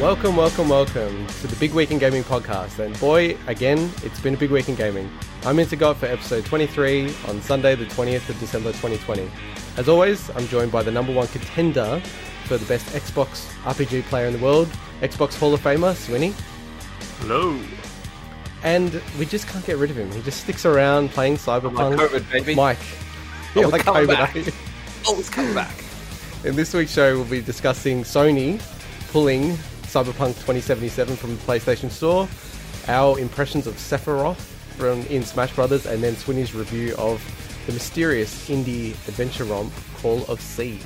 Welcome, welcome, welcome to the Big Week in Gaming podcast. And boy, again, it's been a big week in gaming. I'm into God for episode 23 on Sunday, the 20th of December 2020. As always, I'm joined by the number one contender for the best Xbox RPG player in the world, Xbox Hall of Famer, Swinny. Hello. And we just can't get rid of him. He just sticks around playing Cyberpunk. Like COVID, baby. Mike. Oh, You're it's coming back. Oh, it's coming back. In this week's show, we'll be discussing Sony pulling Cyberpunk 2077 from the PlayStation Store, our impressions of Sephiroth from in Smash Brothers, and then Swinny's review of the mysterious indie adventure romp Call of Sea.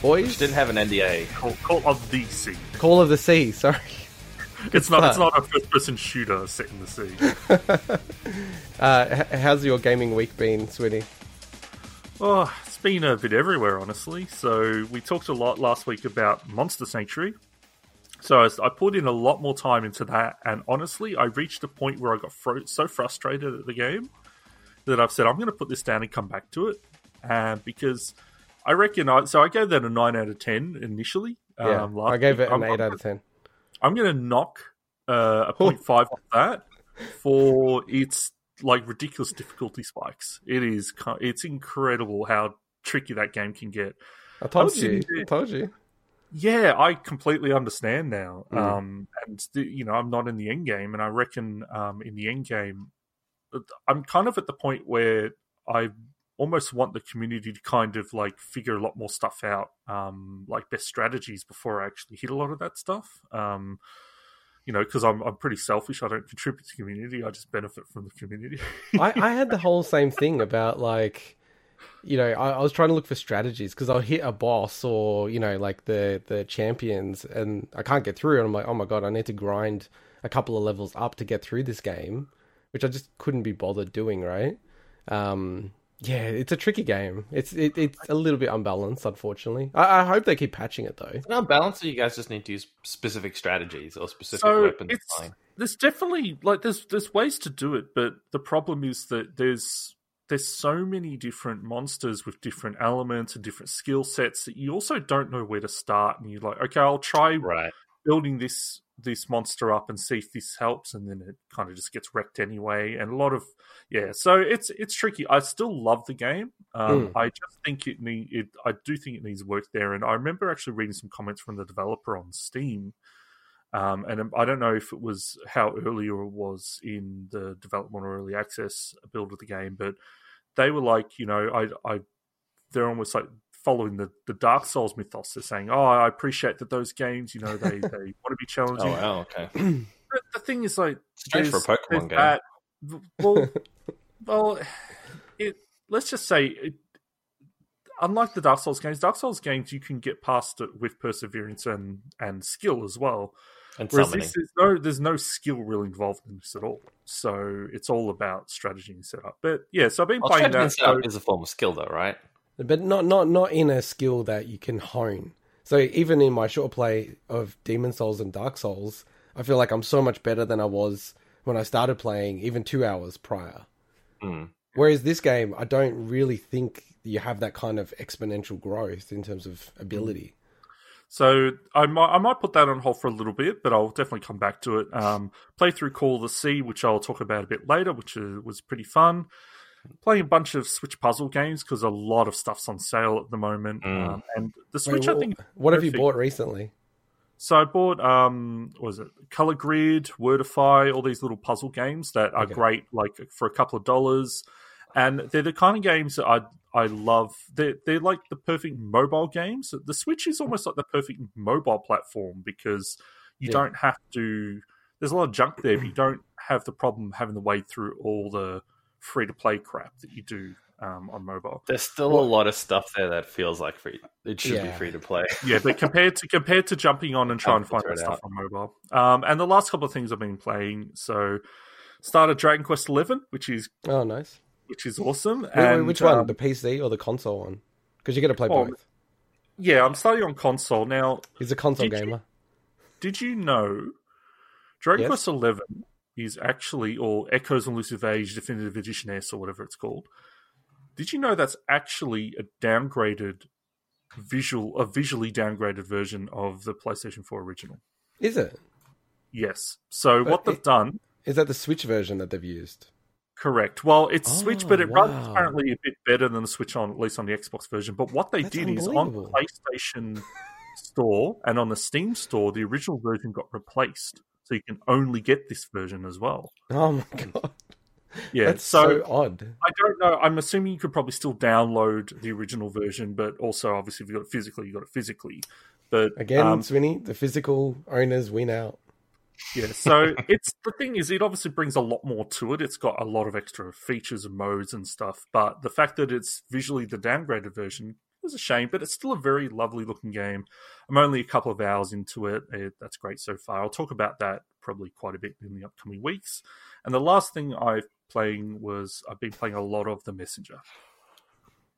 Boys, Didn't have an NDA. Call, Call of the Sea. Call of the Sea. Sorry. It's not. It's not a first-person shooter set in the sea. Uh, how's your gaming week been, Swinny? oh, it's been a bit everywhere, honestly. So we talked a lot last week about Monster Sanctuary. So I, I put in a lot more time into that, and honestly, I reached a point where I got fro- so frustrated at the game that I've said I'm going to put this down and come back to it, because I reckon. I, so I gave that a nine out of ten initially. Yeah, um, last I gave week. it an I'm- 8 out of 10. I'm going to knock uh, a 0.5 off that for its like ridiculous difficulty spikes. It is it's incredible how tricky that game can get. I told was you. I told you. Yeah, I completely understand now. Mm. Um, and you know, I'm not in the end game, and I reckon um, in the end game, I'm kind of at the point where I almost want the community to kind of like figure a lot more stuff out, um, like best strategies before I actually hit a lot of that stuff. Um, you know, because I'm I'm pretty selfish. I don't contribute to the community. I just benefit from the community. I, I had the whole same thing about like you know I, I was trying to look for strategies because I'll hit a boss or you know like the the champions and I can't get through and I'm like oh my god I need to grind a couple of levels up to get through this game which I just couldn't be bothered doing right um yeah it's a tricky game it's it, it's a little bit unbalanced unfortunately I, I hope they keep patching it though Not balanced, so you guys just need to use specific strategies or specific So weapons. it's Fine. there's definitely like there's there's ways to do it, but the problem is that there's there's so many different monsters with different elements and different skill sets that you also don't know where to start. And you're like, okay, I'll try Right. building this this monster up and see if this helps, and then it kind of just gets wrecked anyway. And a lot of yeah, so it's it's tricky. I still love the game. Um, Mm. I just think it need it. I do think it needs work there. And I remember actually reading some comments from the developer on Steam. Um, and I don't know if it was how earlier it was in the development or early access build of the game, but they were like, you know, I, I, they're almost like following the, the Dark Souls mythos. They're saying, oh, I appreciate that those games, you know, they, they want to be challenging. Oh, challenging. wow, okay. But the thing is, like, Strange for a Pokemon game. that- well, well, it, let's just say, it, unlike the Dark Souls games, Dark Souls games you can get past it with perseverance and and skill as well. And Whereas summoning. this is no, there's no skill really involved in this at all. So it's all about strategy and setup. But yeah, so I've been Well, playing strategy and that. setup so- is a form of skill, though, right? but not not not in a skill that you can hone. So even in my short play of Demon's Souls and Dark Souls, I feel like I'm so much better than I was when I started playing, even two hours prior. Mm. Whereas this game, I don't really think you have that kind of exponential growth in terms of ability. So I might I might put that on hold for a little bit, but I'll definitely come back to it. Um, play through Call of the Sea, which I'll talk about a bit later, which uh, was pretty fun. Playing a bunch of Switch puzzle games because a lot of stuff's on sale at the moment, Mm. um, and the Wait, Switch I think. what have you bought recently? So I bought um, what was it Color Grid, Wordify, all these little puzzle games that are Okay. great, like for a couple of dollars, and they're the kind of games that I I love. They're they're like the perfect mobile games. The Switch is almost like the perfect mobile platform because you Yeah. don't have to. There's a lot of junk there, but you don't have the problem having to wade through all the free to play crap that you do um, on mobile. There's still Well- a lot of stuff there that feels like free. It should be free to play. Yeah, but compared to compared to jumping on and trying to find that it stuff on mobile. Um, and the last couple of things I've been playing, so started Dragon Quest Eleven, which is Oh, nice. Which is awesome. Wait, wait, and, which one? um, the PC or the console one? Because you get to play Oh, both. yeah, I'm starting on console now. He's a console did you- gamer. Did you know Dragon Yes. Quest Eleven is actually, or Echoes of Elusive Age Definitive Edition S, or whatever it's called? Did you know that's actually a downgraded visual, a visually downgraded version of the PlayStation 4 original? Is it? Yes. So But what they've it- done, Is that the Switch version that they've used? Correct. Well, it's Switch, but Oh, it runs wow. apparently a bit better than the Switch on at least on the Xbox version. But what they That's did is on the. PlayStation Store and on the Steam Store, the original version got replaced, so you can only get this version as well. Oh my god, Yeah. that's so, odd. I don't know. I'm assuming you could probably still download the original version, but also obviously if you got it physically, you got it physically. But Again, um, Swinny, the physical owners win out. Yeah. So it's the thing is, it obviously brings a lot more to it. It's got a lot of extra features and modes and stuff. But the fact that it's visually the downgraded version is a shame. But it's still a very lovely looking game. I'm only a couple of hours into it. it that's great so far. I'll talk about that probably quite a bit in the upcoming weeks. And the last thing I've playing was I've been playing a lot of The Messenger.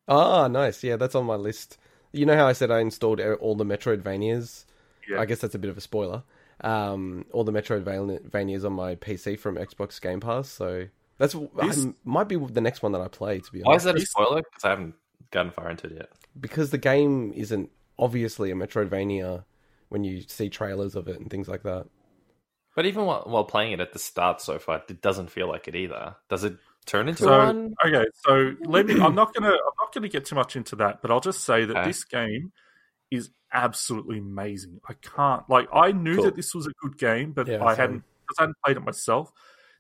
Ah, nice. Yeah, that's on my list. You know how I said I installed all the Metroidvanias? Yeah. I guess that's a bit of a spoiler. Um, all the Metroidvanias on my PC from Xbox Game Pass, so that's This- I, might be the next one that I play. To be honest, Why is that a spoiler? Because I haven't gotten far into it yet. because the game isn't obviously a Metroidvania when you see trailers of it and things like that. But even while, while playing it at the start so far, it doesn't feel like it either. Does it turn into So one? okay, so let me. I'm not gonna. I'm not gonna get too much into that, but I'll just say that Okay. this game is absolutely amazing. I can't like. I knew Cool. that this was a good game, but Yeah, I same. hadn't because I hadn't played it myself.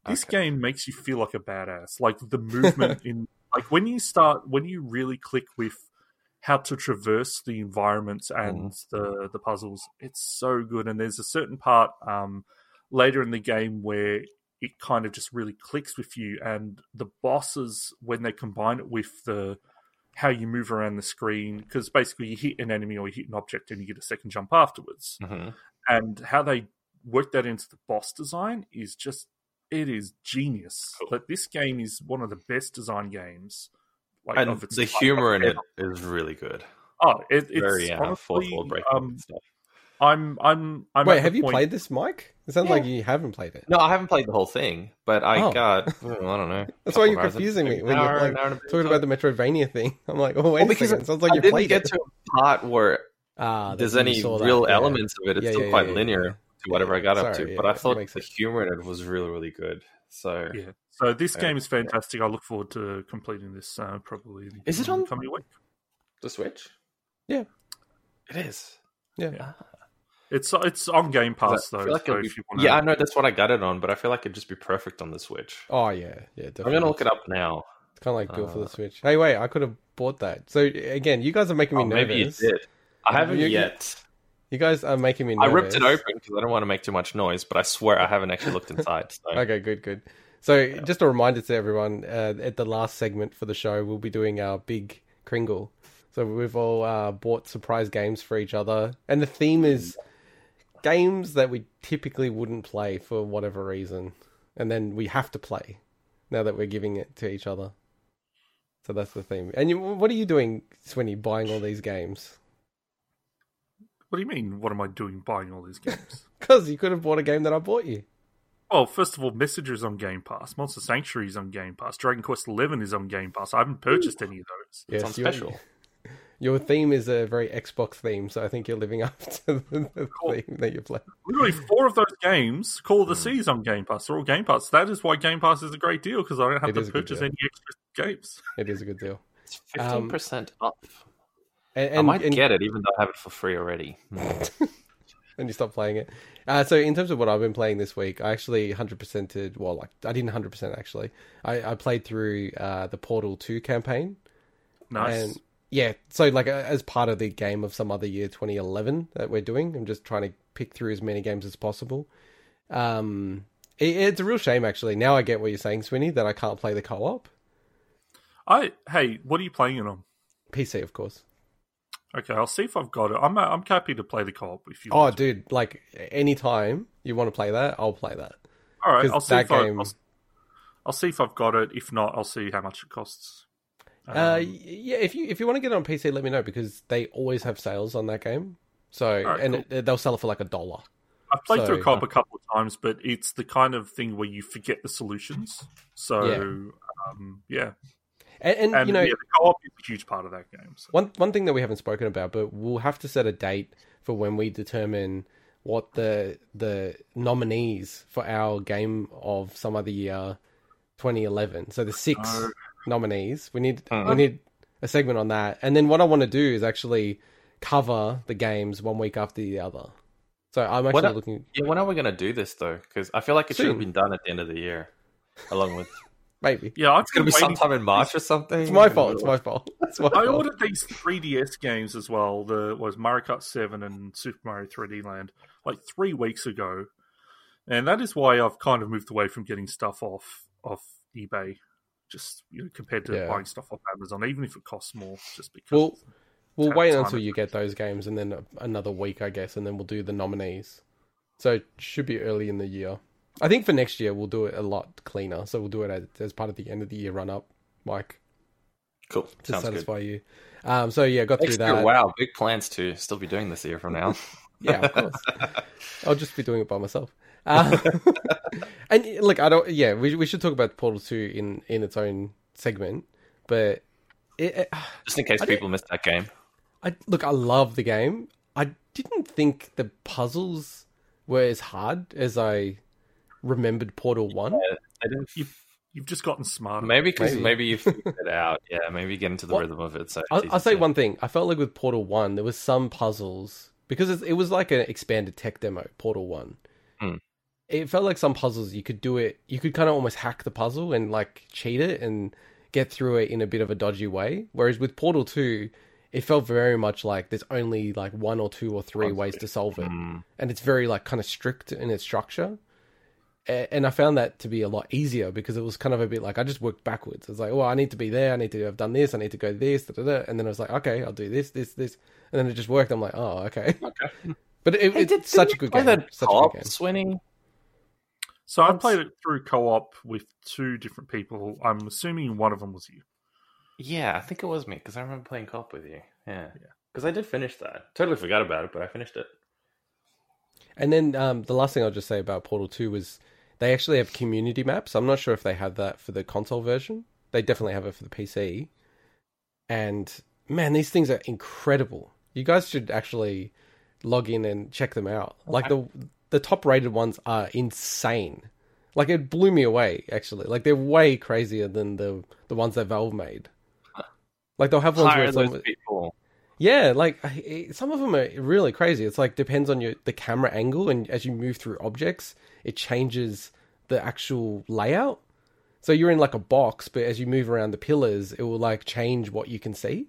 This Okay. game makes you feel like a badass. Like the movement in like when you start when you really click with how to traverse the environments and the the puzzles. It's so good. And there's a certain part um, later in the game where it kind of just really clicks with you. And the bosses, when they combine it with the how you move around the screen, because basically you hit an enemy or you hit an object and you get a second jump afterwards, hmm and how they work that into the boss design is just it is genius. Cool. Like this game is one of the best design games. Like And the humor in it is really good. Oh, it, it's Very uh, fourth honestly, wall breaking um, stuff. I'm, I'm, I'm. Wait, have you point- played this, Mike? It sounds Yeah. like you haven't played it. No, I haven't played the whole thing, but I Oh. got oh, I don't know. That's why you're confusing me when An you're like an hour and a bit talking into about the Metroidvania thing. I'm like, oh wait Well, a because second. Sounds like you didn't played get it. to a part where Ah, there's any saw that, real yeah. elements of it. It's Yeah, still yeah, quite yeah, linear yeah. to whatever I got up to. yeah, but I thought the sense. humor in it was really, really good. So Yeah. So this game is fantastic. I look forward to completing this uh, probably. in Is it the on- coming week? the Switch, Yeah. it is. Yeah. It's it's on Game Pass I though. like so be- if you yeah, I know that's what I got it on, but I feel like it'd just be perfect on the Switch. Oh yeah, yeah. I'm gonna look it up now. It's kind of like built for the Uh, Switch. Hey, wait, I could have bought that. So again, you guys are making me Oh, maybe you nervous. did. I haven't You- you- yet. You guys are making me nervous. I ripped it open because I don't want to make too much noise, but I swear I haven't actually looked inside. So. Okay, good, good. So just a reminder to everyone, uh, at the last segment for the show, we'll be doing our big Kringle. So we've all uh, bought surprise games for each other, and the theme is games that we typically wouldn't play for whatever reason, and then we have to play now that we're giving it to each other. So that's the theme. And you, what are you doing, Swinny, buying all these games? What do you mean? What am I doing buying all these games? Because you could have bought a game that I bought you. well, first of all, Messengers on Game Pass, Monster Sanctuary is on Game Pass, Dragon Quest Eleven is on Game Pass. I haven't purchased any of those. It's on your- special. Your theme is a very Xbox theme, so I think you're living up to the, the theme that you play. Literally, four of those games, Call of the Seas on Game Pass, are all Game Pass. That is why Game Pass is a great deal because I don't have It to is a good purchase any extra games. It is a good deal. It's fifteen percent off. And, I and, might and, get it, even though I have it for free already. and you stop playing it. Uh, so in terms of what I've been playing this week, I actually 100%ed, well, like, I didn't 100% actually. I, I played through uh, the Portal 2 campaign. Nice. And yeah, so like uh, as part of the game of some other year 2011 that we're doing, I'm just trying to pick through as many games as possible. Um, it, it's a real shame actually. Now I get what you're saying, Swinny, that I can't play the co-op. I hey, what are you playing it on? PC, of course. Okay, I'll see if I've got it. I'm I'm happy to play the co-op if you. Oh, want to. dude, like anytime you want to play that, I'll play that. all right. I'll see that if I, game- I'll, I'll see if I've got it. If not, I'll see how much it costs. Uh, Um, yeah, if you if you want to get it on PC, let me know because they always have sales on that game. So Alright, and it, they'll sell it for like a dollar. I've played so- through co-op a couple of times, but it's the kind of thing where you forget the solutions. So, Yeah. um, yeah, And, and, and you know, yeah, the co-op is a huge part of that game. So. one one thing that we haven't spoken about, but we'll have to set a date for when we determine what the the nominees for our game of some other year 2011. So the six No. Nominees. We need we Mhm. need a segment on that. And then what I want to do is actually cover the games one week after the other. So I'm actually a- looking Yeah, when are we going to do this though? Because I feel like it should have been done at the end of the year, along with. maybe. Yeah, I've It's going to be sometime in March or something. It's my fault. It's my fault. It's my I fault. ordered these 3DS games as well. The was Mario Kart 7 and Super Mario 3D Land like three weeks ago, and that is why I've kind of moved away from getting stuff off off eBay, just you know, compared to Yeah. buying stuff off Amazon, even if it costs more. Just because. Well, we'll wait until you get those games, and then another week, I guess, and then we'll do the nominees. So it should be early in the year. I think for next year we'll do it a lot cleaner. So we'll do it as, as part of the end of the year run up, Mike, Cool. to Sounds good. satisfy you. Um, so yeah, got through Next year, that. wow, big plans to still be doing this year from now. Yeah, of course. I'll just be doing it by myself. Um, and look, I don't. Yeah, we we should talk about Portal Two in in its own segment, but it, it, Just in case I people missed that game. I look, I love the game. I didn't think the puzzles were as hard as I remembered Portal One. I didn't. You've just gotten smarter. Maybe because Maybe. maybe. you figured it out. Yeah, maybe you get into the Well, rhythm of it. So I'll, I'll say one thing. I felt like with Portal One, there was some puzzles because it was like an expanded tech demo. Portal One. Hmm. It felt like some puzzles you could do it. You could kind of almost hack the puzzle and like cheat it and get through it in a bit of a dodgy way. Whereas with Portal Two, it felt very much like there's only like one or two or three ways to solve it. Mm, and it's very like kind of strict in its structure. And I found that to be a lot easier because it was kind of a bit like I just worked backwards. It's like, oh, I need to be there. I need to have done this. I need to go this. Da, da, da. And then I was like, okay, I'll do this, this, this. And then it just worked. I'm like, oh, okay. okay. But it, Hey, it's did- such a didn't good you play game. that Such a good game. Swinny? So I Once- played it through co-op with two different people. I'm assuming one of them was you. Yeah, I think it was me because I remember playing co-op with you. Yeah, Yeah. Because I did finish that. Totally forgot about it, but I finished it. And then um, the last thing I'll just say about Portal 2 was they actually have community maps. I'm not sure if they have that for the console version. They definitely have it for the PC. And man, these things are incredible. You guys should actually log in and check them out. Like the the top rated ones are insane. Like it blew me away actually. Like they're way crazier than the the ones that Valve made. Like they'll have ones where Hire it's those people. yeah, like I- some of them are really crazy. It's like depends on your the camera angle, and as you move through objects, it changes the actual layout. So you're in like a box, but as you move around the pillars, it will like change what you can see.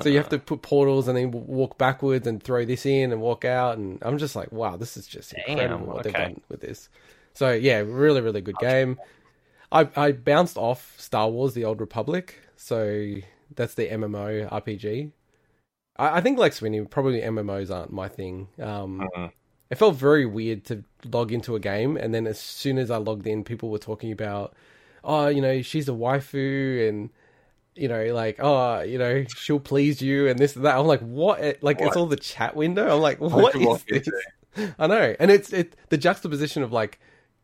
So you have to put portals and then walk backwards and throw this in and walk out, and I'm just like, wow, this is just incredible Damn, what they've done with this. So yeah, really, really good game. I I bounced off Star Wars: The Old Republic, so that's the MMO RPG. I, I think like Swinny, probably MMOs aren't my thing. Um, Mhm. it felt very weird to log into a game, and then as soon as I logged in, people were talking about, oh, you know, she's a waifu, and you know, like, oh, you know, she'll please you, and this and that. I'm like, what? Like, it's all the chat window. I'm like, What what is this? I know, and it's it the juxtaposition of like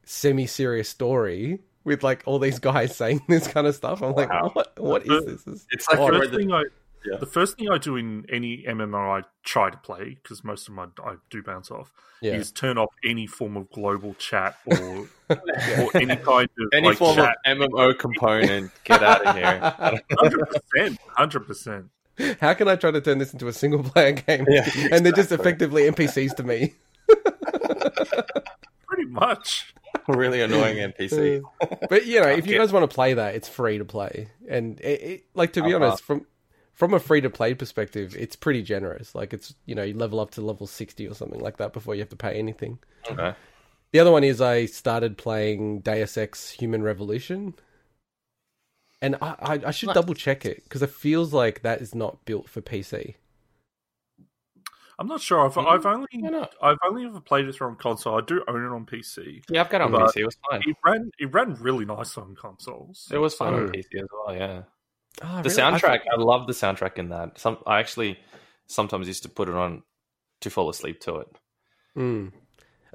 semi-serious story with like all these guys saying this kind of stuff. I'm like, what? What is this? This is It's like odd. First the- thing I, Yeah. The first thing I do in any MMO I try to play, because most of my I, I do bounce off, yeah. is turn off any form of global chat or or any kind of any like, form chat. of MMO component. Get out of here. Hundred percent, hundred percent. How can I try to turn this into a single player game? Yeah, and they're just effectively NPCs to me. Pretty much. really annoying NPC. but you know, if you guys want to play that, it's free to play, and it, it, like to be Uh-huh. honest, from from a free to play perspective, it's pretty generous. Like it's you know you level up to level sixty or something like that before you have to pay anything. Okay. The other one is I started playing Deus Ex Human Revolution, and I I, I should Nice. double check it because it feels like that is not built for PC. I'm not sure. I've, Mm, I've only? I've only ever played it on console. I do own it on PC. Yeah, I've got it on PC. It was fine. It ran it ran really nice on consoles. It was fine Oh. on PC as well. Yeah. Oh, The really? I soundtrack, thought- I, love the soundtrack in that. Some I actually sometimes used to put it on to fall asleep to it. Mm.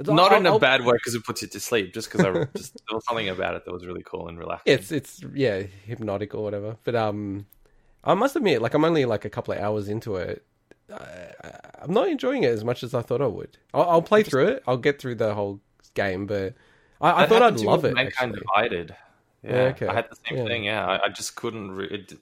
Not I'll- in a I'll- bad way because it puts you to sleep, just because I just there was something about it that was really cool and relaxing. It's it's yeah hypnotic or whatever. But um, I must admit, like I'm only like a couple of hours into it, uh, I'm not enjoying it as much as I thought I would. I'll, I'll play through it. I'll get through the whole game, but I, I thought I'd happened to me love it. Mankind Actually. Divided. Yeah, Yeah, okay. I had the same Yeah. thing. Yeah, I, I just couldn't. Re- it,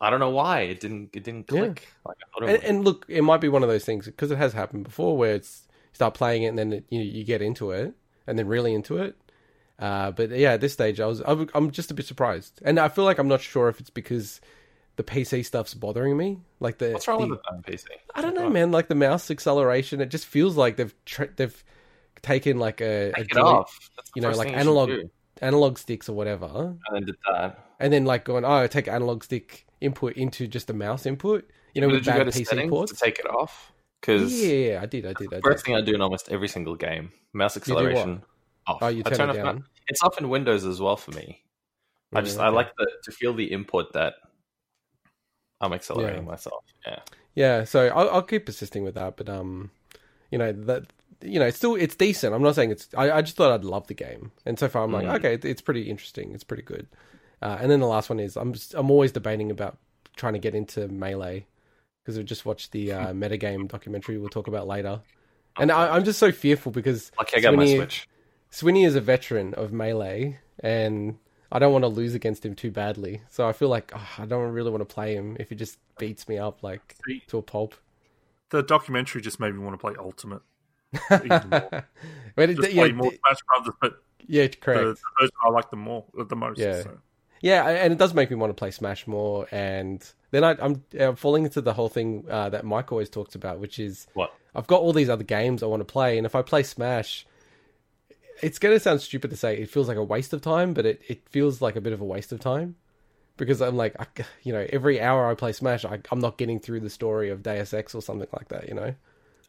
I don't know why it didn't. It didn't Yeah. click like thought it And, and look, it might be one of those things because it has happened before, where it's you start playing it and then it, you you get into it and then really into it. Uh, but yeah, at this stage, I was I'm just a bit surprised, and I feel like I'm not sure if it's because the PC stuff's bothering me. Like the What's wrong the, with the PC? I don't know, man. Like the mouse acceleration, it just feels like they've tr they've taken like a, a Take joy- off. That's you know, like thing you should analog-. Analog sticks or whatever, and then did that. and then like going, oh, take analog stick input into just a mouse input. You know, But with did bad PC ports. to take it off? Because yeah, yeah, I did, I did, I did. first thing I do in almost every single game, mouse acceleration off. Oh, you I turn, it off my- down. It's off in Windows as well for me. I Yeah, just I like the, to feel the input that I'm accelerating myself. Yeah. Yeah, so I'll, I'll keep persisting with that, but um, you know that you know it's still it's decent. I'm not saying it's. I, I just thought I'd love the game, and so far I'm like, Mm. okay, it's pretty interesting. It's pretty good. Uh, and then the last one is I'm just, I'm always debating about trying to get into melee because we just watched the uh, metagame documentary we'll talk about later, and I, I'm just so fearful because Lucky I got my Switch. Swinny is a veteran of melee, and I don't want to lose against him too badly. So I feel like oh, I don't really want to play him if he just beats me up like to a pulp. the documentary just made me want to play Ultimate. But it, yeah, more Smash Brothers, but yeah, the, correct. the version I like the more the most. Yeah. so. Yeah, and it does make me want to play Smash more. And then I, I'm, I'm falling into the whole thing uh, that Mike always talks about, which is What? I've got all these other games I want to play, and if I play Smash, it's going to sound stupid to say it feels like a waste of time, but it, it feels like a bit of a waste of time because I'm like, I, you know, every hour I play Smash, I, I'm not getting through the story of Deus Ex or something like that, you know.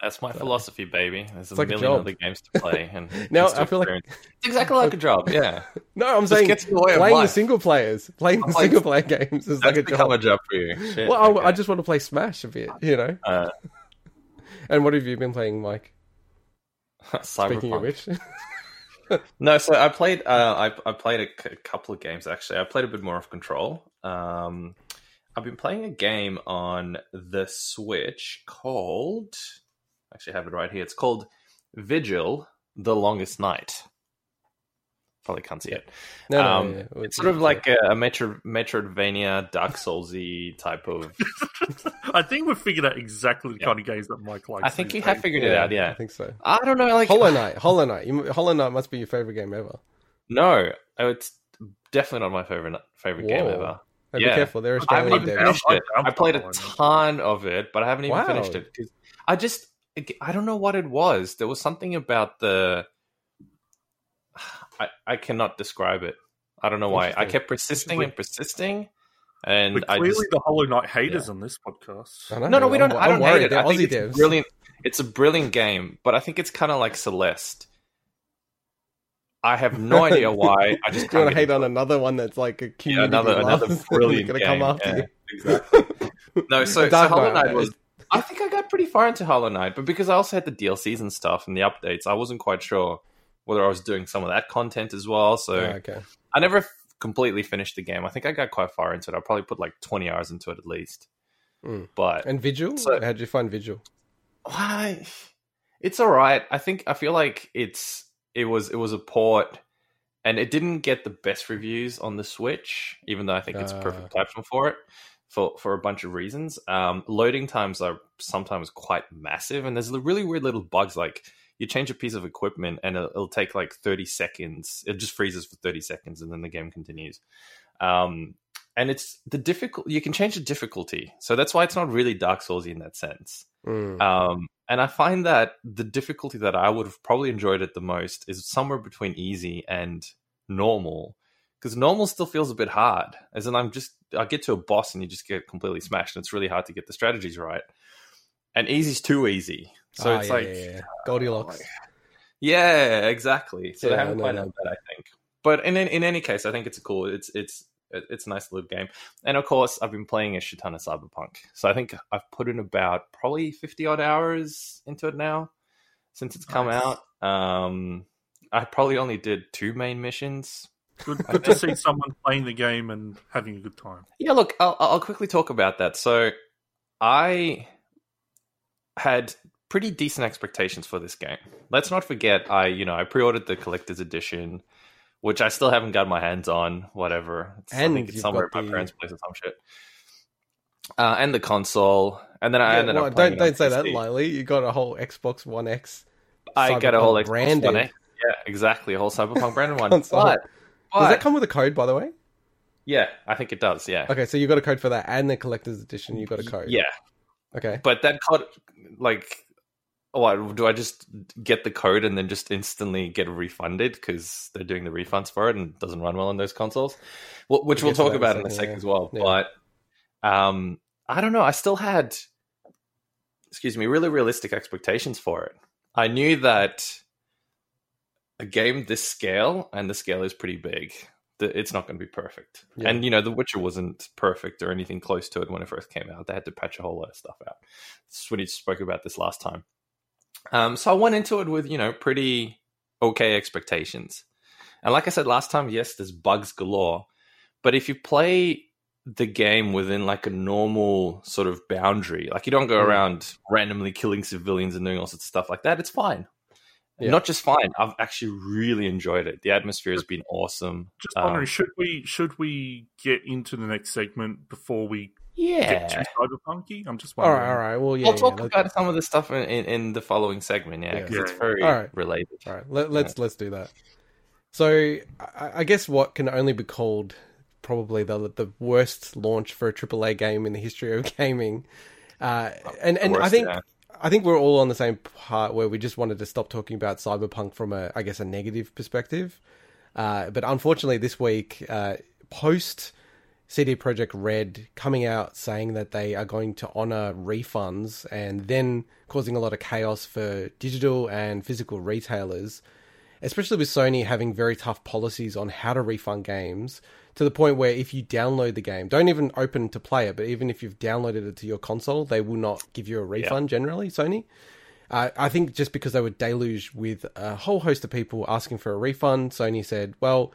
That's my philosophy, baby. There's a like a million job. other games to play, and Now, I feel like- it's exactly like a job. Yeah, No, I'm saying gets in the playing the single players, playing the single player games is like a job. a job for you. Shit, Well, I, okay. I just want to play Smash a bit, you know. Uh, And what have you been playing, Mike? Speaking of which, No, so I played. Uh, I I played a, c- a couple of games actually. I played a bit more of Control. Um, I've been playing a game on the Switch called. Actually, have it right here. It's called Vigil: The Longest Night. Probably can't see it. no, no, Um, yeah, yeah. It's sort of like a, a Metro, Metroidvania, Dark Soulsy type of. I think we've figured out exactly the Yeah. kind of games that Mike likes. I think these you have days. figured it out. Yeah, I think so. I don't know. Like Hollow Knight, Hollow Knight, you, Hollow Knight must be your favorite game ever. No, it's definitely not my favorite favorite game ever. Hey, Yeah. Be careful, they're I haven't even finished it. I'm played a ton of it, but I haven't even Wow. finished it because I just I don't know what it was. There was something about the I I cannot describe it. I don't know why. I kept persisting and persisting, and We're I clearly just the Hollow Knight haters on this podcast. I no no we don't. I I'm don't worried. hate it. They're I think Aussie it's devs. brilliant. It's a brilliant game, but I think it's kind of like Celeste. I have no idea why. I just Do you want can't to hate on it. another one that's like a Yeah, another another brilliant they're game. gonna come after yeah, you? exactly. No, so, so Hollow Knight, Knight was. I think I got pretty far into Hollow Knight, but because I also had the DLCs and stuff and the updates, I wasn't quite sure whether I was doing some of that content as well. So Oh, okay. I never f- completely finished the game. I think I got quite far into it. I probably put like twenty hours into it at least. Mm. But And Vigil? So- how did you find Vigil? why? It's all right. I think I feel like it's it was it was a port, and it didn't get the best reviews on the Switch, even though I think it's a Ah. perfect platform for it. For, for a bunch of reasons, um, loading times are sometimes quite massive, and there's really weird little bugs. Like you change a piece of equipment, and it'll, it'll take like 30 seconds. It just freezes for 30 seconds, and then the game continues. Um, and it's the difficult. You can change the difficulty, so that's why it's not really Dark Souls in that sense. Mm. Um, and I find that the difficulty that I would have probably enjoyed it the most is somewhere between easy and normal. Because normal still feels a bit hard. As in, I'm just, I get to a boss and you just get completely smashed, and it's really hard to get the strategies right. And easy's too easy. So Ah, it's yeah, like, yeah. Goldilocks. yeah, exactly. So Yeah, they haven't no, quite no. that, I think. But in, in in any case, I think it's a cool. It's it's it's a nice little game. And of course, I've been playing a shit ton of Cyberpunk. So I think I've put in about probably fifty odd hours into it now since it's come Nice. out. Um, I probably only did two main missions. Good, good to see someone playing the game and having a good time. Yeah, look, I'll, I'll quickly talk about that. So, I had pretty decent expectations for this game. Let's not forget, I you know I pre-ordered the collector's edition, which I still haven't got my hands on. Whatever, it's, I And think it's somewhere at my the- parents' place or some shit. Uh, and the console, and then I Yeah, ended well, up. playing don't it on don't say that PC. lightly. You got a whole Xbox One X. I got a whole Cyberpunk Xbox branded. One X. Yeah, exactly, a whole Cyberpunk branded one. Console. But, Does that come with a code, by the way? yeah, I think it does. Yeah, Okay, so you got a code for that, and the collector's edition. You got a code. yeah. Okay. But that code, like, what do I just get the code and then just instantly get refunded because they're doing the refunds for it and it doesn't run well on those consoles, Wh- which we'll talk about in a second yeah. as well. Yeah. But um, I don't know. I still had, excuse me, really realistic expectations for it. I knew that a game this scale, and the scale is pretty big. It's not going to be perfect. Yeah. And you know, The Witcher wasn't perfect or anything close to it when it first came out. They had to patch a whole lot of stuff out. Swinny spoke about this last time. Um, so I went into it with you know pretty okay expectations, and like I said last time, yes, there's bugs galore, but if you play the game within like a normal sort of boundary, like you don't go Mm. around randomly killing civilians and doing all sorts of stuff like that, it's fine. Yeah. Not just fine. I've actually really enjoyed it. The atmosphere has been awesome. Just Um, wondering, should we should we get into the next segment before we yeah. get too cyberpunky? I'm just wondering. right. All right. Well, yeah. We'll talk let's- about some of the stuff in, in, in the following segment, yeah, because Yeah. it's very All right. related. All right, let, let's let's do that. So I, I guess what can only be called probably the the worst launch for a AAA game in the history of gaming, uh, and and I think yeah. I think we're all on the same part where we just wanted to stop talking about Cyberpunk from a I guess a negative perspective. Uh, but unfortunately, this week, uh, post CD Projekt Red coming out saying that they are going to honor refunds and then causing a lot of chaos for digital and physical retailers, especially with Sony having very tough policies on how to refund games to the point where if you download the game, don't even open to play it, but even if you've downloaded it to your console, they will not give you a refund generally, Sony. Uh, I think just because they were deluged with a whole host of people asking for a refund, Sony said, well,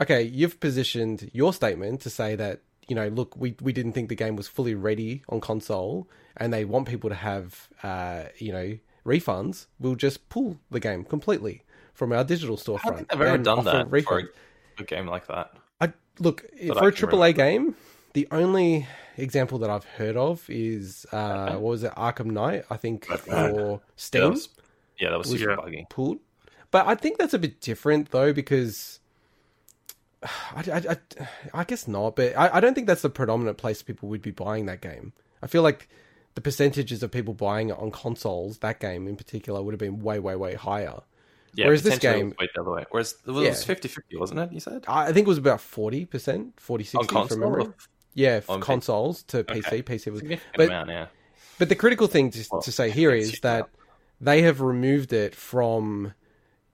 okay, you've positioned your statement to say that, you know, look, we, we didn't think the game was fully ready on console and they want people to have, uh, you know, refunds. We'll just pull the game completely from our digital storefront. I don't think they've ever done that for refund. a, a game like that. Look That for a can triple A game. The only example that I've heard of is uh, what was it, Arkham Knight? I think for Yeah, Steam that was, yeah, that was super buggy. pulled. But I think that's a bit different though because I, I, I, I guess not. But I, I don't think that's the predominant place people would be buying that game. I feel like the percentages of people buying it on consoles, that game in particular, would have been way, way, way higher. Yeah, Whereas this game- way the other way. Whereas it was Yeah. 50-50, wasn't it? You said I think it was about forty percent, 40 60 from memory. or- Yeah, on consoles to Okay. PC. PC was But- amount, yeah. But the critical thing to, Well, to say here is that now. they have removed it from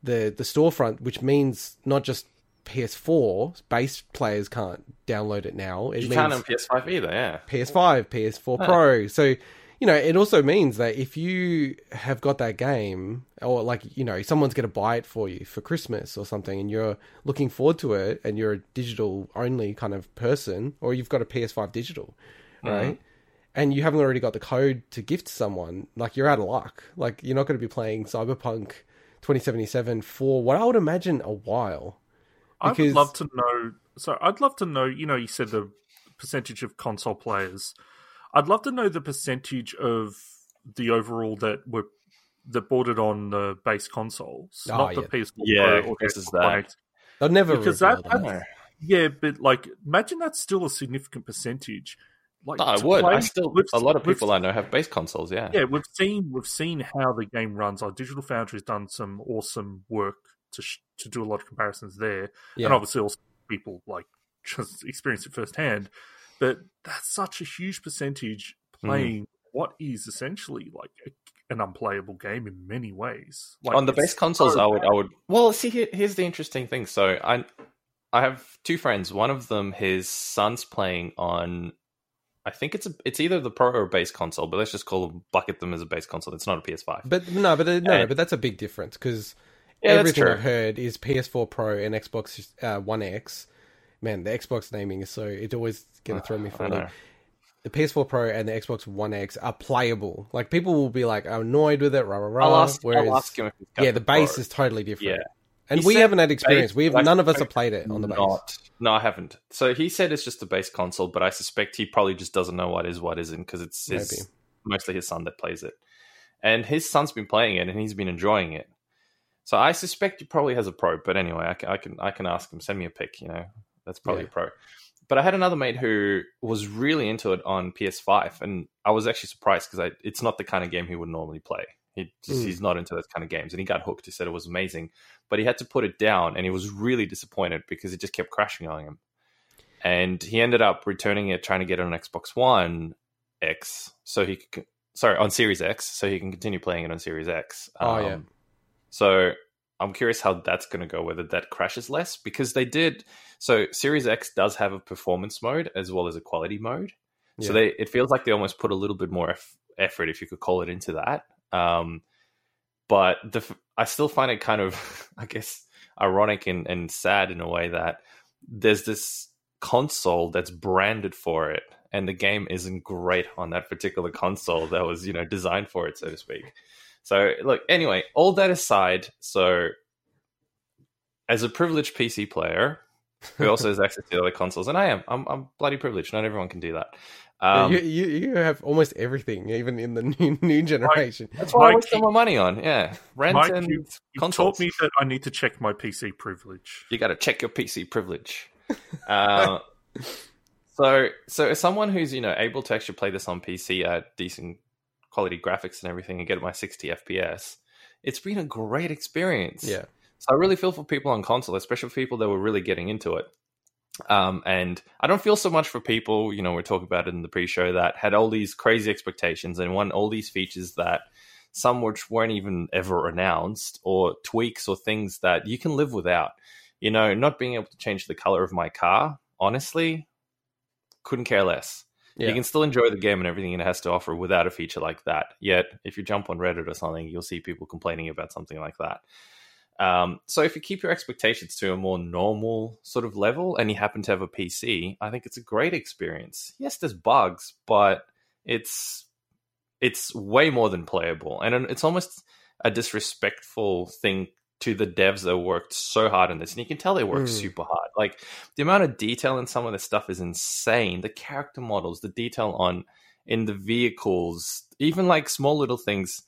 the the storefront, which means not just PS4 base players can't download it now. It You can't on PS5 either, yeah. PS5, PS4 Huh. Pro. So you know, it also means that if you have got that game, or like you know, someone's going to buy it for you for Christmas or something, and you're looking forward to it, and you're a digital only kind of person, or you've got a PS5 digital, uh-huh. right? And you haven't already got the code to gift someone, like you're out of luck. Like you're not going to be playing Cyberpunk 2077 for what I would imagine a while. Because... I would love to know. So I'd love to know. You know, you said the percentage of console players. I'd love to know the percentage of the overall that were that bought it on the base consoles, Oh, not the yeah. PS4 Yeah, Pro or this is Xbox One that. They'll never Because that- that. Yeah, but like, imagine that's still a significant percentage. Like, No, I to would. I still a lot of people I know have base consoles, yeah. Yeah, we've seen we've seen how the game runs. Our Digital Foundry's done some awesome work to sh- to do a lot of comparisons there, Yeah. and obviously also people like just experience it firsthand. But that's such a huge percentage Mm. playing what is essentially like a, an unplayable game in many ways. Like on the it's base consoles, so I would, I would. Well, see, here, here's the interesting thing. So I, I have two friends. One of them, his son's playing on. I think it's a, it's either the pro or base console, but let's just call them, bucket them as a base console. It's not a PS5. But no, but uh, no, And- but that's a big difference because Yeah, that's everything. I've heard is PS4 Pro and Xbox uh, One X. Man, the Xbox naming is so it's always to throw me for I a loop. the PS4 Pro and the Xbox One X are playable. Like people will be like annoyed with it, rah rah rah. I'll ask, whereas, I'll ask him yeah, the base Pro. is totally different. Yeah. and He we haven't had experience. base, We have I none of us have played it on the base. Not, no, I haven't. So he said it's just a base console, but I suspect he probably just doesn't know what is what isn't because it's his, Maybe. mostly his son that plays it, and his son's been playing it and he's been enjoying it. So I suspect he probably has a pro. But anyway, I can I can, I can ask him. Send me a pic. You know, that's probably Yeah. a pro. But I had another mate who was really into it on PS5, and I was actually surprised because it's not the kind of game he would normally play. He just, Mm. he's not into those kind of games, and he got hooked. He said it was amazing, but he had to put it down, and he was really disappointed because it just kept crashing on him. And he ended up returning it, trying to get it on Xbox One X, so he could, sorry, on Series X, so he can continue playing it on Series X. Oh, yeah. Um, So I'm curious how that's going to go, whether that crashes less because they did. So Series X does have a performance mode as well as a quality mode. So they it feels like they almost put a little bit more eff- effort, if you could call it, into that. Um, but the I still find it kind of, I guess, ironic and, and sad in a way that there's this console that's branded for it, and the game isn't great on that particular console that was, you know, designed for it, so to speak. So, look, anyway, all that aside, so as a privileged PC player who also has access to other consoles, and I am, I'm, I'm bloody privileged. Not everyone can do that. Yeah, Um, you, you you have almost everything, even in the new new generation. that's what I Mike, waste all my money on. Yeah, rent Mike, and you, you consoles. taught me that I need to check my PC privilege. you got to check your PC privilege. uh, so, so as someone who's you know able to actually play this on PC at decent quality graphics and everything and get my 60 FPS, it's been a great experience. Yeah, So I really feel for people on console, especially for people that were really getting into it. Um, and I don't feel so much for people, you know, we're talking about it in the pre-show that had all these crazy expectations and want all these features that some which weren't even ever announced or tweaks or things that you can live without. You know, not being able to change the color of my car, honestly, couldn't care less. Yeah. You can still enjoy the game and everything it has to offer without a feature like that. Yet, if you jump on Reddit or something, you'll see people complaining about something like that. Um, so, if you keep your expectations to a more normal sort of level and you happen to have a PC, I think it's a great experience. Yes, there's bugs, but it's it's way more than playable, and it's almost a disrespectful thing to the devs that worked so hard on this. And you can tell they worked Mm. super hard. Like the amount of detail in some of this stuff is insane. The character models, the detail on in the vehicles, even like small little things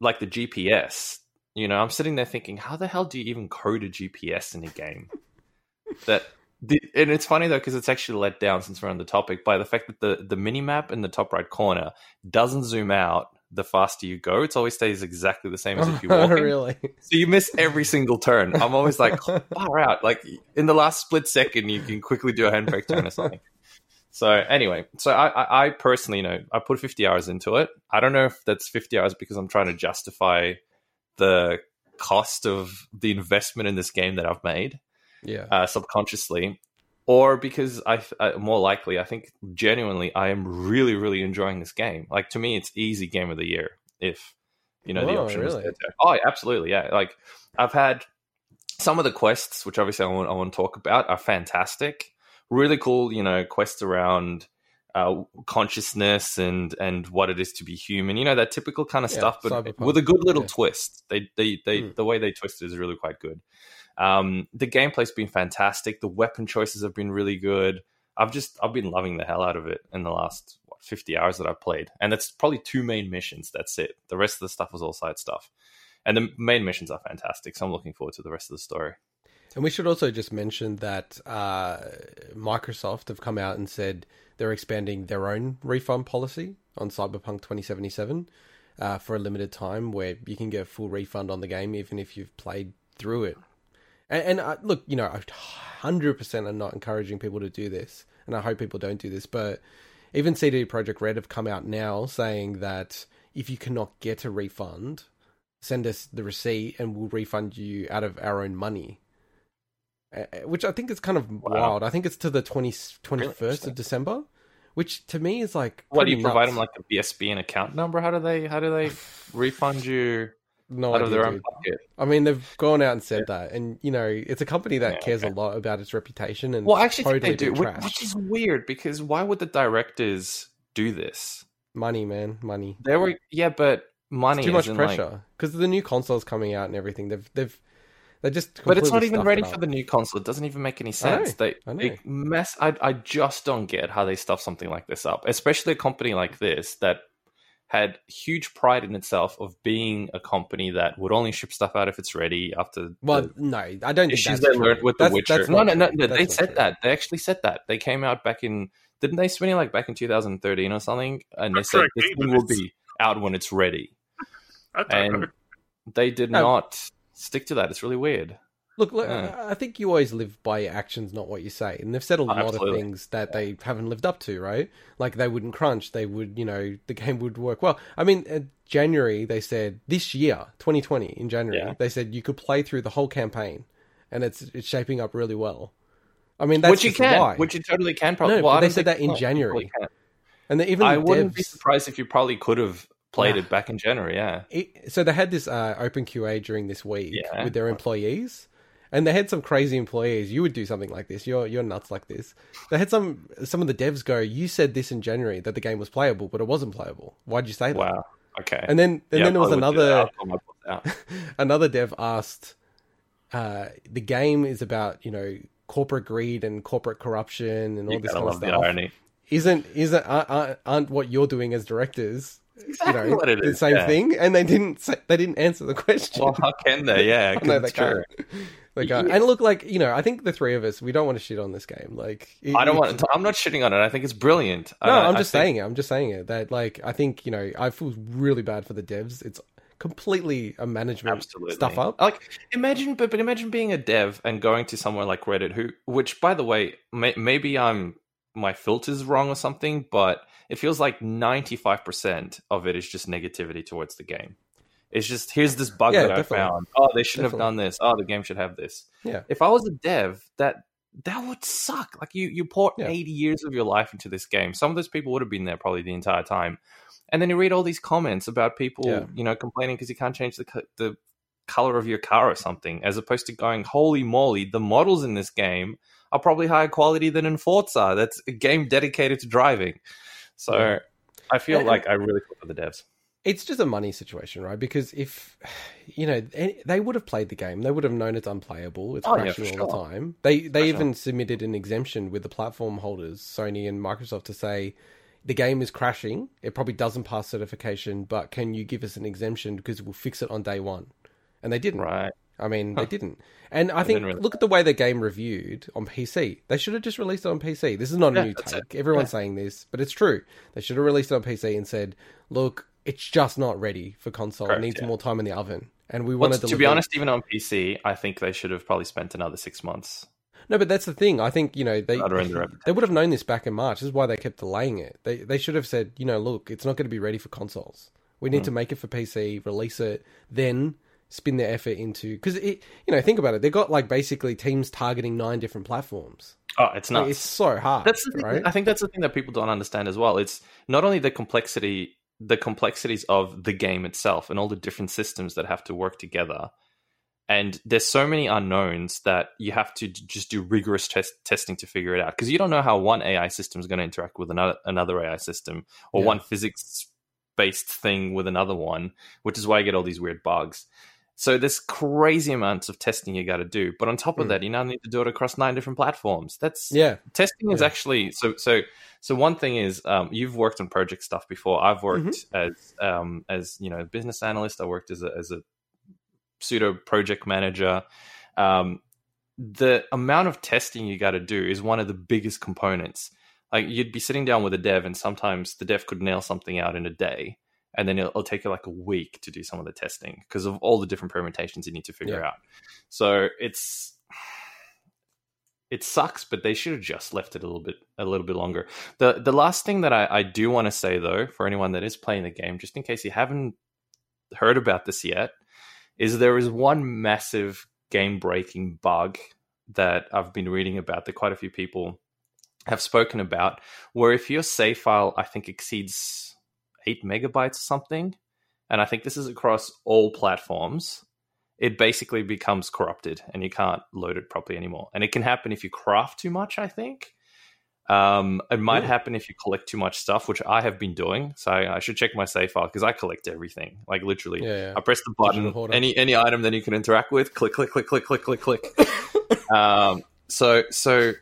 like the GPS. You know, I'm sitting there thinking, how the hell do you even code a GPS in a game? that the, and it's funny though because it's actually let down since we're on the topic by the fact that the the mini map in the top right corner doesn't zoom out the faster you go. It always stays exactly the same as if you walk. really? So you miss every single turn. I'm always like, far out. Like in the last split second, you can quickly do a handbrake turn or something. So anyway, so I, I, I personally, you know, I put 50 hours into it. I don't know if that's 50 hours because I'm trying to justify the cost of the investment in this game that I've made Yeah, uh, subconsciously, or because I, I more likely, I think genuinely, I am really, really enjoying this game. Like to me, it's easy game of the year if you know the Oh, option really? there. Oh, yeah, absolutely, yeah. Like I've had some of the quests, which obviously I want, I want to talk about, are fantastic. Really cool, you know, quests around uh, consciousness and and what it is to be human. You know that typical kind of Yeah, stuff, but cyberpunk. with a good little Yeah. twist. They they they Mm. the way they twist it is really quite good. Um, the gameplay's been fantastic. The weapon choices have been really good. I've just I've been loving the hell out of it in the last what, 50 hours that I've played, and it's probably two main missions. That's it. The rest of the stuff was all side stuff, and the main missions are fantastic. So I'm looking forward to the rest of the story. and we should also just mention that uh, Microsoft have come out and said they're expanding their own refund policy on Cyberpunk 2077 uh, for a limited time, where you can get a full refund on the game even if you've played through it. And, and uh, look, you know, I 100% am not encouraging people to do this, and I hope people don't do this, but even CD Projekt Red have come out now saying that if you cannot get a refund, send us the receipt and we'll refund you out of our own money. Uh, which I think is kind of Wow. wild. I think it's to the 20, 21st interesting. of December, which to me is like What do you provide them like a BSB and account number? How do they how do they refund you no out of their own dude. pocket? I mean, they've gone out and said that, and you know, it's a company that Yeah, cares okay. a lot about its reputation. And Well, I actually totally they do, been which, is weird because why would the directors do this? Money, man, money. There were yeah, but money It's too much like- pressure because the new consoles coming out and everything. They've they've they just. but it's not even ready for the new console. It doesn't even make any I know, sense. They, I know. they mess. I I just don't get how they stuff something like this up, especially a company like this that had huge pride in itself of being a company that would only ship stuff out if it's ready after Well, the no, I don't think issues that's they true. learned with The That's- Witcher. that's No, no, no, no. They said true. that. They actually said that. They came out back in didn't they spin it like back in 2013 or something? And they said right, this thing will be out when it's ready. I don't And know. they did No. not stick to that. It's really weird. Look, look Yeah. I think you always live by your actions, not what you say. And they've said a lot Oh, absolutely. of things that they haven't lived up to, right? Like they wouldn't crunch, they would, you know, the game would work well. I mean, uh, January they said this year, 2020 in January, Yeah. they said you could play through the whole campaign, and it's it's shaping up really well. I mean, that's which you can, why. which you totally can. Probably. No, well, they said that in you can. You probably January. and then even I wouldn't be surprised if you probably could have played Nah. it back in January. Yeah. it, so they had this uh, open QA during this week Yeah. with their employees, and they had some crazy employees. You would do something like this. You're you're nuts like this. They had some some of the devs go. You said this in January that the game was playable, but it wasn't playable. Why'd you say that? Wow. Okay. And then and Yeah, then there was I would do that. another I'll pull my books out. another dev asked, uh, the game is about you know corporate greed and corporate corruption and all You this kind of stuff. irony. Isn't isn't aren't, aren't what you're doing as directors? Exactly you know, what it the same yeah. thing, and they didn't say, they didn't answer the question. Well, how can they? Yeah, 'cause they true. can't. They can't. Yeah. And look, like you know, I think the three of us, we don't want to shit on this game. Like, it- I don't want. To, I'm not shitting on it. I think it's brilliant. No, I, I'm I just think- saying it. I'm just saying it. That like, I think you know, I feel really bad for the devs. It's completely a management absolutely stuff up. Like imagine, but, but imagine being a dev and going to somewhere like Reddit, who, which by the way, may, maybe I'm my filter's wrong or something, but it feels like 95 percent of it is just negativity towards the game. It's just here's this bug Yeah, that definitely. I found. Oh, they shouldn't have done this. Oh, the game should have this. Yeah. If I was a dev, that that would suck. Like you, you poured Yeah. 80 years of your life into this game. Some of those people would have been there probably the entire time. And then you read all these comments about people, Yeah. you know, complaining because you can't change the the color of your car or something, as opposed to going, holy moly, the models in this game are probably higher quality than in Forza. That's a game dedicated to driving. So I feel And- like I really feel for the devs. It's just a money situation, right? Because if you know they would have played the game, they would have known it's unplayable. It's Oh, crashing for all the time. They they For even submitted an exemption with the platform holders, Sony and Microsoft, to say the game is crashing. It probably doesn't pass certification, but can you give us an exemption because we'll fix it on day one? And they didn't. Right. I mean, Huh. they didn't. And I think really- look at the way the game reviewed on PC. They should have just released it on PC. This is not a Yeah, new take. it. Everyone's Yeah. saying this, but it's true. They should have released it on PC and said, "Look, it's just not ready for console. Correct, it needs yeah. more time in the oven." And we Well, to to be honest, even on PC, I think they should have probably spent another six months. no, but that's the thing. I think you know they they would have known this back in March. This is why they kept delaying it. They they should have said, you know, look, it's not going to be ready for consoles. We need Hmm. to make it for PC, release it, then spin their effort into because it. You know, think about it. They've got like basically teams targeting nine different platforms. Oh, it's Like, it's so hard. That's the thing. right. I think that's the thing that people don't understand as well. It's not only the complexity, the complexities of the game itself, and all the different systems that have to work together. And there's so many unknowns that you have to just do rigorous test- testing to figure it out because you don't know how one AI system is going to interact with another another AI system or Yeah. one physics based thing with another one, which is why you get all these weird bugs. So there's crazy amounts of testing you got to do, but on top of Mm. that, you now need to do it across nine different platforms. That's yeah, testing is actually so so so one thing is um, you've worked on project stuff before. I've worked Mm-hmm. as um, as you know business analyst. I worked as a, as a pseudo project manager. Um, the amount of testing you got to do is one of the biggest components. Like you'd be sitting down with a dev and sometimes the dev could nail something out in a day and then it'll, it'll take you like a week to do some of the testing because of all the different permutations you need to figure Yeah. out so it's it sucks, but they should have just left it a little bit a little bit longer. The the last thing that I, I do want to say though, for anyone that is playing the game, just in case you haven't heard about this yet, is there is one massive game breaking bug that I've been reading about that quite a few people have spoken about, where if your save file I think exceeds eight megabytes or something, and I think this is across all platforms, it basically becomes corrupted and you can't load it properly anymore. And it can happen if you craft too much, I think. Um, it might Ooh. happen if you collect too much stuff, which I have been doing. So I, I should check my save file because I collect everything, like literally. Yeah, yeah. I press the button, any any item that you can interact with, click, click, click, click, click, click, click. um, so so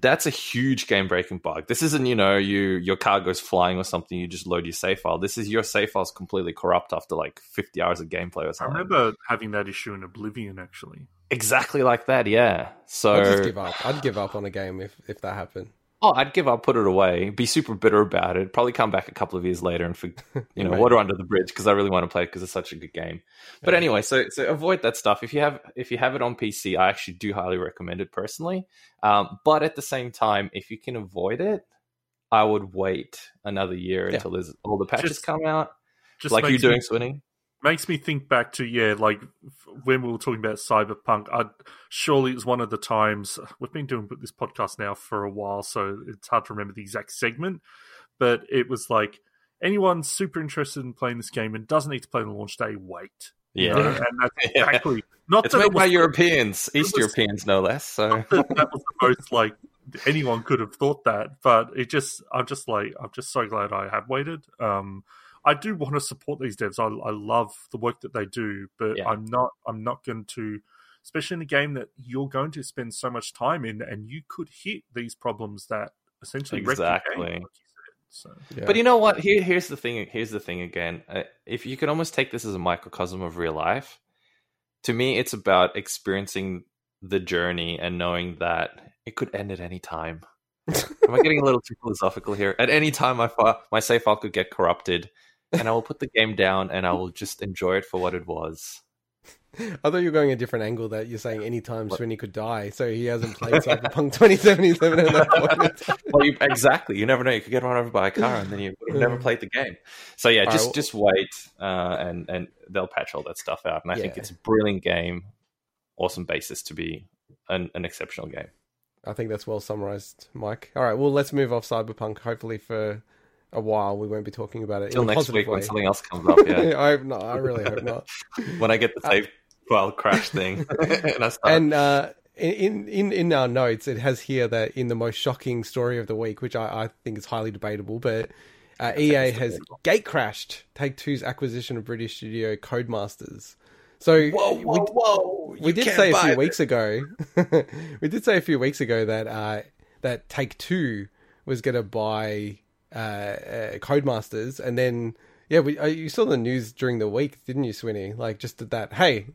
that's a huge game breaking bug. This isn't you know you your car goes flying or something. You just load your save file. This is your save file's completely corrupt after like fifty hours of gameplay or something. I remember having that issue in Oblivion actually. exactly like that. Yeah. So I'd just give up. I'd give up on a game if, if that happened. Oh, I'd give up, put it away, be super bitter about it. Probably come back a couple of years later and, for, you know, Maybe. water under the bridge because I really want to play it because it's such a good game. But Yeah. anyway, so so avoid that stuff. If you have if you have it on PC, I actually do highly recommend it personally. Um, but at the same time, if you can avoid it, I would wait another year Yeah. until there's all the patches Just- come out, Just like you doing, Swinny. Makes me think back to yeah, like when we were talking about cyberpunk. I surely it was one of the times we've been doing this podcast now for a while, so it's hard to remember the exact segment. But it was like anyone super interested in playing this game and doesn't need to play on launch day, wait. You Yeah, know, and that's Yeah. exactly not it's that made it by Europeans, East was- Europeans, no less. So that, that was the most like anyone could have thought that but it just i'm just like i'm just so glad i have waited um i do want to support these devs i, I love the work that they do but Yeah. i'm not i'm not going to especially in a game that you're going to spend so much time in and you could hit these problems that essentially wreck your game, Exactly. like so Yeah. But you know what? Here, here's the thing. Here's the thing again. Uh, if you could almost take this as a microcosm of real life, to me, it's about experiencing the journey and knowing that it could end at any time. Am I getting a little too philosophical here? At any time, my fi- my save file could get corrupted, and I will put the game down and I will just enjoy it for what it was. I thought you were going a different angle that you're saying anytime What? Swinny could die, so he hasn't played Cyberpunk 2077 at that point. Well, you, exactly. You never know. You could get run over by a car, and then you would have never played the game. So yeah, All just right, just wait, uh, and and they'll patch all that stuff out. And I think it's a brilliant game, awesome basis to be an, an exceptional game. I think that's well summarized, Mike. All right, well, let's move off Cyberpunk. Hopefully, for a while, we won't be talking about it Till a next week when something else comes up. Yeah, I hope not. I really hope not. when I get the save file crash thing, and I start. and uh, in in in our notes, it has here that in the most shocking story of the week, which I, I think is highly debatable, but uh, EA has gate crashed Take Two's acquisition of British studio Codemasters. So we, whoa! we did say a few weeks ago, we did say a few weeks ago that uh, that Take Two was going to buy uh, uh, Codemasters, and then yeah, we, uh, you saw the news during the week, didn't you, Swinny? Like just did that, hey,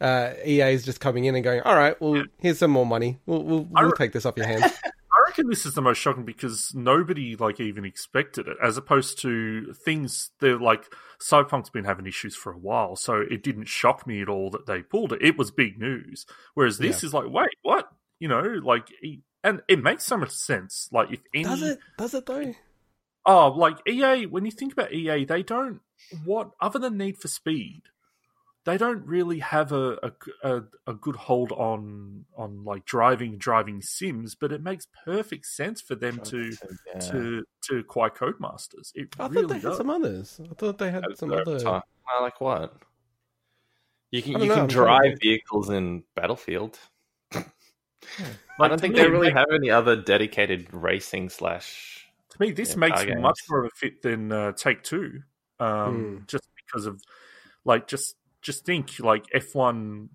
uh, EA is just coming in and going, all right, well, here's some more money. We'll we'll, we'll re- take this off your hands. I reckon this is the most shocking because nobody like even expected it, as opposed to things that like Cyberpunk's been having issues for a while, so it didn't shock me at all that they pulled it. It was big news, whereas this is like, wait, what? You know, like, and it makes so much sense. Like, if any, Does it? Does it though? Oh, like EA, when you think about EA, they don't what other than Need for Speed, they don't really have a a, a, a good hold on on like driving driving sims, but it makes perfect sense for them to to to acquire Codemasters. It I thought really they had some others. I thought they had some other. Well, like what? You can you know, can I'm drive vehicles in Battlefield. I Like, don't think they really have any other dedicated racing slash. To me, this Yeah, makes car much more of a fit than uh, Take Two, um, Hmm. just because of like just just think like F one,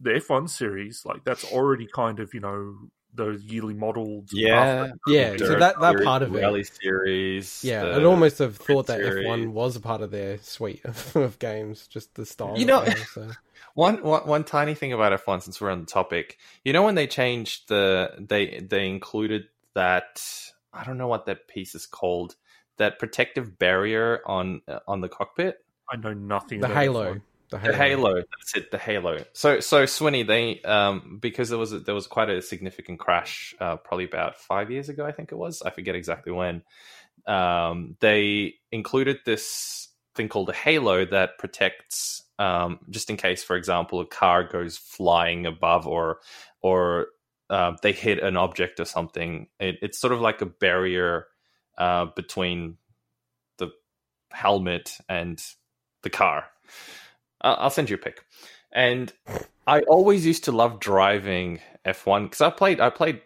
the F one series, like that's already kind of you know the yearly modelled. Yeah, rough- Yeah, so that- that series, part of it- rally series. Yeah, I'd almost have thought that series. F1 was a part of their suite of, of games, just the style. You know- of games, so. One, one one tiny thing about F1 since we're on the topic. You know when they changed the they they included that I don't know what that piece is called that protective barrier on uh, on the cockpit. I know nothing. the about Halo. F1. The Halo. The Halo, that's it. The Halo. So, so Swinny, they um because there was a, there was quite a significant crash, uh, probably about five years ago, I think it was. I forget exactly when. Um, they included this thing called a Halo that protects, um, just in case, for example, a car goes flying above or or uh, they hit an object or something. It, it's sort of like a barrier uh, between the helmet and the car. I'll I'll send you a pic. And I always used to love driving F1 because I played I played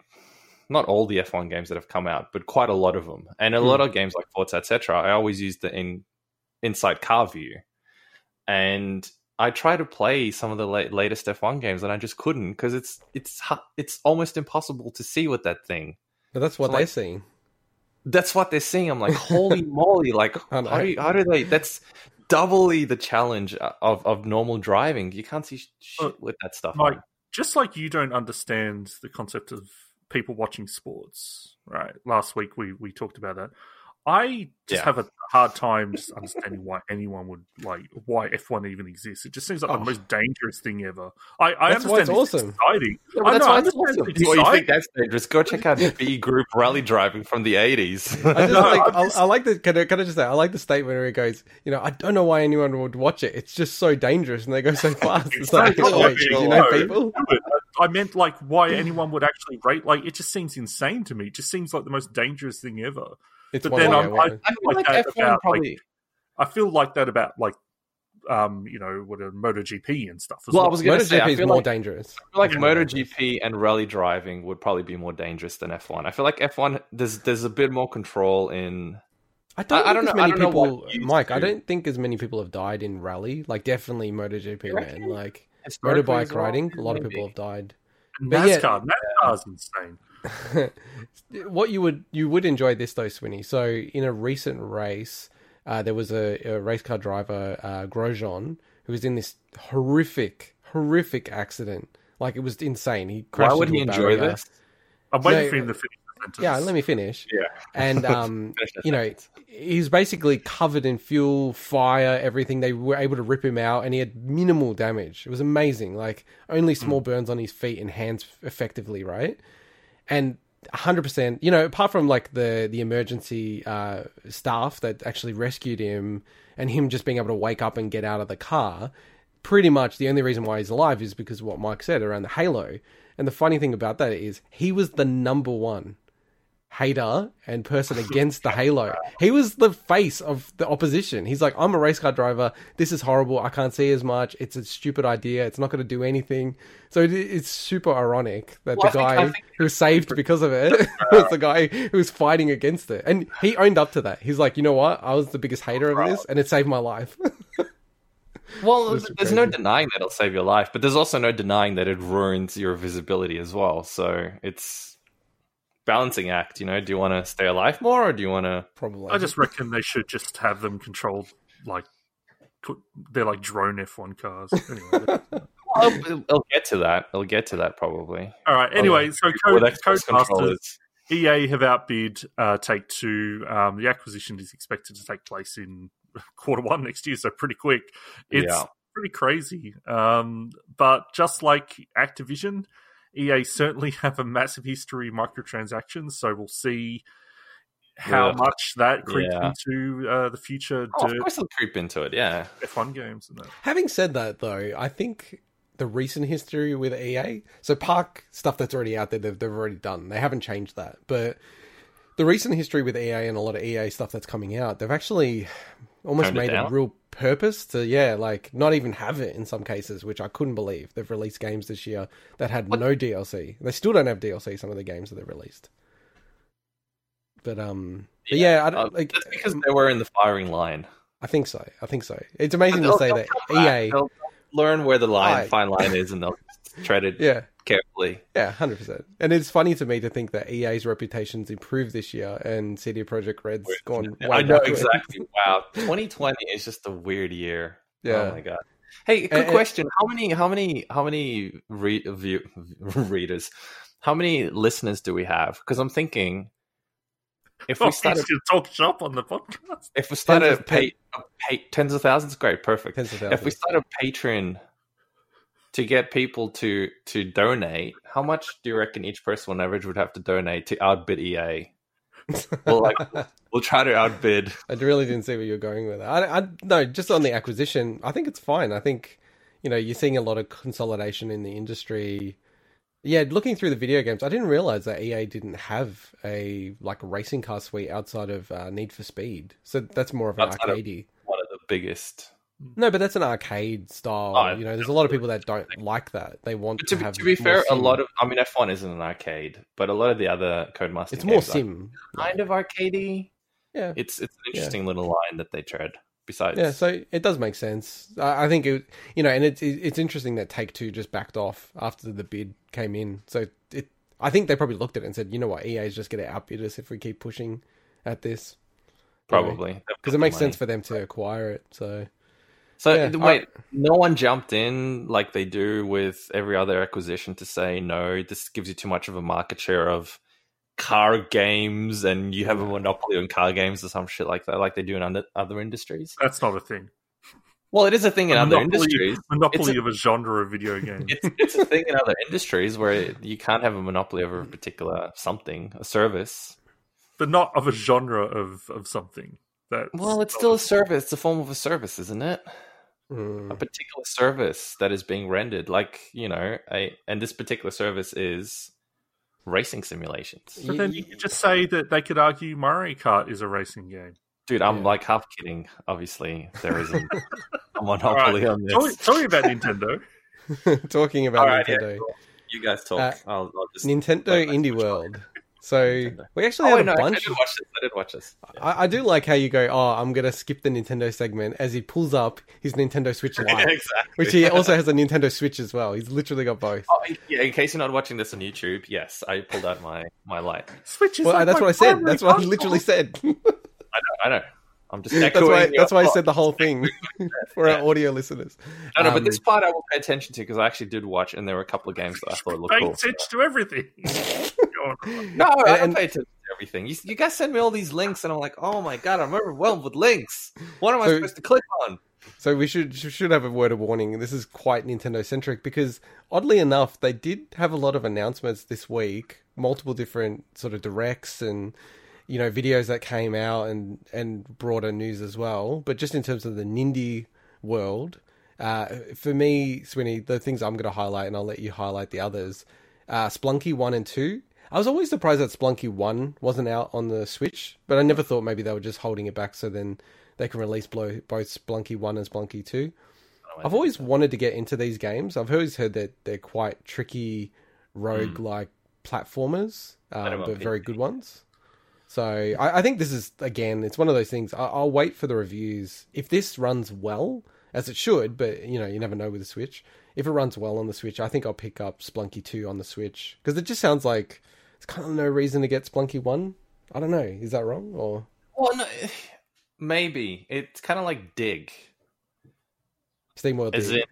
not all the F1 games that have come out, but quite a lot of them, and a Hmm. lot of games like Forza, etc. I always used the in inside car view, and I try to play some of the la- latest F1 games, and I just couldn't because it's it's it's almost impossible to see with that thing. But that's what So, they're like- seeing. That's what they're seeing. I'm like, holy moly! Like, how do, you, how do they? That's doubly the challenge of of normal driving. You can't see shit Uh, with that stuff. Mike, on. just like you don't understand the concept of people watching sports, right? Last week we we talked about that. I just Yeah. have a hard time just understanding why anyone would like why F1 even exists. It just seems like Oh. the most dangerous thing ever. I, I That's why understand it's it's awesome. exciting. Yeah, I that's know, why it's understand awesome. it's What, you think that's dangerous? Go check out B Group rally driving from the 80s. I No, like I'm I, I like the can I, can I just say I like the statement where it goes, you know, I don't know why anyone would watch it. It's just so dangerous and they go so fast. It's like, so wait, you know, people. I meant like why anyone would actually rate. Like it just seems insane to me. It just seems like the most dangerous thing ever. It's But then I'm- I I- feel like like that F1 about, like, probably. I feel like that about like um you know what a MotoGP and stuff as Well, well. I was going to say, I is feel more like, dangerous. I feel like Yeah. MotoGP and rally driving would probably be more dangerous than F1. I feel like F1 there's there's a bit more control in. I don't, I- I think don't as know- I many don't know people, what used Mike. I don't think as many people have died in rally. Like definitely MotoGP, You man. Like motorbike as well, riding, a lot of people have died. And but yeah- NASCAR, NASCAR's insane. what you would you would enjoy this though, Swinny. So in a recent race, uh, there was a, a race car driver, uh, Grosjean, who was in this horrific, horrific accident. Like it was insane. He crashed. Why would he enjoy barrier. this? I'm waiting Yeah, for him to finish. Yeah, let me finish. Yeah. And um, you know, he's basically covered in fuel, fire, everything. They were able to rip him out, and he had minimal damage. It was amazing. Like only small burns on his feet and hands, effectively, right? And 100%, you know, apart from like the the emergency uh, staff that actually rescued him, and him just being able to wake up and get out of the car. Pretty much the only reason why he's alive is because of what Mike said around the halo. And the funny thing about that is he was the number one hater and person against the Halo. He was the face of the opposition. He's like, I'm a race car driver. This is horrible. I can't see as much. It's a stupid idea. It's not going to do anything. So it's super ironic that Well, the think- guy I think- who was saved because of it was the guy who was fighting against it. And he owned up to that. He's like, you know what? I was the biggest hater of this and it saved my life. Well, there's no denying that it'll save your life, but there's also no denying that it ruins your visibility as well. So it's balancing act. You know, do you want to stay alive more, or do you want to? Probably. I just reckon they should just have them controlled like they're like drone F1 cars. Anyway, Well, it'll, it'll get to that. It'll get to that probably. all right. Anyway, so Code, Xbox Codemasters, controllers. EA have outbid uh, Take Two. Um, the acquisition is expected to take place in quarter one next year, so pretty quick. It's Yeah. pretty crazy. Um, but just like Activision, EA certainly have a massive history of microtransactions, so we'll see how Yeah. much that creeps Yeah. into uh, the future Oh, of course, it'll creep into it. Yeah. F1 games and that. Having said that, though, I think the recent history with EA, so Park stuff that's already out there, they've, they've already done. They haven't changed that. But the recent history with EA and a lot of EA stuff that's coming out, they've actually almost Toned it made a real purpose to, yeah, like not even have it in some cases, which I couldn't believe. They've released games this year that had no DLC. They still don't have DLC, some of the games that they've released. But, um, but yeah, I Uh, don't like. that's because they were in the firing line. I think so. I think so. It's amazing to say that. EA. They'll learn where the line, fine line is, and they'll tread it Yeah, carefully. Yeah, hundred percent. And it's funny to me to think that EA's reputation's improved this year, and CD Projekt Red's gone. Way I know backwards. exactly. Wow, 2020 is just a weird year. Oh yeah. Oh my god. Hey, quick And- question: How many, how many, how many re- view, readers, how many listeners do we have? Because I'm thinking, if Oh, we started, to talk shop on the podcast. if we started of- a pay, pay, tens of thousands, great, perfect. Tens of If we thousands. start a Patreon to get people to to donate, how much do you reckon each person on average would have to donate to outbid EA? Well, like, We'll try to outbid. I really didn't see where you're going with that. I, I no, just on the acquisition, I think it's fine. I think you know you're seeing a lot of consolidation in the industry. Yeah, looking through the video games, I didn't realize that EA didn't have a like racing car suite outside of uh, Need for Speed. So that's more of an Outside of- One of the biggest Hmm. No, but that's an arcade style. Oh, you know, there's a lot of people that don't like that. They want to, to, be- have. to be more fair, a lot of I mean F1 isn't an arcade, but a lot of the other Codemaster it's more games are sim. kind of arcadey. Yeah. It's it's an Yeah. interesting little line that they tread. Besides, Yeah, so it does make sense. I, I think it, you know, and it's it's interesting that Take Two just backed off after the bid came in. So it, I think they probably looked at it and said, you know what, EA's just going to outbid us if we keep pushing at this. probably because it makes sense for them to acquire it. So So Yeah, wait, no one jumped in like they do with every other acquisition to say no. This gives you too much of a market share of car games, and you have a monopoly on car games or some shit like that, like they do in other other industries. That's not a thing. Well, it is a thing in A other monopoly- industries. Monopoly It's a- of a genre of video game. It's it's a thing in other industries where you can't have a monopoly over a particular something, a service. but not of a genre of, of something. That Well, it's still a service. It's a form of a service, isn't it? Mm, a particular service that is being rendered like you know a and this particular service is racing simulations. But then you could just say that they could argue Mario Kart is a racing game. dude i'm Yeah. like half kidding. Obviously there isn't a monopoly on this. Tell me about Nintendo. talking about All right, yeah, Nintendo, you guys talk. Uh, I'll, I'll just Nintendo Wait, Indie World. So Nintendo. we actually oh had wait, a no, I bunch. did watch this i did watch this I, I do like how you go. Oh, I'm gonna skip the Nintendo segment as he pulls up his Nintendo Switch yeah, exactly which he also has a Nintendo Switch as well. He's literally got both. oh, yeah in case you're not watching this on youtube yes i pulled out my my light Switch is Well, like that's my what I said. That's what I literally said. i know i know i'm just that's echoing why. your That's why I said the whole thing for our audio listeners. no, no, Um, but this part I will pay attention to because I actually did watch, and there were a couple of games that I thought looked Pay cool. attention to everything. Go on. No, I don't And- pay attention to everything. You, you guys send me all these links, and I'm like, oh my god, I'm overwhelmed with links. What am I supposed to click on? So we should should have a word of warning. This is quite Nintendo centric because oddly enough, they did have a lot of announcements this week, multiple different sort of directs and you know videos that came out and and broader news as well. But just in terms of the Nindy world, uh, for me, Swinny, the things I'm going to highlight, and I'll let you highlight the others. Uh, Spelunky one and two. I was always surprised that Spelunky one wasn't out on the Switch, but I never thought maybe they were just holding it back so then they can release blow, both Spelunky 1 and Spelunky 2. I've always wanted to get into these games. I've always heard that they're quite tricky, rogue like platformers, um, but very good ones. So I, I think this is, again, it's one of those things. I, I'll wait for the reviews. If this runs well, as it should, but you know, you never know with the Switch. If it runs well on the Switch, I think I'll pick up Spelunky 2 on the Switch. Because it just sounds like it's kind of no reason to get Spelunky 1. I don't know. Is that wrong? Or. Well, no, maybe it's kind of like Dig, Steam World as Dig. in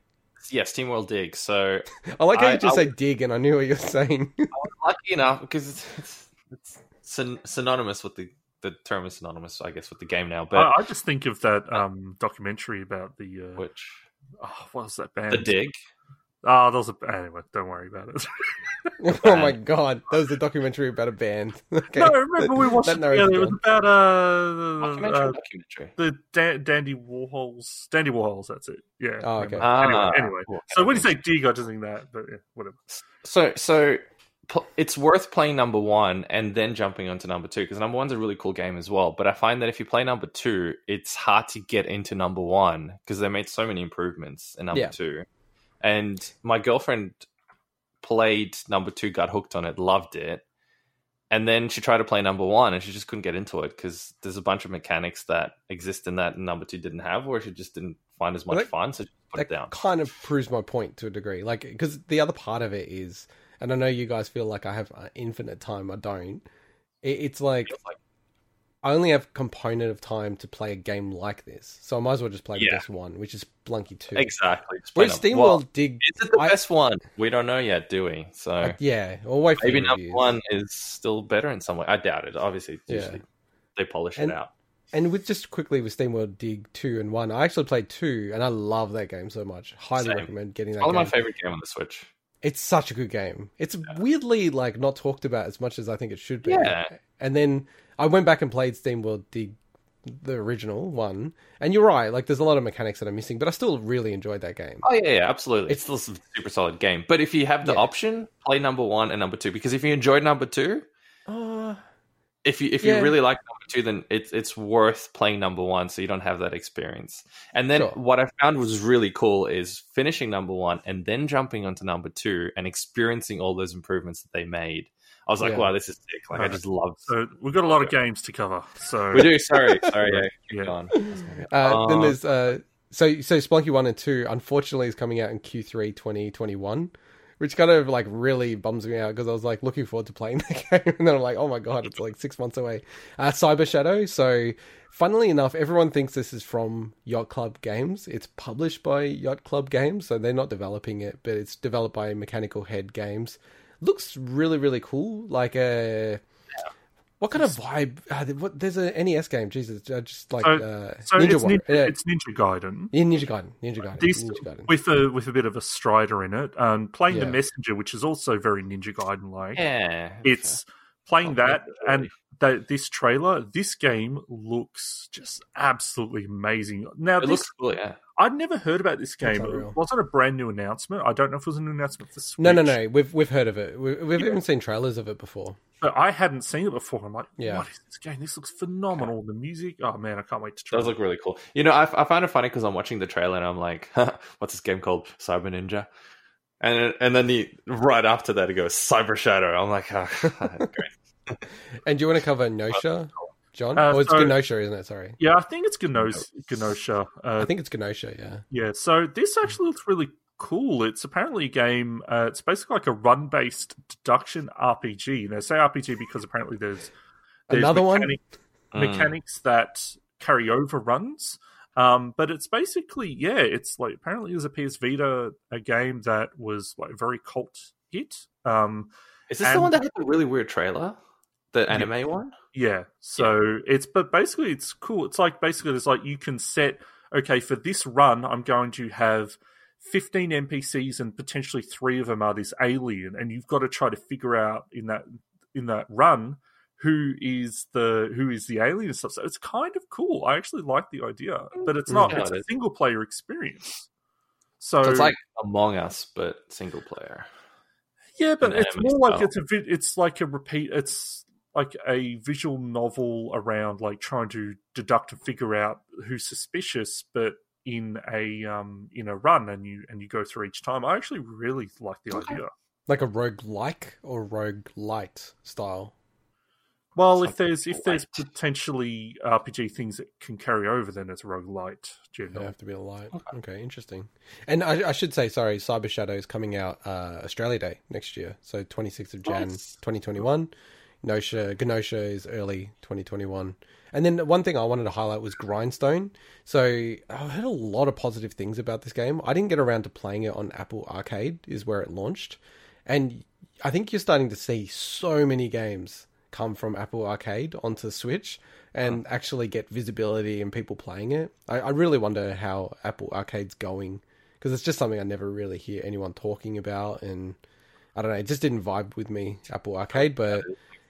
yeah, SteamWorld Dig. So I like how I- you just I say dig, and I knew what you were saying. I was lucky enough because it's, it's, it's syn- synonymous with the the term is synonymous, I guess, with the game now. But I, I just think of that um, documentary about the uh, which oh, what was that band? the Dig. Oh, there was a anyway. Don't worry about it. oh my god, that was a documentary about a band. Okay. no, remember we watched That it narrows together. it It was about uh, Documentary, uh, documentary. the Dan- Dandy Warhols. Dandy Warhols. That's it. Yeah. Oh, okay. remember. Ah, anyway, anyway. cool. so when you say dig, I just think that, but yeah, whatever. So, so it's worth playing number one and then jumping onto number two because number one's a really cool game as well. But I find that if you play number two, it's hard to get into number one because they made so many improvements in number Yeah. two. And my girlfriend played number two, got hooked on it, loved it. And then she tried to play number one and she just couldn't get into it because there's a bunch of mechanics that exist in that number two didn't have, or she just didn't find as much Well, that- fun. So she put it that down. kind of proves my point to a degree. Like, because the other part of it is, and I know you guys feel like I have uh, infinite time. I don't. It, it's like like- I only have component of time to play a game like this, so I might as well just play the Yeah. best one, which is Spelunky Two. Exactly. Just play Whereas number- Well, SteamWorld Dig, Is it the I- best one? We don't know yet, do we? So yeah, wait for maybe the number reviews. one is still better in some way. I doubt it. Obviously, Yeah. usually they polish And- it out. And with just quickly with SteamWorld Dig two and one, I actually played two, and I love that game so much. Highly Same. recommend getting that. Probably my favorite game on the Switch. It's such a good game. It's weirdly like not talked about as much as I think it should be. Yeah. And then I went back and played SteamWorld Dig, the original one, and you're right. Like there's a lot of mechanics that are missing, but I still really enjoyed that game. Oh yeah, yeah, absolutely. It's still a super solid game. But if you have the Yeah. option, play number one and number two. Because if you enjoyed number two, if you if you really like number two, then it's it's worth playing number one, so you don't have that experience. And then Sure. what I found was really cool is finishing number one and then jumping onto number two and experiencing all those improvements that they made. I was like, Yeah. wow, this is sick! Like I just love. So we've got a lot of games to cover. So We do. Sorry, sorry. Yeah, keep Yeah. going. Uh, then Uh, there's uh, so so Spelunky one and two. Unfortunately, is coming out in Q3 2021, which kind of like really bums me out because I was like looking forward to playing the game, and then I'm like, oh my god, it's like six months away. Uh, Cyber Shadow. So, funnily enough, everyone thinks this is from Yacht Club Games. It's published by Yacht Club Games, so they're not developing it, but it's developed by Mechanical Head Games. Looks really really cool. Like a what kind of vibe? Uh, what, there's a NES game. Jesus, uh, just like So- uh, so Ninja it's, Ninja, Yeah. it's Ninja Gaiden. Yeah, Ninja Gaiden. Ninja Gaiden. This, Ninja Gaiden. with a with a bit of a strider in it, um, playing the messenger, which is also very Ninja Gaiden like. Yeah, It's playing Oh, that yeah. and that this trailer, this game looks just absolutely amazing. Now, it this, looks cool. Yeah, I'd never heard about this game. It wasn't a brand new announcement. I don't know if it was an announcement for Switch. No, no, no. We've we've heard of it. We, we've Yeah. even seen trailers of it before. But I hadn't seen it before. I'm like, Yeah. what is this game? This looks phenomenal. The music, oh man, I can't wait to try. it try. does look really cool. You know, I, I find it funny because I'm watching the trailer and I'm like, what's this game called? Cyber Ninja. And and then the right after that it goes Cyber Shadow. I'm like, ah, oh, great. And do you want to cover Gnosia, uh, John? Uh, oh, it's so- Genosha, isn't it? Sorry. Yeah, I think it's Genos- Genosha. Uh, I think it's Genosha, yeah. Yeah, so this actually looks really cool. It's apparently a game. Uh, it's basically like a run-based deduction RPG. And I say RPG because apparently there's, there's Another one? mechanic- Mm. mechanics that carry over runs. Um, but it's basically yeah, it's like apparently there's a PS Vita a game that was like a very cult hit. Um, Is this the one that had the really weird trailer? The anime one? Yeah. So it's but basically it's cool. It's like basically it's like you can set okay for this run I'm going to have 15 NPCs and potentially 3 of them are this alien and you've got to try to figure out in that in that run who is the who is the alien and stuff. So it's kind of cool. I actually like the idea, but it's not mm. Yeah, it's it a single player experience. So, it's like Among Us, but single player. Yeah, but it's more like style. it's a it's like a repeat. It's like a visual novel around like trying to deduct and figure out who's suspicious, but in a um in a run, and you and you go through each time. I actually really like the Okay. idea. Like a rogue like or rogue light style. Well, if Something there's if there's potentially RPG things that can carry over, then it's roguelite. They Generally. have to be a light. Okay. Okay, interesting. And I, I should say, sorry, Cyber Shadow is coming out uh, Australia Day next year, so 26th of Jan, Nice. 2021. Gnosia, Genosha is early 2021. And then one thing I wanted to highlight was Grindstone. So I heard a lot of positive things about this game. I didn't get around to playing it on Apple Arcade, is where it launched. And I think you're starting to see so many games come from Apple Arcade onto Switch and actually get visibility and people playing it. I, I really wonder how Apple Arcade's going because it's just something I never really hear anyone talking about. And I don't know, it just didn't vibe with me, Apple Arcade. But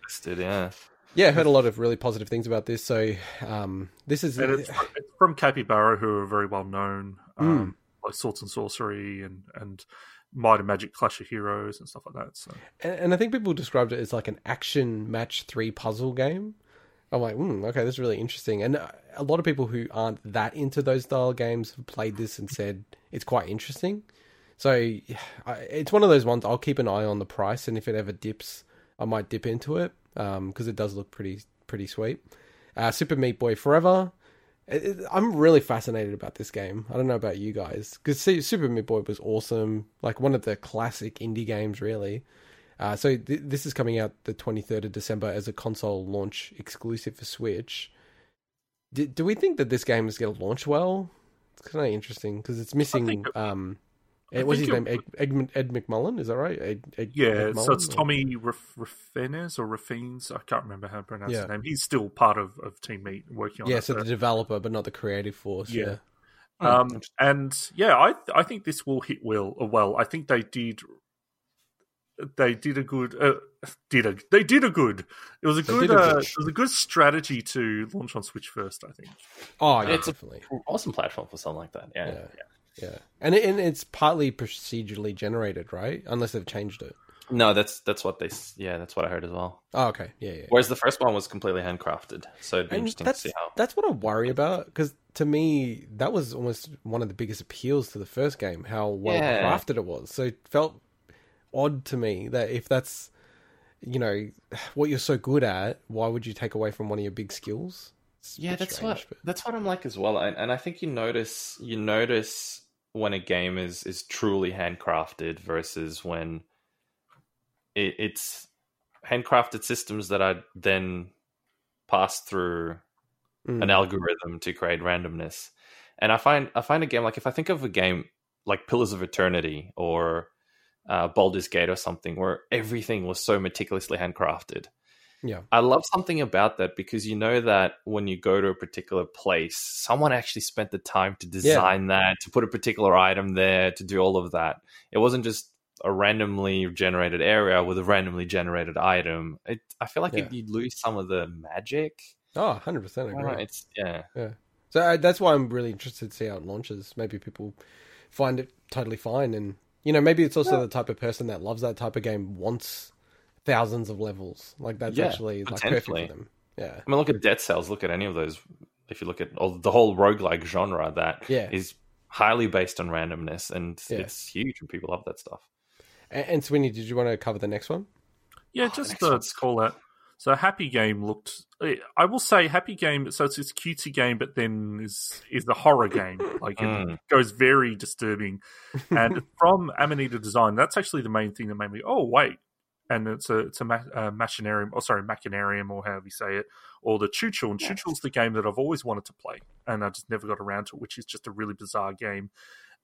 Listed, yeah. yeah, I heard a lot of really positive things about this. So um, this is And it's, it's from Capybara, who are very well known, um, like Swords and Sorcery and and Might and Magic Clash of Heroes and stuff like that. So and, and I think people described it as like an action match three puzzle game. I'm like, mm, okay, this is really interesting. And uh, a lot of people who aren't that into those style games have played this and said it's quite interesting. So yeah, I, it's one of those ones I'll keep an eye on the price, and if it ever dips, I might dip into it because it does look pretty pretty sweet. Uh, Super Meat Boy Forever. It, it- I'm really fascinated about this game. I don't know about you guys because Super Meat Boy was awesome, like one of the classic indie games, really. Uh, so th- this is coming out the 23rd of December as a console launch exclusive for Switch. Do, do we think that this game is going to launch well? It's kind of interesting because it's missing. um, I eh, what's his think name? Ed, Ed, Ed McMillen, is that right? Ed, Ed, yeah, Ed so it's or- Tommy Raf- Refenes or Refenes. I can't remember how to pronounce Yeah. his name. He's still part of, of Team Meat working on Yeah, it. so the but- developer, but not the creative force. Yeah. Yeah, Hmm, Um, and yeah, I I think this will hit well. uh, Well, I think they did. They did a good. Uh, did a they did a good. It was a They good. did a Uh, good. it was a good strategy to launch on Switch first. I think. Oh, yeah, It's a- definitely. Awesome platform for something like that. Yeah. Yeah. Yeah, and it, and it's partly procedurally generated, right? Unless they've changed it. No, that's that's what they. Yeah, that's what I heard as well. Oh, okay, yeah, yeah. Whereas the first one was completely handcrafted, so it'd be And interesting to that's see how. that's what I worry about because to me that was almost one of the biggest appeals to the first game, how well Yeah. crafted it was. So it felt odd to me that if that's you know what you're so good at, why would you take away from one of your big skills? It's Yeah, that's strange, what but- that's what I'm like as well, and, and I think you notice you notice when a game is is truly handcrafted versus when it, it's handcrafted systems that are then passed through Mm. an algorithm to create randomness. And I find I find a game like if I think of a game like Pillars of Eternity or uh, Baldur's Gate or something where everything was so meticulously handcrafted. Yeah. I love something about that because you know that when you go to a particular place, someone actually spent the time to design that, to put a particular item there, to do all of that. It wasn't just a randomly generated area with a randomly generated item. It, I feel like Yeah. it, you'd lose some of the magic. Oh, 100% uh, agree. don't It's yeah. So I, that's why I'm really interested to see how it launches. Maybe people find it totally fine, and you know, maybe it's also the type of person that loves that type of game wants thousands of levels. Like that's Yeah, actually like perfect for them. Yeah, I mean, look at Dead Cells. Look at any of those. If you look at all, the whole roguelike genre, that Yeah. is highly based on randomness, and Yeah. it's huge, and people love that stuff. and, and Swinny, did you want to cover the next one? Yeah, Oh, just next to one's call out. So Happy Game looked. I will say Happy Game. So it's this cutesy game, but then is is the horror game. Like it Mm. goes very disturbing. And from Amanita Design, that's actually the main thing that made me. Oh wait, and it's a it's a ma- uh, machinarium. Oh sorry, machinarium or however you say it, or the Chuchel. And Chuchel's the game that I've always wanted to play, and I just never got around to it, which is just a really bizarre game.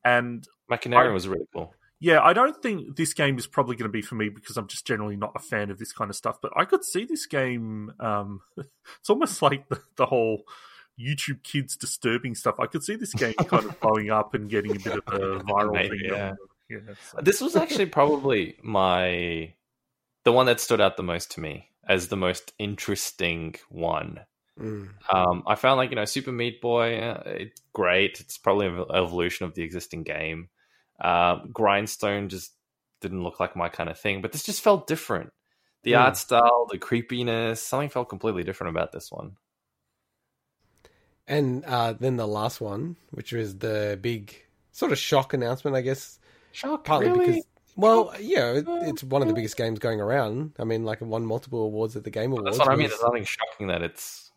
And Machinarium I- was really cool. yeah, I don't think this game is probably going to be for me because I'm just generally not a fan of this kind of stuff. But I could see this game. Um, it's almost like the, the whole YouTube kids disturbing stuff. I could see this game kind of blowing up and getting a bit of a viral Maybe, thing. yeah. Yeah, so- This was actually probably my the one that stood out the most to me as the most interesting one. Mm. Um, I found like you know Super Meat Boy, uh, it's great. It's probably an evolution of the existing game. Um, Grindstone just didn't look like my kind of thing, but this just felt different. The Hmm. art style, the creepiness, something felt completely different about this one. And uh, then the last one, which was the big sort of shock announcement, I guess, Shock, partly really? because. Well, yeah, it, it's one of the biggest games going around. I mean, like it won multiple awards at the Game Awards. That's what I mean. was- There's nothing shocking that it's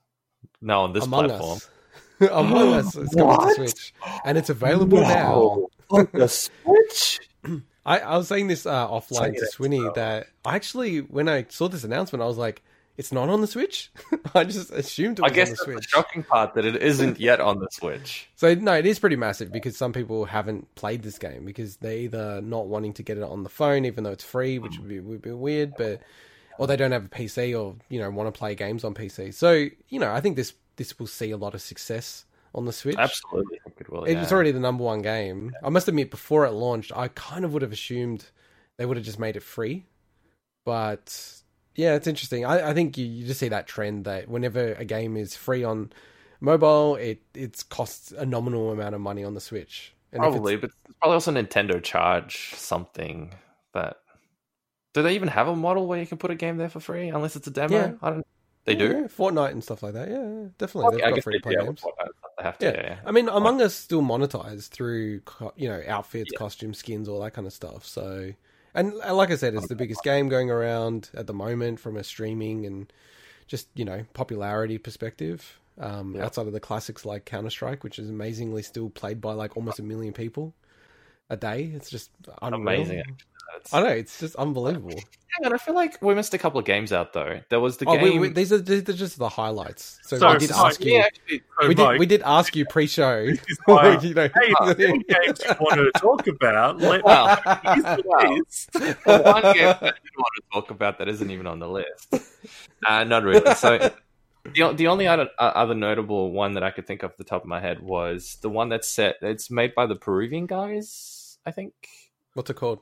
now on this Among platform. Us. Among Us is coming to What? Switch, and it's available now. on the Switch. I, I was saying this uh, offline to it, Swinny that I actually, when I saw this announcement, I was like, "It's not on the Switch." I just assumed it I was guess on the that's the shocking part that it isn't yet on the Switch. So no, it is pretty massive because some people haven't played this game because they're either not wanting to get it on the phone, even though it's free, which would be, would be weird, but or they don't have a PC or you know want to play games on PC. So you know, I think this this will see a lot of success on the Switch. Absolutely, it will. Yeah. was already the number one game. I must admit, before it launched, I kind of would have assumed they would have just made it free. But yeah, it's interesting. I, I think you, you just see that trend that whenever a game is free on mobile, it it costs a nominal amount of money on the Switch. And if it's- probably, but it's probably also Nintendo charge something that. Do they even have a model where you can put a game there for free unless it's a demo? Yeah. I don't. They do. Yeah, Fortnite and stuff like that. Yeah, yeah, definitely. Okay, They've I got free they, to play yeah, games. they have to. Yeah. Yeah, yeah. I mean, Among Us still monetized through you know outfits, costumes, skins, all that kind of stuff. So, and uh, like I said, it's the biggest game going around at the moment from a streaming and just you know popularity perspective. Um, Yeah. Outside of the classics like Counter Strike, which is amazingly still played by like almost a million people a day. It's just unreal. Amazing. Actually. That's- I know it's just unbelievable. Hang on, I feel like we missed a couple of games out though. There was the Oh, game. we, we, these are these are just the highlights. So, So, we did so, ask you. yeah, actually, So, We did. We did ask you pre-show. is like, you know, hey, if there's any games you want to talk about, let Wow. me know list. Well, one game that I didn't want to talk about that isn't even on the list. Uh, not really. So the the only other uh, other notable one that I could think of off the top of my head was the one that's set. It's made by the Peruvian guys, I think. What's it called?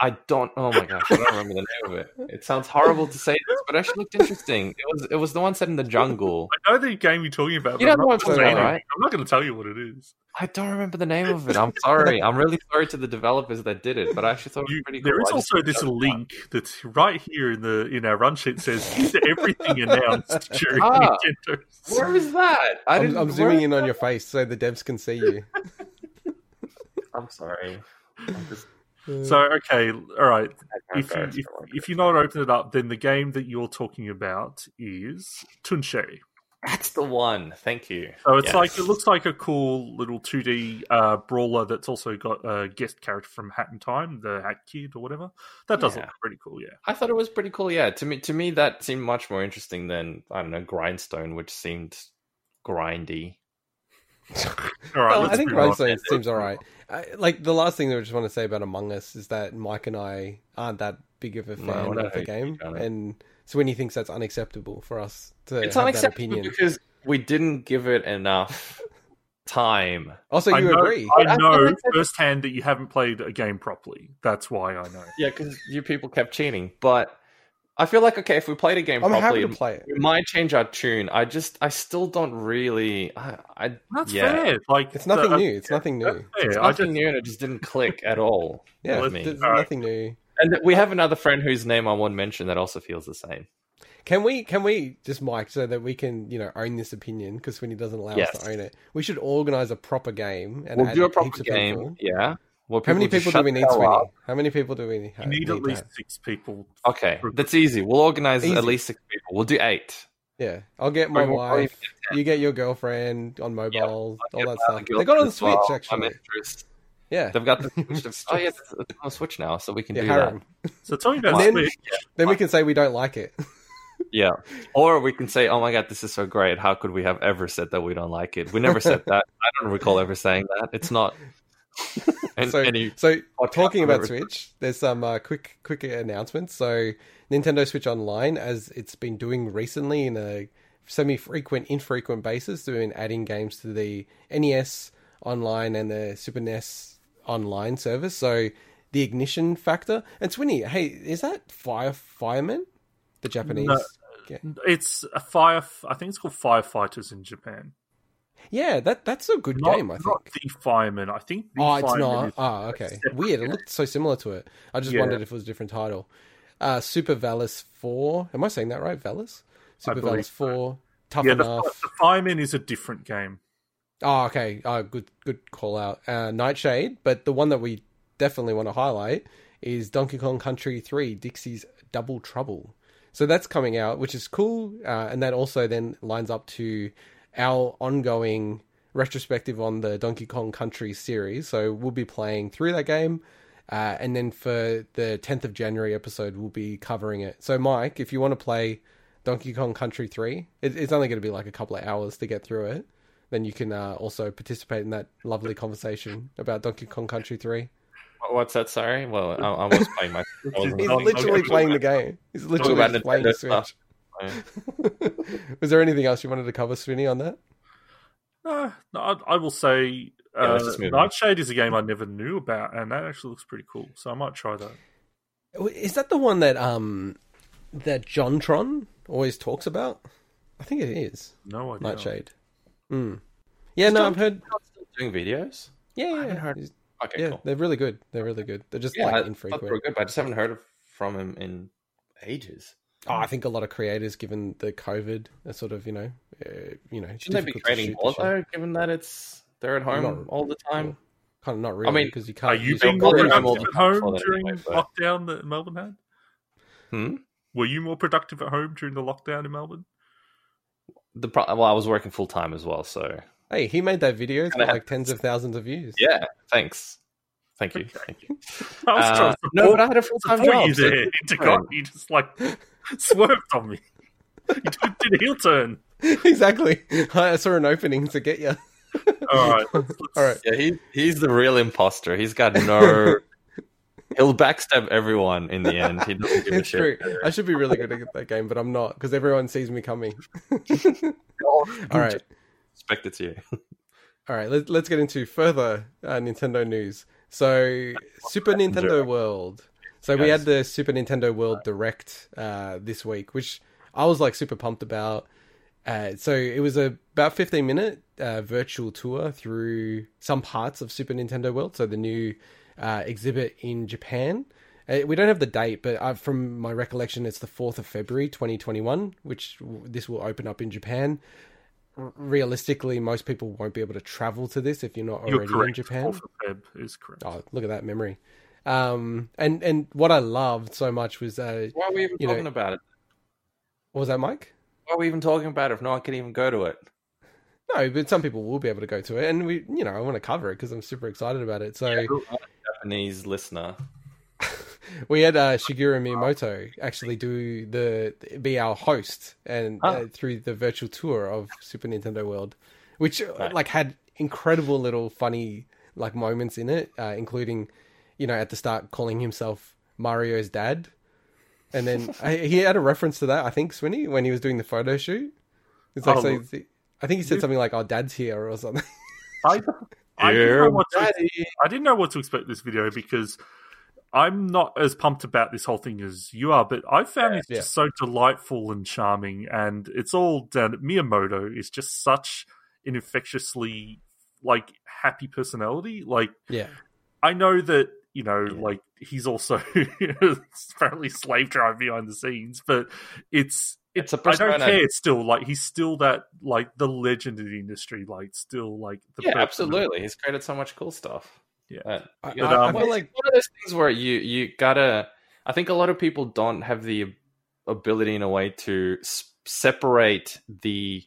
I don't. Oh my gosh, I don't remember the name of it. It sounds horrible to say this, but it actually looked interesting. It was it was the one set in the jungle. I know the game you're talking about. You but know I'm the not one I'm gonna about, right? I'm not going to tell you what it is. I don't remember the name of it. I'm sorry. I'm really sorry to the developers that did it, but I actually thought it was pretty cool. there is also this that was link that's right here in the in our run sheet says everything announced during Ah. Nintendo. Where is that? I I'm, didn't. I'm where zooming is in on that? your face so the devs can see you. I'm sorry. I'm just. So okay, all right. If you, if, if you're not open it up, then the game that you're talking about is Tunche. That's the one. Thank you. So it's Yes. like it looks like a cool little 2D uh, brawler that's also got a guest character from Hat in Time, the Hat Kid or whatever. That does Yeah. look pretty cool, yeah. I thought it was pretty cool. Yeah, to me, to me, that seemed much more interesting than I don't know Grindstone, which seemed grindy. All right, Well, let's I think move on. Seems all right. I, like the last thing that I just want to say about Among Us is that Mike and I aren't that big of a fan we're of the game, big fan of it. and Swinny thinks that's unacceptable for us to It's have that opinion. because we didn't give it enough time. Also, I you know, agree? I I know like that's- firsthand that you haven't played a game properly. That's why I know. Yeah, because you people kept cheating. But I feel like okay, if we played a game I'm happy properly, to play it. we might change our tune. I just, I still don't really. I, I That's yeah, fair. Like It's nothing uh, new. It's nothing new. fair. It's I nothing just, new, and it just didn't click at all Yeah, with me. there's Alright. nothing new. And we have another friend whose name I won't mention that also feels the same. Can we can we just Mike so that we can you know own this opinion because Swinny doesn't allow us Yes. to own it. We should organize a proper game and We'll add do a heaps proper of game. people. Yeah. Well, How many people do we need, hell Swinny? up. How many people do we need? you need to at least have? six people. Okay, that's easy. We'll organize Easy. at least six people. We'll do eight. Yeah, I'll get my we'll probably wife. You get your girlfriend on mobile, I'll all that stuff. other They got on the Switch well, my actually. mistress. Yeah, They've got the Switch. to- oh yeah, it's it's on Switch now, so we can yeah, do harem. So talking about then- Switch, Then we can say we don't like it. Yeah, or we can say, "Oh my god, this is so great! How could we have ever said that we don't like it?" We never said that. I don't recall ever saying that. It's not. and, so, any so talking about ever- Switch, there's some uh, quick quick announcements. So Nintendo Switch Online, as it's been doing recently in a semi-frequent, infrequent basis, doing adding games to the NES Online and the Super NES Online service. So the ignition factor and Swinny, hey, is that Fire Fireman, the Japanese? No. game? it's a fire. I think it's called Firefighters in Japan. Yeah, that that's a good Not, game. I think. not the fireman. I think. The Oh, it's not. Oh, okay. Weird. It looked so similar to it. I just Yeah. wondered if it was a different title. Uh, Super Valis 4. Am I saying that right? Valis? Super Valis 4. Tough yeah, the, enough. the fireman is a different game. Oh, okay. Oh, good good call out. Uh, Nightshade, but the one that we definitely want to highlight is Donkey Kong Country 3 Dixie's Double Trouble. So that's coming out, which is cool. Uh, and that also then lines up to our ongoing retrospective on the Donkey Kong Country series. So we'll be playing through that game. Uh, and then for the 10th of January episode, we'll be covering it. So, Mike, if you want to play Donkey Kong Country 3, it, it's only going to be like a couple of hours to get through it. Then you can uh, also participate in that lovely conversation about Donkey Kong Country 3. What's that? Sorry. Well, I, I was playing my. I wasn't- He's literally playing the game. He's literally playing the stuff. Switch. Was there anything else you wanted to cover, Swinny, on that? No, no, I, I will say Yeah, uh, let's on. Nightshade is a game I never knew about, and that actually looks pretty cool. So I might try that. Is that the one that um that Jontron always talks about? I think it is No idea. Nightshade. Mm. Yeah, no, I've heard. Still doing videos. Yeah, yeah, haven't yeah. heard- He's- Okay, yeah, cool. they're really good. They're really good. They're just Yeah, I like thought they infrequent. were good, but I just haven't heard of, from him in ages. Oh, I think a lot of creators, given the COVID, are sort of you know, uh, you know, Shouldn't they be creating more though, given that it's they're at home Not- all the time? Kind of not really, I mean, because you can't. Are you use being it more Probably for- more productive at home during anyway, but- lockdown that Melbourne had? Hmm? Were you more productive at home during the lockdown in Melbourne? The pro- well, I was working full time as well, so Hey, he made that video. It's Kinda got like tens of thousands of views. yeah. Thanks, thank you, thank you. I was Uh, trying to no, but I had a full time support job. you so- there, Intercon. You just like swerved on me. You did, did a heel turn. exactly. I saw an opening to get you. All right. Let's, let's, All right. Yeah, he he's the real imposter. He's got no. He'll backstab everyone in the end. He doesn't give a It's shit. true. I should be really good at that game, but I'm not because everyone sees me coming. All right. Expect it to you. All right, let, let's get into further uh, Nintendo news. So, Super Nintendo World So we had the Super Nintendo World Direct uh, this week, which I was like super pumped about. Uh, so it was a about 15 minute uh, virtual tour through some parts of Super Nintendo World. So the new uh, exhibit in Japan. Uh, we don't have the date, but uh, from my recollection, it's the 4th of February 2021, which w- this will open up in Japan. R- realistically, most people won't be able to travel to this if you're not You're already in Japan. 4th Feb is correct. Oh, look at that memory. Um, and and what I loved so much was uh, Why are we even You know- talking about it? what was that, Mike? Why are we even talking about it if no one can even go to it? No, but some people will be able to go to it, and we, you know, I want to cover it because I'm super excited about it. So Japanese listener. We had uh, Shigeru Miyamoto actually do the be our host and Ah. uh, through the virtual tour of Super Nintendo World, which uh, Nice. like had incredible little funny like moments in it, uh, including you know at the start calling himself Mario's dad, and then I, he had a reference to that I think Swinny when he was doing the photo shoot. It's like Oh, so, look. I think he said something like "Our dad's here" or something. I, I, didn't know what to, I didn't know what to expect this video because I'm not as pumped about this whole thing as you are, but I found it Yeah. just so delightful and charming, and it's all down. Miyamoto is just such an infectiously like happy personality. Like yeah, I know that you know, Yeah. like he's also apparently slave drive behind the scenes, but it's It's a I don't care. It's still like he's still that like the legend of the industry. Like still like the Yeah, absolutely. He's created so much cool stuff. Yeah. Uh, I, But, I- I um, feel like one of those things where you you gotta. I think a lot of people don't have the ability in a way to s- separate the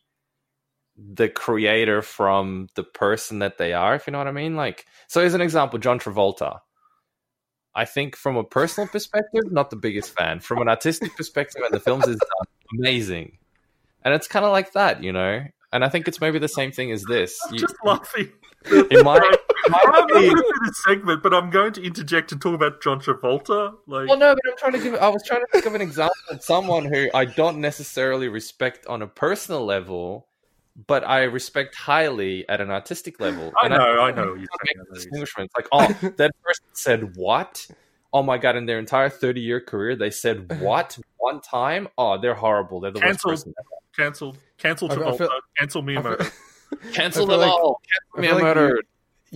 the creator from the person that they are. If you know what I mean. Like, so as an example, John Travolta. I think from a personal perspective, not the biggest fan. From an artistic perspective, and the films is done amazing, and it's kind of like that, you know. And I think it's maybe the same thing as this. I'm You, just laughing. it might, it might I'm not going to do this segment, but I'm going to interject and talk about John Travolta. Like, Well, no, but I'm trying to give. I was trying to think of an example of someone who I don't necessarily respect on a personal level, but I respect highly at an artistic level. I know, I know what you're Make saying. I know you're distinguishments like, oh, that person said what? Oh my god! In their entire thirty-year career, they said what one time? Oh, they're horrible. They're the Cancelled. worst person. Cancelled. Cancel I feel- I Travolta. feel- Cancel Miyamoto. Cancel them like- all. I Cancel me feel like murder.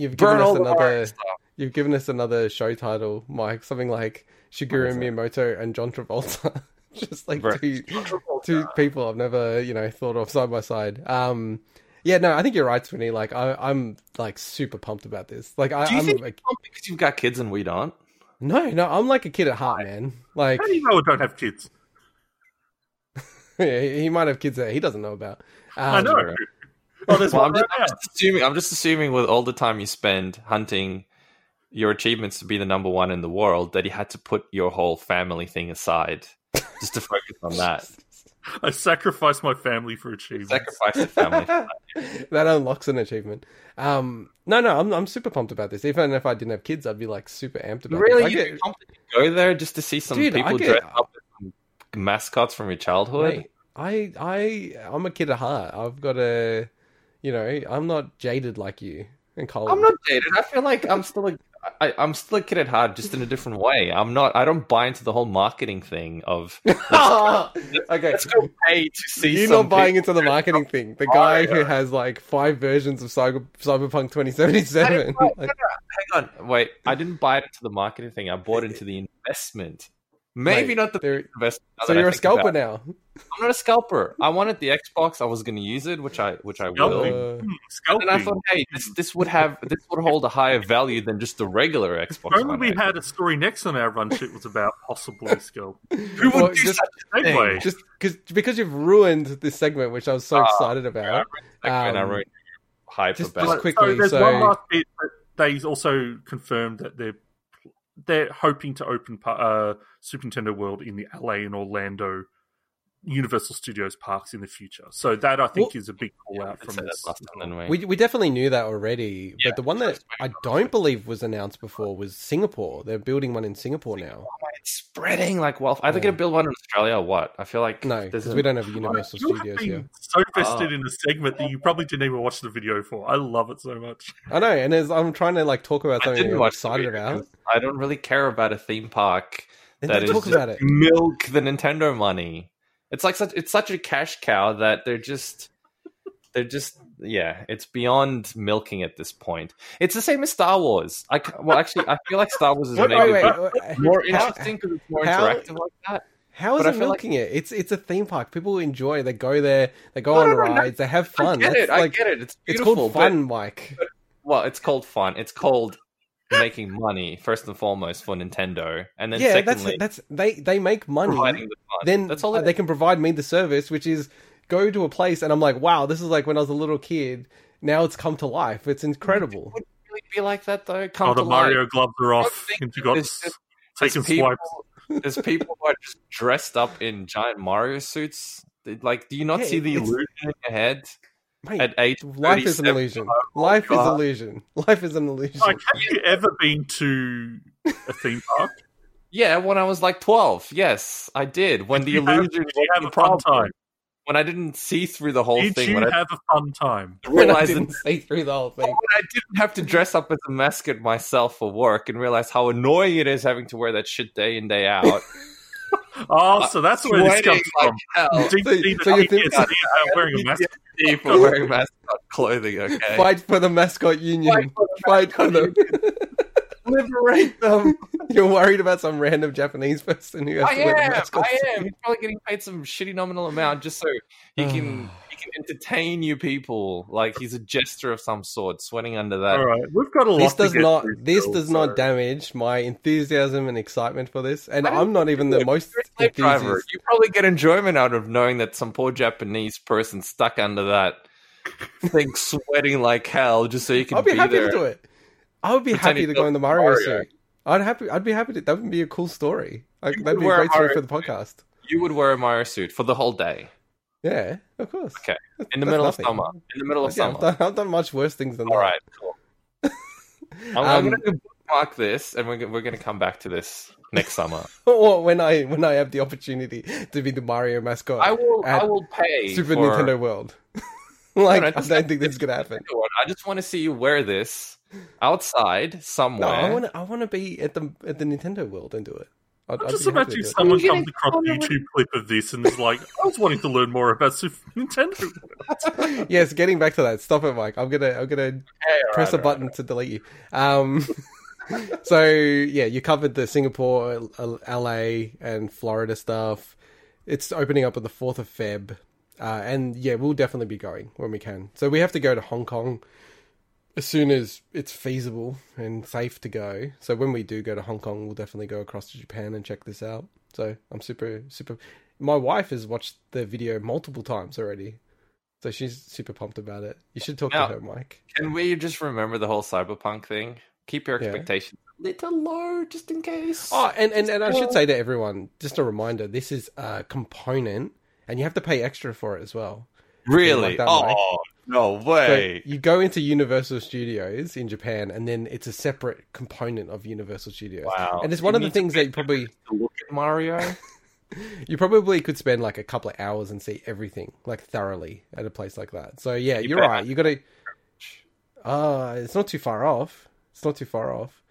You've given Burn us another. You've given us another show title, Mike. Something like Shigeru? Miyamoto and John Travolta. Just like Right. two two people I've never you know thought of side by side. Um, yeah, no, I think you're right, Swinny. Like I, I'm like super pumped about this. Like I, Do you I'm think like, because you've got kids and we don't? no, no, I'm like a kid at heart, man. Like How do you know I don't have kids? yeah, he might have kids that he doesn't know about. Um, I know. Right. Oh, there's Well, one I'm just, I'm just assuming. I'm just assuming with all the time you spend hunting your achievements to be the number one in the world, that you had to put your whole family thing aside just to focus on that. I sacrificed my family for achievement. Sacrifice the family. that unlocks an achievement. Um, no, no, I'm I'm super pumped about this. Even if I didn't have kids, I'd be like super amped about really, it. you I get, go there just to see some Dude, people get- dress up as mascots from your childhood. Mate, I I I'm a kid at heart. I've got a, you know, I'm not jaded like you and Colin. I'm not jaded. I feel like I'm still a, I, I'm still a kid at heart, just in a different way. I'm not. I don't buy into the whole marketing thing of okay. let's go pay to see. You're not buying into the marketing thing. The guy who has like five versions of Cyber, Cyberpunk 2077. Like, Hang on, wait. I didn't buy into the marketing thing. I bought into the investment. Maybe Mate, not the there- investment. now so you're a scalper about now. I'm not a scalper. I wanted the Xbox. I was going to use it, which I which I will. Scalping. Uh, Hmm, And I thought, hey, this this would have this would hold a higher value than just the regular Xbox. Only we had a story next on our run sheet was about possibly scalp. Who Well, would do just- such a thing? Segue. just because because you've ruined this segment, which I was so Oh, excited about. and I um, wrote hype just- about just it. quick- so quickly, there's so- one last bit that they also confirmed that they're they're hoping to open uh, Super Nintendo World in the LA and Orlando Universal Studios parks in the future. So that I think is a big call Yeah, out from say that this. time, we? We we definitely knew that already, Yeah, but the one that I don't believe was announced before was Singapore. They're building one in Singapore now. Oh, it's spreading like well. Are they Yeah. going to build one in Australia or what? I feel like No, because a- we don't have Universal You have Studios been here. so vested Oh. in the segment that you probably didn't even watch the video for. I love it so much. I know, and as I'm trying to like talk about I something didn't I'm watch the excited video about, 'cause I don't really care about a theme park then that don't talk just about it. milk the Nintendo money. It's like such it's such a cash cow that they're just they're just yeah, it's beyond milking at this point. It's the same as Star Wars. I well actually I feel like Star Wars is Wait, wait, wait, more interesting because it's more how- interactive like that. How is But it feel like- milking it? It's it's a theme park. People enjoy. They go there. They go No, on no, no, no. rides. They have fun. I get That's it. I get it. It's it's beautiful. called but- fun, Mike. well, it's called fun. It's called making money first and foremost for Nintendo, and then yeah, secondly that's that's they they make money. the fun. Then that's all. uh, they can provide me the service, which is go to a place, and I'm like, wow, this is like when I was a little kid. Now it's come to life. It's incredible. would really be like that though. Come Oh, the to Mario life. gloves are I off, think and you got there's just- taking people, swipes. there's people who are just dressed up in giant Mario suits. Like, do you not Yeah, see the it's- illusion in your head Mate, at age? life is an 37? illusion. Oh life is God. illusion. Life is an illusion. Like, have you ever been to a theme park? Yeah, when I was like twelve. Yes, I did. When the Did you have- illusion did you have the a fun time? When I didn't see through the whole Did thing. you When have a fun time? when I realized that didn't see through the whole thing. when I didn't have to dress up as a mascot myself for work and realize how annoying it is having to wear that shit day in day out. Oh, uh, so that's where this comes like from. hell. Deep So- sea so you think- PTSD about wearing a mask. for wearing mascot clothing. Okay, Fight for the mascot union. Fight for them. liberate them. You're worried about some random Japanese person who has I to wear the am. mascot I suit. am. He's probably getting paid some shitty nominal amount just so he can he can entertain you people. Like he's a jester of some sort, sweating under that. All right, we've got a lot. This does get not. This still, does so- not damage my enthusiasm and excitement for this, and I didn't I'm not even the most You're a slave driver. enthusiastic. You probably get enjoyment out of knowing that some poor Japanese person stuck under that thing, sweating like hell, just so you can I'll be, be happy there. to do it. I would be happy to to go in the be Mario, Mario. suit. I'd happy. I'd be happy to. That would be a cool story. Like, that'd be a great story for the podcast. You would wear a Mario suit for the whole day Yeah, of course. Okay. in the That's middle nothing. of summer. In the middle of Yeah, summer. I've, done, I've done much worse things than All that. right, cool. I'm, Um, I'm going to bookmark this, and we're, we're going to come back to this next summer. or when I when I have the opportunity to be the Mario mascot I will. I will pay Super for Nintendo World. like No, no, I don't think this is gonna happen. I just want to see you wear this outside somewhere. No. I want to. I want to be at the at the Nintendo World and do it. I'd, I'm I'd just be happy to imagining someone comes across a on YouTube clip of this and is like, "I was wanting to learn more about Super Nintendo." yes, getting back to that. Stop it, Mike. I'm gonna I'm gonna Hey, press right, a button to delete you. Um, so yeah, you covered the Singapore, LA, and Florida stuff. It's opening up on the fourth of Feb, uh, and yeah, we'll definitely be going when we can. So we have to go to Hong Kong as soon as it's feasible and safe to go. So when we do go to Hong Kong, we'll definitely go across to Japan and check this out. So I'm super super. My wife has watched the video multiple times already. So she's super pumped about it. You should talk Now- to her, Mike. Can we just remember the whole cyberpunk thing? Keep your Yeah. expectations a little low, just in case. Oh, and, and, and I should say to everyone, just a reminder, this is a component, and you have to pay extra for it as well. really? like that, oh, no So way! you go into Universal Studios in Japan, and then it's a separate component of Universal Studios. wow! And it's one You of the things that you probably look at Mario. you probably could spend like a couple of hours and see everything like thoroughly at a place like that. So yeah, You you are right. You got to. Uh, it's not too far off. It's not too far off.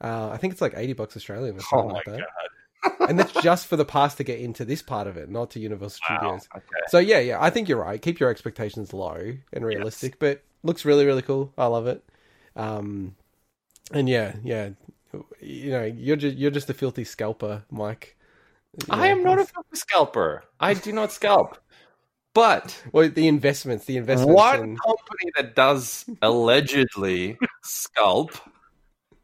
Uh, I think it's like eighty bucks Australian or Oh something my like that. god! and that's just for the pass to get into this part of it, not to Universal Wow. Studios. Okay. So yeah, yeah, I think you're right. Keep your expectations low and realistic, but looks really, really cool. I love it. Um, and yeah, yeah, you know, you're just you're just a filthy scalper, Mike. You I know, am not a filthy scalper. I do not scalp. But well. The investments, the investments. one in- company that does allegedly scalp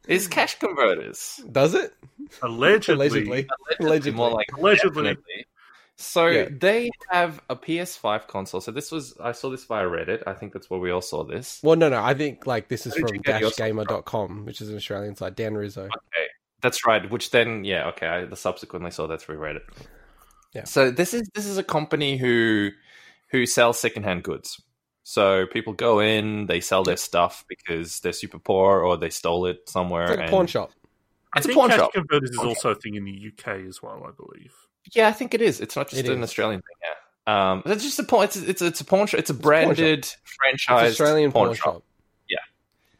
is hmm. Cash Converters. does it Allegedly, allegedly. Allegedly, Allegedly. more like Allegedly. definitely. So Yeah. they have a PS5 console. So this was I saw this via Reddit. I think that's where we all saw this. Well, no, no. I think like this is Where from you get your dashgamer.com, which is an Australian site. Dan Rizzo. Okay, that's right. Which then, yeah, okay. I the subsequently saw that through Reddit. Yeah. So this is this is a company who who sells secondhand goods. So people go in, they sell their stuff because they're super poor or they stole it somewhere. It's like a and- pawn shop. I It's a think pawn cash shop. converters is Pawn also a thing in the UK as well, I believe. Yeah, I think it is. It's not just It an is. Australian thing. Yeah. Um, it's just a pawn. It's it's it's a pawn shop. It's a pawn branded franchise Australian pawn, pawn shop. Yeah.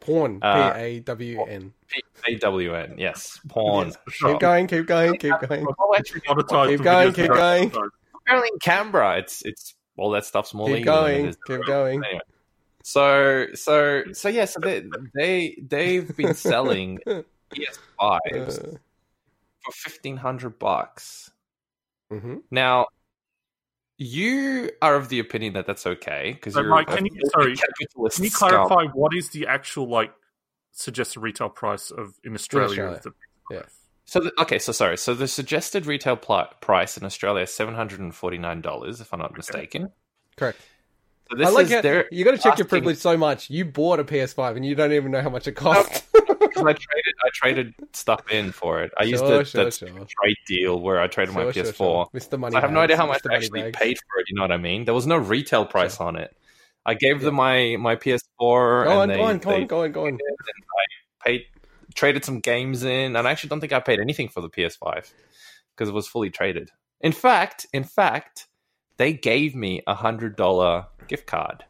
Pawn. Uh, P A W N. P A W N. Yes, pawn Yes, shop. Keep going. Keep going. Keep going. Oh, actually, Keep going, keep going. apparently in Canberra, it's it's all that stuff's more Keep legal. than it going. is- Keep going. Anyway, so so so yeah, so they they they've been selling PS5s Uh, for fifteen hundred bucks. mhm. Now, you are of the opinion that that's okay because So, you're Mike, can you- sorry, capitalist. Can you scum. clarify what is the actual like suggested retail price of in Australia, Australia, the yeah. So the, okay, so sorry. So the suggested retail pl- price in Australia is seven hundred and forty nine dollars, if I'm not mistaken. Correct. So this I like is their you got to check your privilege so much. You bought a PS5 and you don't even know how much it um, cost. because I traded I traded stuff in for it. I used Sure, the, sure, sure. trade deal where I traded my PS4. sure, sure. Mr. Money So I have no idea how much I actually Bags. paid for it. You know what I mean? There was no retail price on it. I gave Yeah. them my my PS4 Go and on, they, go on, go they on, go on, go on. paid traded some games in, and I actually don't think I paid anything for the PS5 because it was fully traded. In fact, in fact, they gave me a hundred dollar gift card.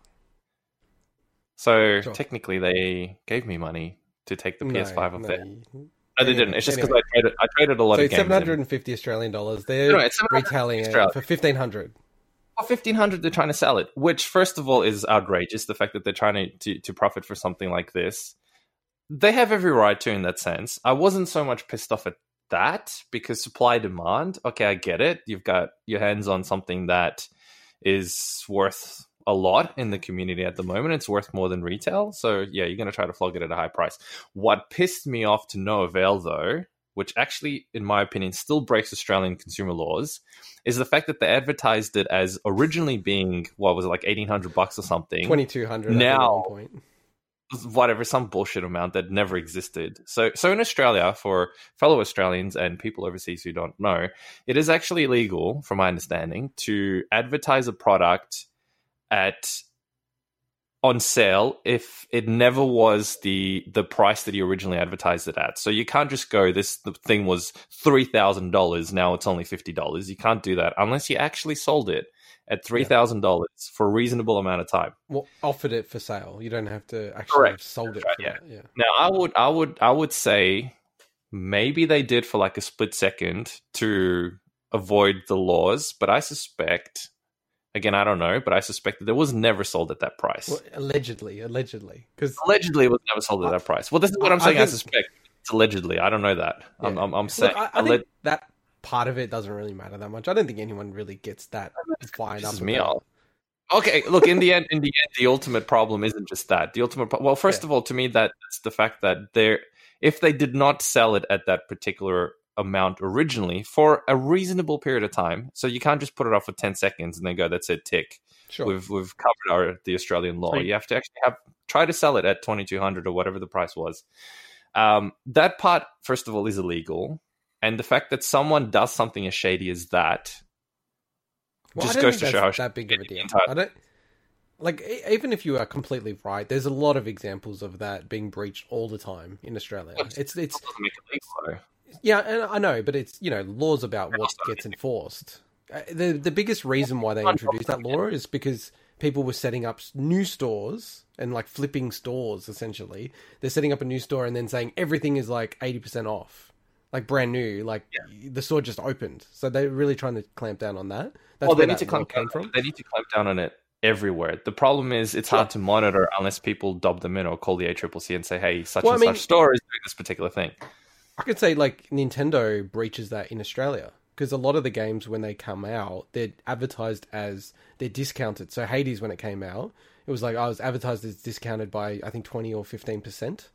So Sure. technically, they gave me money to take the PS5 off no, there. No, they Anyway, didn't. It's just because anyway. I traded. I traded a lot So of games. seven in. hundred and fifty Australian dollars. They're No, no, it's retailing it for fifteen hundred. For fifteen hundred, they're trying to sell it, which first of all is outrageous. The fact that they're trying to, to to profit for something like this, they have every right to in that sense. I wasn't so much pissed off at that because supply demand. Okay, I get it. You've got your hands on something that is worth a lot in the community at the moment. It's worth more than retail. So yeah, you're going to try to flog it at a high price. What pissed me off to no avail though, which actually, in my opinion, still breaks Australian consumer laws, is the fact that they advertised it as originally being what was it like eighteen hundred bucks or something, Twenty two hundred Now- at one point. Whatever, some bullshit amount that never existed. So, so in Australia, for fellow Australians and people overseas who don't know, it is actually illegal, from my understanding, to advertise a product at on sale if it never was the the price that you originally advertised it at. So you can't just go this the thing was three thousand dollars now it's only fifty dollars. You can't do that unless you actually sold it at three thousand dollars for a reasonable amount of time. Well, offered it for sale. You don't have to actually Correct. have sold it. Right, that. Yeah. Now I would I would I would say maybe they did for like a split second to avoid the laws, but I suspect again I don't know, but I suspect that it was never sold at that price. Well, allegedly, allegedly, because Allegedly, it was never sold at that price. Well, this is what I'm saying. I, think- suspect it's allegedly. I don't know that. I'm, Yeah. I'm, I'm saying. I, I alle- think that part of it doesn't really matter that much. I don't think anyone really gets that fired up. me about. Okay, look. In the end, in the end, the ultimate problem isn't just that. The ultimate, pro- well, first Yeah. of all, to me, that that's the fact that they're if they did not sell it at that particular amount originally for a reasonable period of time, so you can't just put it off for ten seconds and then go, "That's it, tick." Sure. We've we've covered our the Australian law. So- You have to actually have try to sell it at twenty two hundred or whatever the price was. Um, that part, first of all, is illegal, and the fact that someone does something as shady as that Well, just goes to show how that big of a deal. entire- I don't like even if you are completely right. There's a lot of examples of that being breached all the time in Australia. Well, It's it's doesn't make it legal. though. yeah, and I know, but it's you know laws about what gets enforced. Uh, The the biggest reason why they introduced that law is because people were setting up new stores and like flipping stores. Essentially, they're setting up a new store and then saying everything is like eighty percent off, like brand new. Like the store just opened, so they're really trying to clamp down on that. That's well, they need to clamp down. from. They need to clamp down on it everywhere. The problem is it's hard to monitor unless people dob them in or call the ACCC and say, "Hey, such Well, and I mean- such store is doing this particular thing." I could say like Nintendo breaches that in Australia because a lot of the games when they come out, they're advertised as they're discounted. So Hades when it came out, it was like oh, I was advertised as discounted by I think twenty or fifteen percent.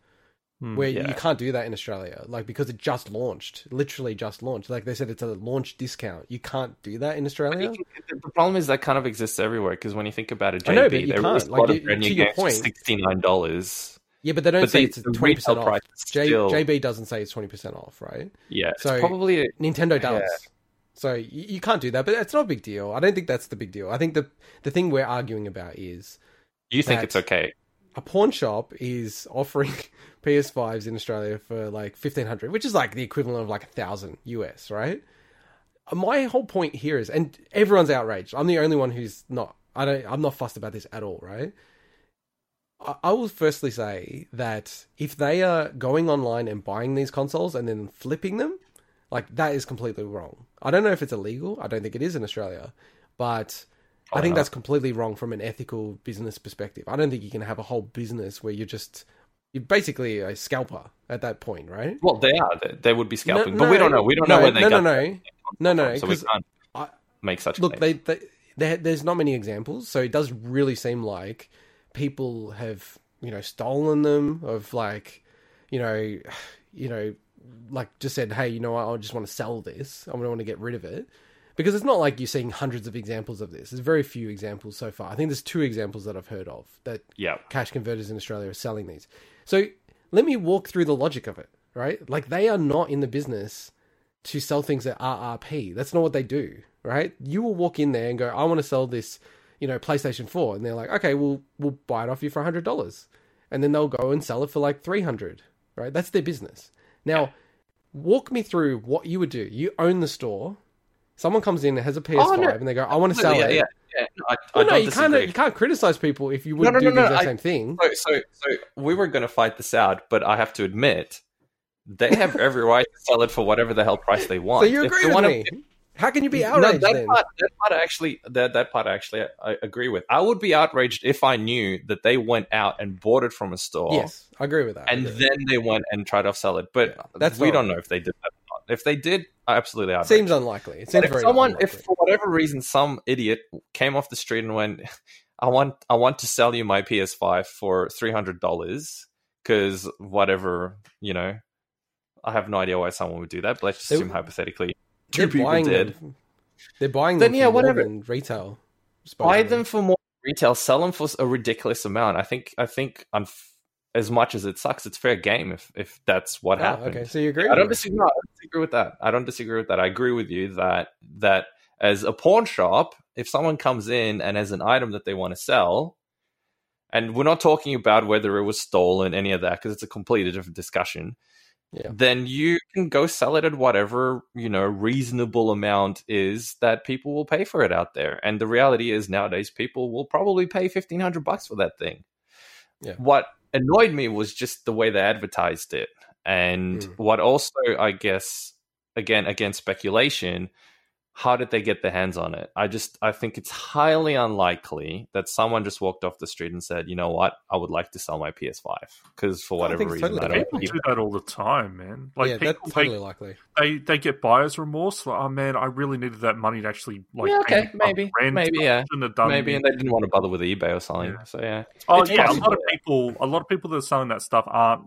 Hmm, Where yeah. you can't do that in Australia, like because it just launched, literally just launched. Like they said, it's a launch discount. You can't do that in Australia. The problem is that kind of exists everywhere because when you think about it, JB, I know, but you can't. a Like, lot you- of brand to new your games for point- sixty nine dollars. Yeah, but they don't But say it's twenty percent off. price J- still- JB doesn't say it's twenty percent off, right? Yeah, So- probably Nintendo does. Yeah. So you, you can't do that, but it's not a big deal. I don't think that's the big deal. I think the the thing we're arguing about is you think it's okay. A pawn shop is offering PS5s in Australia for like fifteen hundred, which is like the equivalent of like a thousand US, right? My whole point here is, and everyone's outraged. I'm the only one who's not. I don't. I'm not fussed about this at all, right? I, I will firstly say that if they are going online and buying these consoles and then flipping them, like that is completely wrong. I don't know if it's illegal. I don't think it is in Australia, but I think that's completely wrong from an ethical business perspective. I don't think you can have a whole business where you're just you're basically a scalper at that point, right? Well, they are. They, they would be scalping, No, but we don't know. We don't no, know where they no, got no, that no, no, no, so we can't I- make such. Look, claims. they, they there's not many examples, so it does really seem like people have you know stolen them of like you know you know like just said, hey, you know what, I just want to sell this. I don't want to get rid of it. Because it's not like you're seeing hundreds of examples of this. There's very few examples so far. I think there's two examples that I've heard of that yeah, cash converters in Australia are selling these. So let me walk through the logic of it, right? Like they are not in the business to sell things at RRP. That's not what they do, right? You will walk in there and go, I want to sell this, you know, PlayStation 4. And they're like, okay, we'll, we'll buy it off you for $100. And then they'll go and sell it for like 300 right? That's their business. Now, walk me through what you would do. You own the store. Someone comes in and has a PS5 Oh, no. and they go, I want to sell yeah, it. yeah, yeah. No, I, I no, you can't, you can't criticize people if you would no, do no, the no, exact I- same thing. So, so, so we were going to fight this out, but I have to admit, they have every right to sell it for whatever the hell price they want. So you agree with me? How can you be No, outraged that then? part, that part actually, that that part actually, I agree with. I would be outraged if I knew that they went out and bought it from a store, Yes, I agree with that. And then they went and tried to sell it. But Yeah, that's we don't know if they did that. If they did, I absolutely outraged. seems unlikely. It seems if very someone, unlikely. if for whatever reason some idiot came off the street and went, "I want, I want to sell you my PS5 for three hundred dollars," because whatever, you know, I have no idea why someone would do that. But let's just assume hypothetically two people did. them. They're buying Then, them yeah, for more whatever. than retail. Buy them for more retail, sell them for a ridiculous amount. I think, I think, unf- as much as it sucks, it's fair game if if that's what Oh, happened. okay, so you agree? I don't disagree. Disagree with that. I don't disagree with that. I agree with you that that as a pawn shop, if someone comes in and has an item that they want to sell, and we're not talking about whether it was stolen, any of that, because it's a completely different discussion. Yeah. Then you can go sell it at whatever you know reasonable amount is that people will pay for it out there. And the reality is nowadays people will probably pay fifteen hundred bucks for that thing. Yeah. What annoyed me was just the way they advertised it. And Mm. what also, I guess, again, again, speculation, how did they get their hands on it? I just, I think it's highly unlikely that someone just walked off the street and said, you know what, I would like to sell my PS5. Because for I whatever think reason, totally I People don't do that all the time, man. Like yeah, people that's take- totally likely. they they get buyer's remorse. Like, oh man, I really needed that money to actually like. Yeah, okay, maybe, rent. maybe, yeah. shouldn't have done maybe, and they didn't want to bother with eBay or something. Yeah. So yeah, Oh It's yeah, a lot of people, a lot of people that are selling that stuff aren't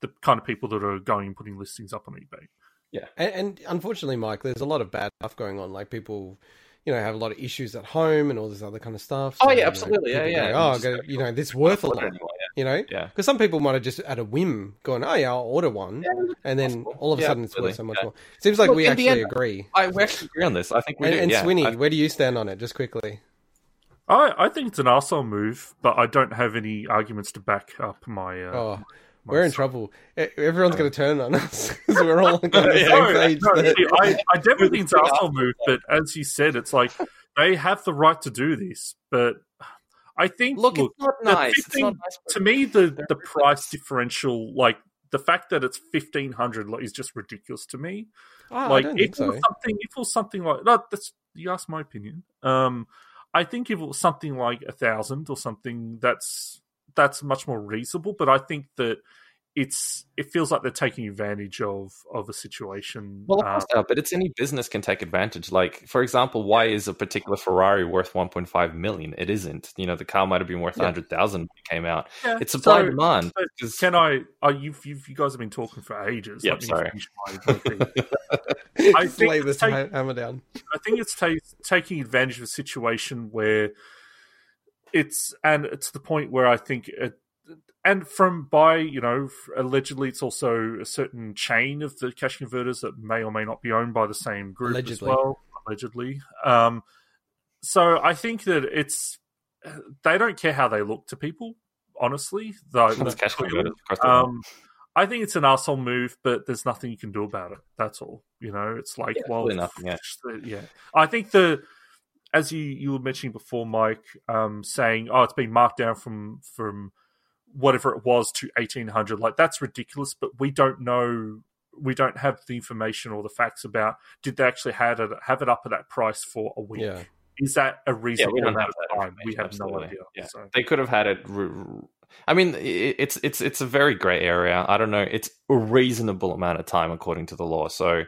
the kind of people that are going and putting listings up on eBay. Yeah, and, and unfortunately, Mike, there's a lot of bad stuff going on. Like people, you know, have a lot of issues at home and all this other kind of stuff. Oh, So, yeah, you know, absolutely. Yeah, yeah. go, oh, just go, you know, this worth a Put it lot. anyway, You know, yeah. because some people might have just at a whim gone, oh yeah, I'll order one, and then possible. all of a Yeah, sudden it's worth so much Yeah. more. Seems like Look, we actually end- agree. I we actually agree on this. I think we And, do. and yeah. Swinny, I- where do you stand on it? Just quickly. I, I think it's an arsehole move, but I don't have any arguments to back up my. Uh, Oh, my we're in trouble. Everyone's going to turn on us because we're all on the Yeah, same No, page. no, that- see, I, I definitely think it's an Yeah. asshole move, but as you said, it's like they have the right to do this. But I think look, look, it's not the nice. It's not nice. to me the the price differential, like the fact that it's fifteen hundred, is just ridiculous to me. Oh, like don't if so. something, if it was something like no, that's you asked my opinion. Um, I think if it was something like a thousand or something, that's that's much more reasonable. But I think that it's it feels like they're taking advantage of of a situation. Well, of um, course not, but it's any business can take advantage. Like, for example, why is a particular Ferrari worth 1.5 million? It isn't. You know, the car might have been worth Yeah. 100,000 when it came out. yeah, It's supply so- and demand. so 'Cause- Can I? Are you? You've, you guys have been talking for ages. Yep, Let me sorry. finish my- my thing. I Just think lay it's take- hammer down. I think it's ta- taking advantage of a situation where it's and it's the point where I think it, and from by you know allegedly it's also a certain chain of the cash converters that may or may not be owned by the same group Allegedly. as well allegedly um so I think that it's they don't care how they look to people honestly. Though, It's cash converted across the um, I think it's an asshole move, but there's nothing you can do about it. That's all. You know, it's like Yeah, well, nothing, yeah. yeah. I think the as you you were mentioning before, Mike, um, saying oh, it's been marked down from from whatever it was to eighteen hundred. Like that's ridiculous, but we don't know. We don't have the information or the facts about did they actually had it have it up at that price for a week. Yeah. Is that a yeah, reasonable we don't amount have that of time? We information, have no idea. Yeah. So. They could have had it. r- r- I mean, it's it's it's a very grey area. I don't know. It's a reasonable amount of time according to the law, so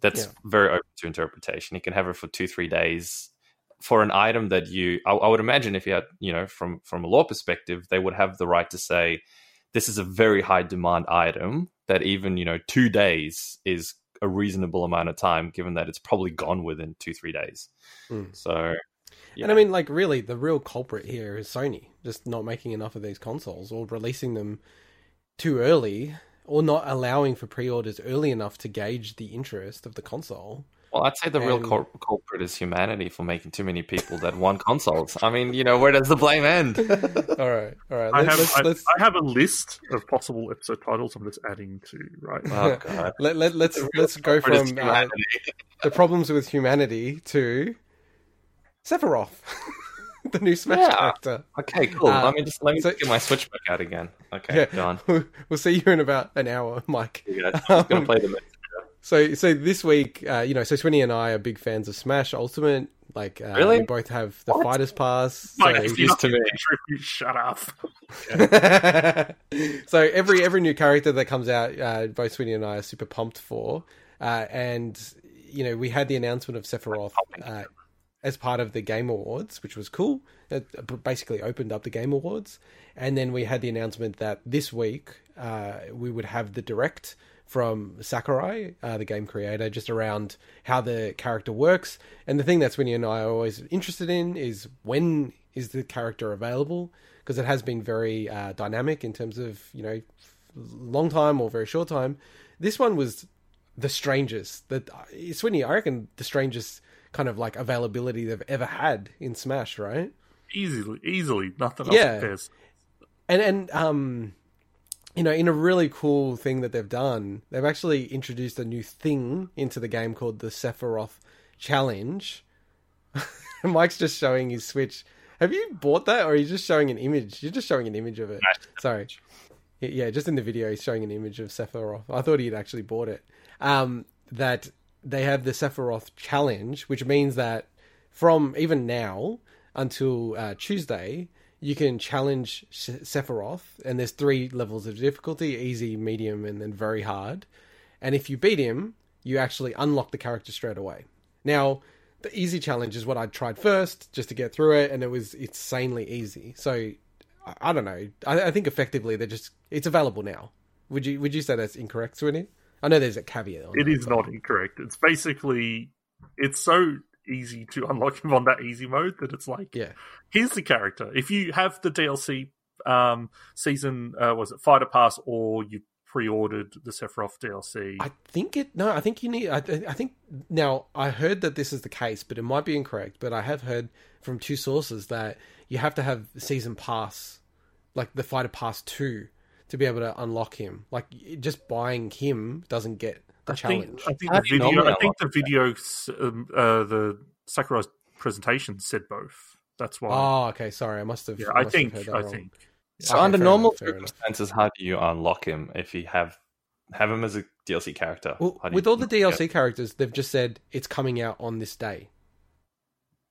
that's Yeah. very open to interpretation. You can have it for two, three days for an item that you. I, I would imagine if you had, you know, from from a law perspective, they would have the right to say this is a very high demand item that even you know two days is a reasonable amount of time, given that it's probably gone within two, three days. Mm. So. And I mean, like, really, the real culprit here is Sony just not making enough of these consoles or releasing them too early or not allowing for pre orders early enough to gauge the interest of the console. Well, I'd say the real And- cul- culprit is humanity for making too many people that want consoles. I mean, you know, where does the blame end? all right, all right. I Let's, have let's, I, let's, I have a list of possible episode titles. I'm just adding to right. Oh god. let, let, let's let's go from uh, the problems with humanity to Sephiroth, the new Smash Yeah. character. Okay, cool. uh, let me just let me so- get my Switch back out again. Okay, Yeah. done. We'll see you in about an hour, Mike. You guys, I'm just gonna Um, play the So, so this week, uh, you know, so Swinny and I are big fans of Smash Ultimate. Like, uh, Really? we both have the What? Fighters Pass. Mike, so- used to me. shut up. so every every new character that comes out, uh, both Swinny and I are super pumped for. Uh, and you know, we had the announcement of Sephiroth uh, as part of the Game Awards, which was cool. It basically opened up the Game Awards, and then we had the announcement that this week uh, we would have the direct from Sakurai, uh, the game creator, just around how the character works. And the thing that Swinny and I are always interested in is when is the character available? Because it has been very uh, dynamic in terms of you know long time or very short time. This one was the strangest. That Swinny, I reckon, the strangest kind of like availability they've ever had in Smash, right? Easily, easily, nothing else Yeah. compares. And and um, you know, in a really cool thing that they've done, they've actually introduced a new thing into the game called the Sephiroth Challenge. Mike's just showing his Switch. Have you bought that, or are you just showing an image? You're just showing an image of it. Sorry. Yeah, just in the video, he's showing an image of Sephiroth. I thought he'd actually bought it. Um, that they have the Sephiroth challenge, which means that from even now until uh, Tuesday, you can challenge Sephiroth, and there's three levels of difficulty: easy, medium, and then very hard. And if you beat him, you actually unlock the character straight away. Now, the easy challenge is what I tried first, just to get through it, and it was insanely easy. So I, I don't know. I, I think effectively they're just it's available now. Would you would you say that's incorrect, Swinny? I know there's a caveat. On It that, is but- not incorrect. It's basically it's so easy to unlock him on that easy mode that it's like Yeah. here's the character. If you have the DLC um season uh was it Fighter Pass or you pre-ordered the Sephiroth DLC. I think it. No, I think you need. I, I think now I heard that this is the case, but it might be incorrect. But I have heard from two sources that you have to have season pass, like the fighter pass two, to be able to unlock him. Like just buying him doesn't get I challenge. think I think How the do you video I think the unlock video um, uh the Sakurai's presentation said both. That's why oh, okay. Sorry, I must have. yeah, I must have think heard that I wrong. think So Okay, under normal enough, fair enough. circumstances, how do you unlock him if you have have him as a DLC character? Well, with all the DLC characters, they've just said it's coming out on this day.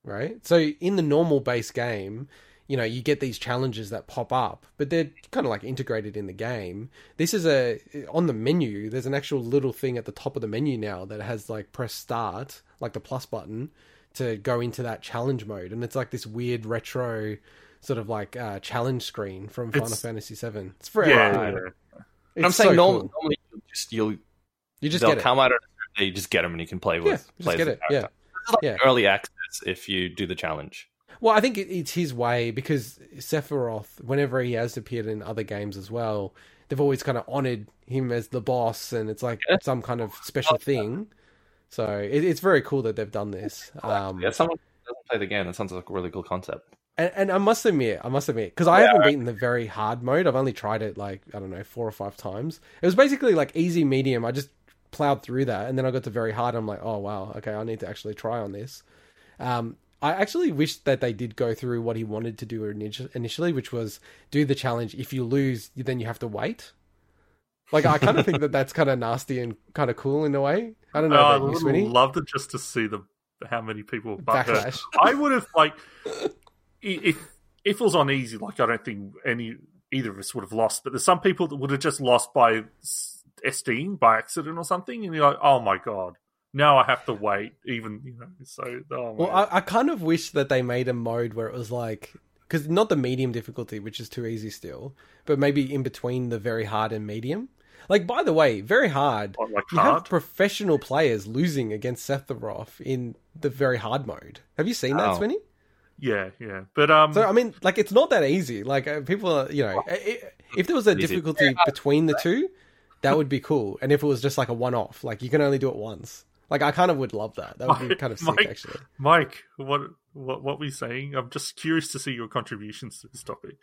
Right? So in the normal base game, you know, you get these challenges that pop up, but they're kind of like integrated in the game. This is a on the menu, there's an actual little thing at the top of the menu now that has like press start, like the plus button to go into that challenge mode and it's like this weird retro sort of like uh, challenge screen from Final It's- Fantasy 7. It's very yeah, Right. yeah. I'm saying so cool. normally you'll just you'll You just they'll get it. come out on a certain day, you just get them and you can play with Yeah, just play get it. Yeah. character. Like Yeah. early access if you do the challenge. Well, I think it, it's his way because Sephiroth, whenever he has appeared in other games as well, they've always kind of honored him as the boss, and it's like Yeah. some kind of special thing. So it, it's very cool that they've done this. Um, yeah, someone doesn't play the game. That sounds like a really cool concept. And, and I must admit, I must admit, because I haven't beaten the very hard mode. I've only tried it like I don't know four or five times. It was basically like easy, medium. I just plowed through that, and then I got to very hard. I'm like, oh wow, okay, I need to actually try on this. Um, I actually wish that they did go through what he wanted to do initially, which was do the challenge. If you lose, then you have to wait. Like I kind of think that that's kind of nasty and kind of cool in a way. I don't know. Oh, I would have loved it just to see the how many people. Backlash. I would have like if if it was on easy, like I don't think any either of us would have lost. But there's some people that would have just lost by SDing by accident or something, and you're like, oh my god, now I have to wait. Even you know, so oh Well. I, I kind of wish that they made a mode where it was like, because not the medium difficulty, which is too easy still, but maybe in between the very hard and medium. Like, by the way, very hard. What, like you hard? have professional players losing against Sephiroth in the very hard mode. Have you seen that, Oh. Swinny? yeah, yeah. But um, So I mean, like, it's not that easy. Like, uh, people are, you know, i- i- if there was a difficulty between the two, that would be cool. And if it was just like a one-off, like you can only do it once. Like, I kind of would love that. That would be kind of sick, Mike- actually. Mike, what what what were you saying? I'm just curious to see your contributions to this topic.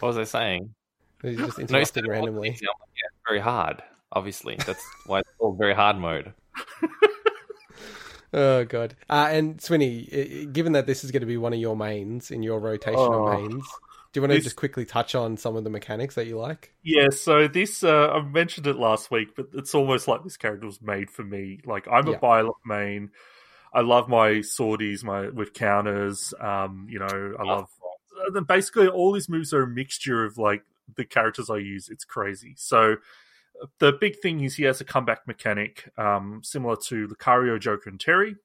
What was I saying? He's just No, interrupted said randomly. easy. Yeah, very hard. Obviously, that's why it's called very hard mode. Oh god. Uh, and Swinny, i- i- given that this is going to be one of your mains in your rotational Oh. mains, do you want to This- just quickly touch on some of the mechanics that you like? Yeah, so this uh, I mentioned it last week, but it's almost like this character was made for me. Like I'm Yeah. a Byleth main. I love my swordies, my with counters. Um, you know, I love. uh, Then basically, all these moves are a mixture of like the characters I use. It's crazy. So the big thing is he has a comeback mechanic, um, similar to Lucario, Joker, and Terry,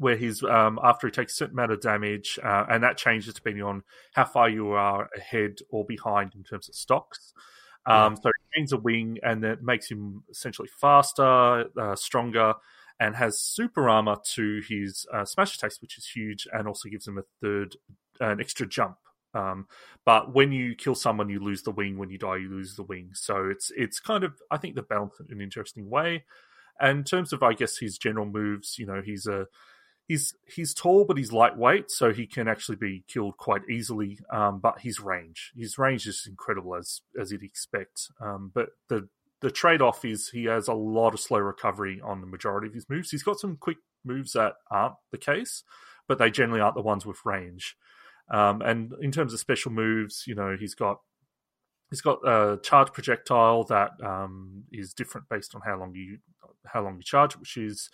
where he's um, after he takes a certain amount of damage, uh, and that changes depending on how far you are ahead or behind in terms of stocks. Um, So he gains a wing, and that makes him essentially faster, uh, stronger, and has super armor to his uh, smash attacks, which is huge, and also gives him a third, an extra jump. Um, but when you kill someone, you lose the wing. When you die, you lose the wing. So it's it's kind of I think the balance in an interesting way. And in terms of I guess his general moves, you know, he's a he's he's tall but he's lightweight, so he can actually be killed quite easily. Um, but his range, his range is incredible as as you'd expect. Um, but the the trade off is he has a lot of slow recovery on the majority of his moves. He's got some quick moves that aren't the case, but they generally aren't the ones with range. Um, and in terms of special moves, you know, he's got he's got a charge projectile that um, is different based on how long you how long you charge, which is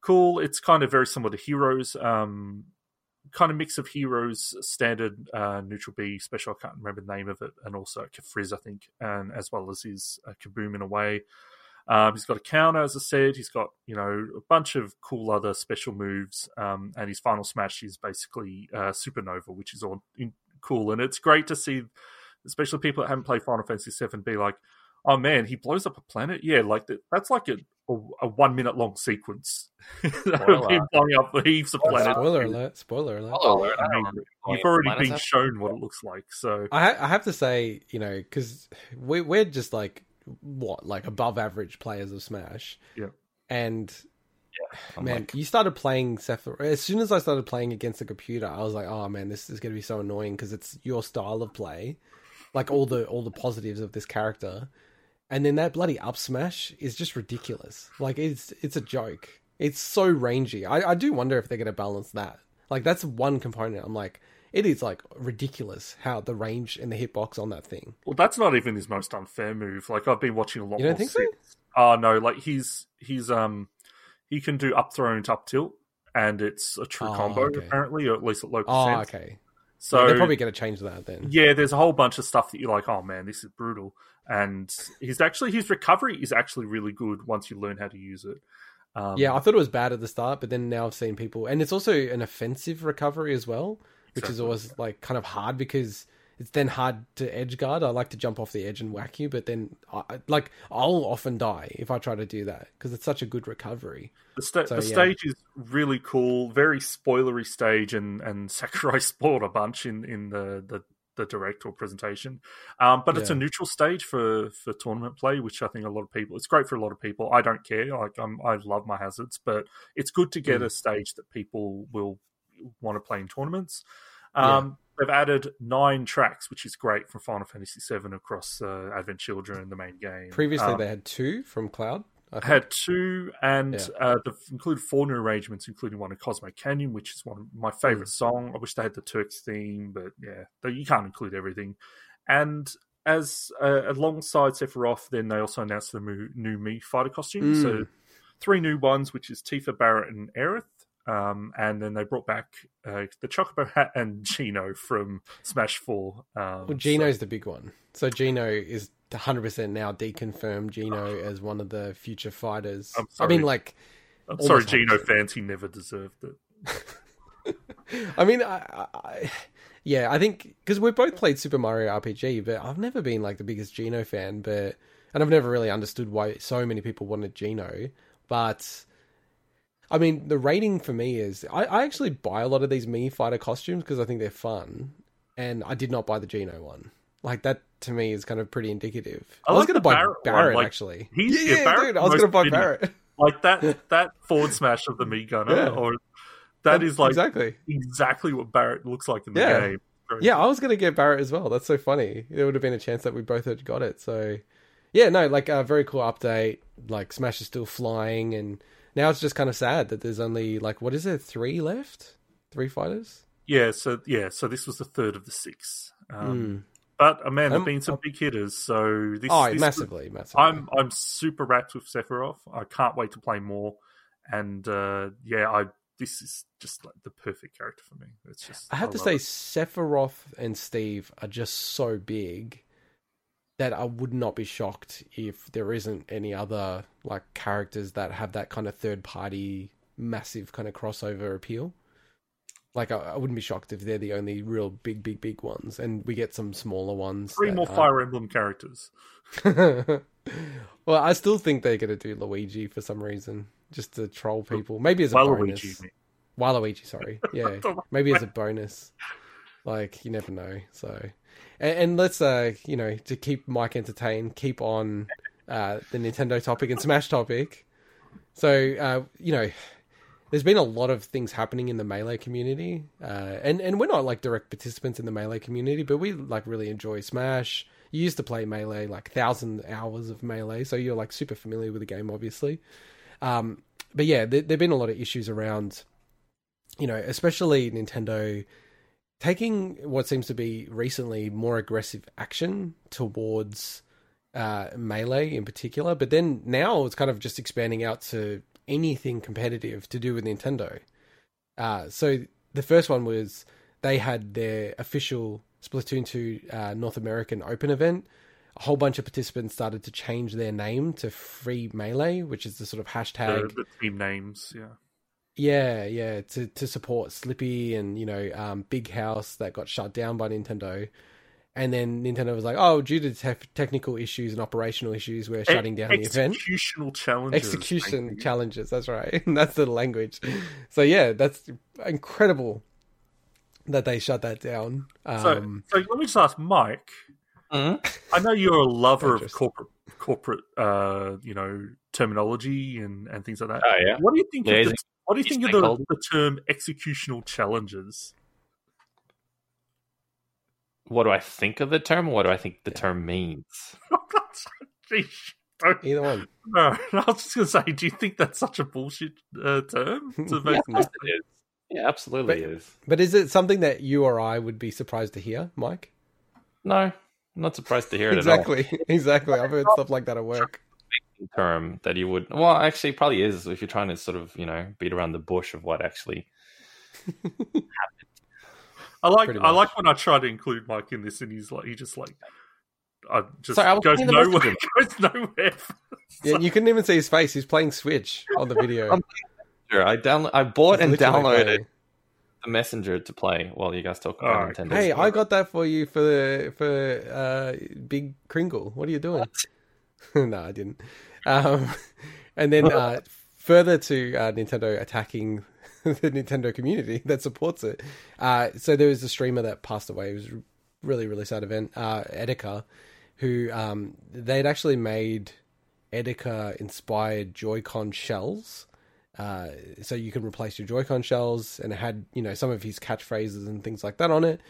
cool. It's kind of very similar to Heroes, um, kind of mix of Heroes standard uh, neutral B special. I can't remember the name of it, and also Kafrizz, I think, and as well as his uh, Kaboom in a way. Um, he's got a counter, as I said. He's got you know a bunch of cool other special moves, um, and his final smash is basically uh, Supernova, which is all in- cool. And it's great to see, especially people that haven't played Final Fantasy VII, be like, "Oh man, he blows up a planet." Yeah, like that, that's like a, a, a one minute long sequence. of Spoiler. him blowing up heaps of planets. Spoiler alert! Spoiler alert! Hello, alert. I I mean, You've already been up. shown what it looks like, so I ha- I have to say, you know, because we we're just like what, like above average players of Smash. Yeah. And I'm man, like, you started playing Sephiroth. As soon as I started playing against the computer, I was like, oh man, this is going to be so annoying because it's your style of play, like all the all the positives of this character, and then that bloody up smash is just ridiculous. Like it's it's a joke. It's so rangy. I, I do wonder if they're going to balance that. Like that's one component. I'm like, it is like ridiculous how the range and the hitbox on that thing. Well, that's not even his most unfair move. Like I've been watching a lot. You don't more think so? Oh no, like he's he's um he can do up throw into up tilt, and it's a true Oh, combo okay. apparently, or at least at low Oh, okay. So they're probably going to change that then. yeah, there's a whole bunch of stuff that you're like, oh man, this is brutal. And he's actually his recovery is actually really good once you learn how to use it. Um, Yeah, I thought it was bad at the start, but then now I've seen people, and it's also an offensive recovery as well, which is always like kind of hard because it's then hard to edge guard. I like to jump off the edge and whack you, but then I, like I'll often die if I try to do that because it's such a good recovery. The, sta- So, the yeah. stage is really cool, very spoilery stage, and and Sakurai spoiled a bunch in in the the, the direct or presentation. Um, but it's a neutral stage for for tournament play, which I think a lot of people. It's great for a lot of people. I don't care. Like I'm, I love my hazards, but it's good to get Mm. a stage that people will want to play in tournaments. Um, They've added nine tracks, which is great from Final Fantasy VII across uh, Advent Children, the main game. Previously, Um, they had two from Cloud. I had two, and Yeah. uh, they've included four new arrangements, including one in Cosmo Canyon, which is one of my favorite Mm. song. I wish they had the Turks theme, but yeah, they- you can't include everything. And as uh, alongside Sephiroth, then they also announced the new, new Mii Fighter costumes. So Mm. three new ones, which is Tifa, Barret, and Aerith. Um, and then they brought back uh, the Chocobo hat and Geno from Smash Four. Um, Well, Geno's the big one. So Geno is 100% now deconfirmed Geno as one of the future fighters. I'm I mean, like, I'm sorry, Geno 100%. fans. He never deserved it. I mean, I, I, yeah, I think because we've both played Super Mario RPG, but I've never been like the biggest Geno fan, but and I've never really understood why so many people wanted Geno. But I mean, the rating for me is I, I actually buy a lot of these Mii Fighter costumes because I think they're fun, and I did not buy the Geno one. Like that to me is kind of pretty indicative. I I, was like going to buy Barret Barret, like, actually. he's- yeah, yeah, Barret's dude, I was going to buy. Barret. like that that forward smash of the Mii Gunner Yeah. or that is like exactly. exactly. what Barret looks like in the Yeah. game. Very- Yeah, I was gonna get Barret as well. That's so funny. There would have been a chance that we both had got it. So, yeah, no, like a very cool update. Like Smash is still flying, and now it's just kind of sad that there's only like what is it, three left, three fighters. yeah. So yeah, so this was the third of the six. Um, Mm. But uh, man, there've Um, been some big hitters. So this, Oh, this massively, massively. I'm I'm super rapt with Sephiroth. I can't wait to play more. And uh, yeah, I this is just like the perfect character for me. It's just I have to say, it. Sephiroth and Steve are just so big that I would not be shocked if there isn't any other like characters that have that kind of third party massive kind of crossover appeal. Like I, I wouldn't be shocked if they're the only real big, big, big ones, and we get some smaller ones. three more aren't- Fire Emblem characters. well, I still think they're going to do Luigi for some reason, just to troll people. Maybe as a bonus. Waluigi. man. Waluigi, sorry. Yeah, maybe as a bonus. Like you never know. So, and, and let's uh, you know, to keep Mike entertained, keep on uh the Nintendo topic and Smash topic. So, uh, you know, there's been a lot of things happening in the melee community, uh, and and we're not like direct participants in the melee community, but we like really enjoy Smash. You used to play melee like thousand hours of melee, so you're like super familiar with the game, obviously. Um, but yeah, there there've been a lot of issues around, you know, especially Nintendo taking what seems to be recently more aggressive action towards uh, melee in particular, but then now it's kind of just expanding out to anything competitive to do with Nintendo. Uh, so the first one was they had their official Splatoon 2 uh, North American Open event. A whole bunch of participants started to change their name to Free Melee, which is the sort of hashtag. The, the team names, yeah. Yeah, yeah, to to support Slippi and you know um, Big House that got shut down by Nintendo, and then Nintendo was like, "Oh, due to te- technical issues and operational issues, we're shutting down the event." Executional challenges. Execution challenges. That's right. that's the language. So yeah, that's incredible that they shut that down. So, Um, so let me just ask Mike. Mhm. I know you're a lover of corporate corporate uh, you know terminology and, and things like that. Oh yeah. What do you think? Yeah, of the, what do you think of the, the term executional challenges? What do I think of the term? Or what do I think the term means? Geez, don't- either one. no, I was just going to say, do you think that's such a bullshit uh, term? To Yeah, make- of course It is. Yeah, absolutely But- is. But is it something that you or I would be surprised to hear, Mike? No, I'm not surprised to hear it exactly, exactly. I've heard stuff like that at work. Term that you would. Well, actually, probably is if you're trying to sort of you know beat around the bush of what actually. I like I like when I try to include Mike in this, and he's like, he just like, I just Sorry, I was goes playing the most of nowhere. them. Goes nowhere. Yeah, you couldn't even see his face. He's playing Switch on the video. I'm- Sure, I download. I bought He's and downloaded playing. the messenger to play while you guys talk about okay. Nintendo. Hey, I got that for you for for uh, Big Kringle. What are you doing? no, I didn't. Um, and then uh, further to uh, Nintendo attacking the Nintendo community that supports it. Uh, so there was a streamer that passed away. It was really really sad event. Uh, Etika, who um, they'd actually made Etika inspired Joy-Con shells. uh, so you can replace your Joy-Con shells, and it had you know some of his catchphrases and things like that on it.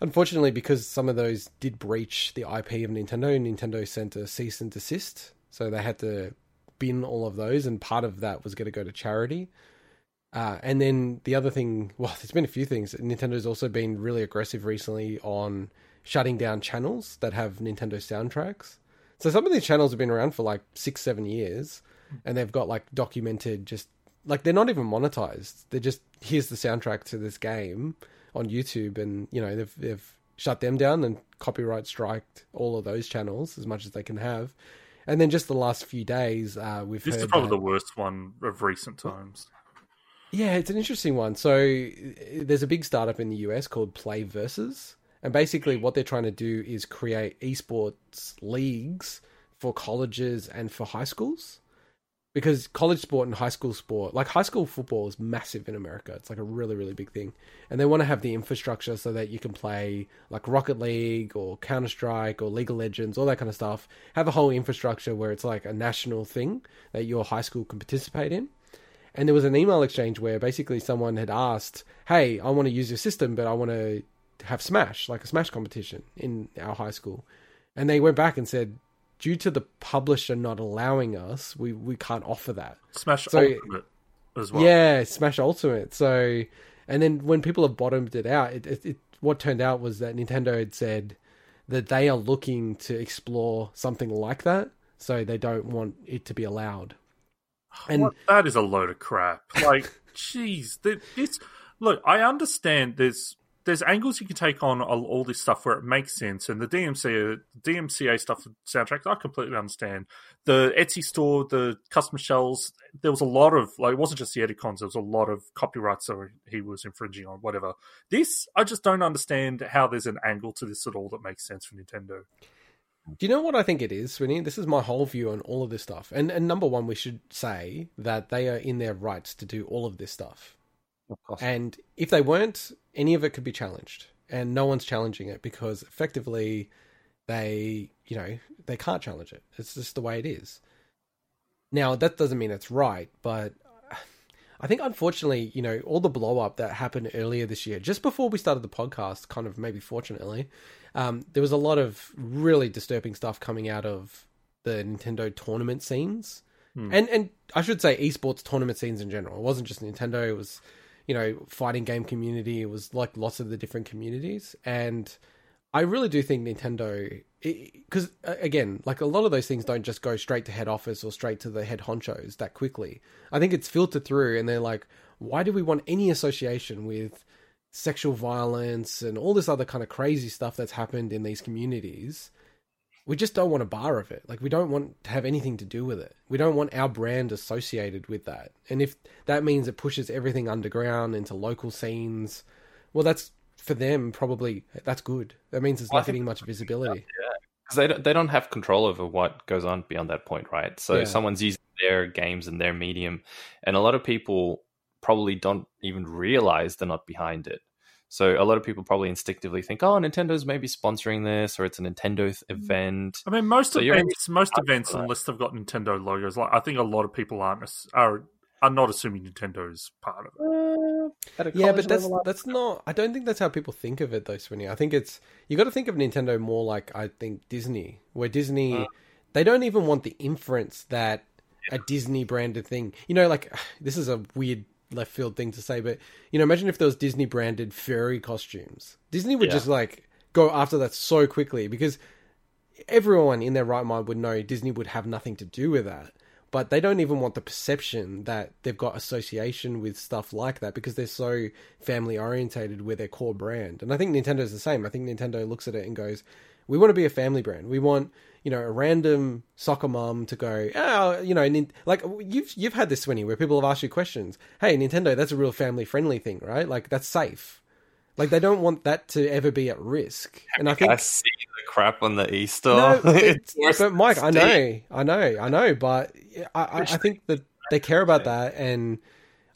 Unfortunately, because some of those did breach the IP of Nintendo, Nintendo sent a cease and desist, so they had to bin all of those, and part of that was going to go to charity. Uh, and then the other thing, well, there's been a few things. Nintendo's also been really aggressive recently on shutting down channels that have Nintendo soundtracks. So some of these channels have been around for like six, seven years, and they've got like documented just like they're not even monetized. They're just here's the soundtrack to this game on YouTube, and you know they've they've shut them down and copyright striked all of those channels as much as they can have. And then just the last few days, uh, we've This is probably that- the worst one of recent times. Yeah, it's an interesting one. So there's a big startup in the US called PlayVS, and basically what they're trying to do is create esports leagues for colleges and for high schools. Because college sport and high school sport, like high school football is massive in America. It's like a really, really big thing. And they want to have the infrastructure so that you can play like Rocket League or Counter Strike or League of Legends, all that kind of stuff. Have a whole infrastructure where it's like a national thing that your high school can participate in. And there was an email exchange where basically someone had asked, "Hey, I want to use your system, but I want to have Smash, like a Smash competition in our high school." And they went back and said, "Due to the publisher not allowing us, we we can't offer that." Smash So- Ultimate as well. Yeah, Smash Ultimate. So, and then when people have bottomed it out, it, it, it what turned out was that Nintendo had said that they are looking to explore something like that, so they don't want it to be allowed. And that is a load of crap. Like, jeez, th- this. Look, I understand. There's there's angles you can take on all, all this stuff where it makes sense, and the DMCA DMCA stuff, the soundtracks, I completely understand. The Etsy store, the custom shells, there was a lot of like it wasn't just the Edicons, there was a lot of copyrights that he was infringing on. Whatever. This, I just don't understand how there's an angle to this at all that makes sense for Nintendo. Do you know what I think it is, Swinny? This is my whole view on all of this stuff. And and number one, we should say that they are in their rights to do all of this stuff. Of course. And if they weren't, any of it could be challenged. And no one's challenging it because effectively they, you know, they can't challenge it. It's just the way it is. Now, that doesn't mean it's right, but I think unfortunately, you know, all the blow up that happened earlier this year, just before we started the podcast, kind of maybe fortunately, um, there was a lot of really disturbing stuff coming out of the Nintendo tournament scenes. Hmm. And and I should say esports tournament scenes in general. It wasn't just Nintendo, it was, you know, fighting game community, it was like lots of the different communities. And I really do think Nintendo, because uh, again, like a lot of those things don't just go straight to head office or straight to the head honchos that quickly. I think it's filtered through, and they're like, why do we want any association with sexual violence and all this other kind of crazy stuff that's happened in these communities? We just don't want a bar of it. Like we don't want to have anything to do with it. We don't want our brand associated with that. And if that means it pushes everything underground into local scenes, well, that's for them probably that's good. That means it's I not getting much visibility. because they don't, they don't have control over what goes on beyond that point, right? So Yeah. someone's using their games and their medium, and a lot of people probably don't even realize they're not behind it. So a lot of people probably instinctively think, "Oh, Nintendo's maybe sponsoring this, or it's a Nintendo th- mm. event." I mean, most So events, most events, unless they've got Nintendo logos, like I think a lot of people aren't are are not assuming Nintendo's part of it. At a Yeah, but that's level, that's not. I don't think that's how people think of it, though, Swinny. I think it's you got to think of Nintendo more like I think Disney, where Disney Mm. they don't even want the inference that a Disney branded thing. You know, like this is a weird left field thing to say, but you know, imagine if there was Disney branded furry costumes. Disney would Yeah. just like go after that so quickly because everyone in their right mind would know Disney would have nothing to do with that. But they don't even want the perception that they've got association with stuff like that because they're so family orientated with their core brand. And I think Nintendo's the same. I think Nintendo looks at it and goes, "We want to be a family brand. We want, you know, a random soccer mom to go, oh, you know, nin-, like you've you've had this Swinny where people have asked you questions. Hey, Nintendo, that's a real family friendly thing, right? Like that's safe. Like they don't want that to ever be at risk. And I think I see crap on the e store. no, but, but Mike, I know, I know, I know, but I, I, I think that they care about that, and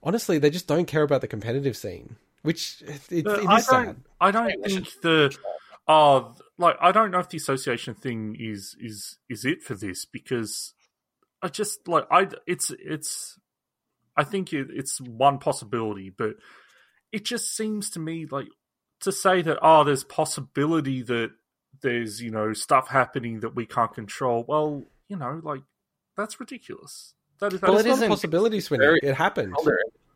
honestly, they just don't care about the competitive scene, which it, it, But it I sad. don't. I don't think the. Oh, like I don't know if the association thing is is is it for this because I just like I it's it's. I think it, it's one possibility, but it just seems to me like to say that oh, there's possibility that there's you know stuff happening that we can't control. Well, you know, like that's ridiculous. That is, that well, is it is not a possibility, Swinny. very- It happened.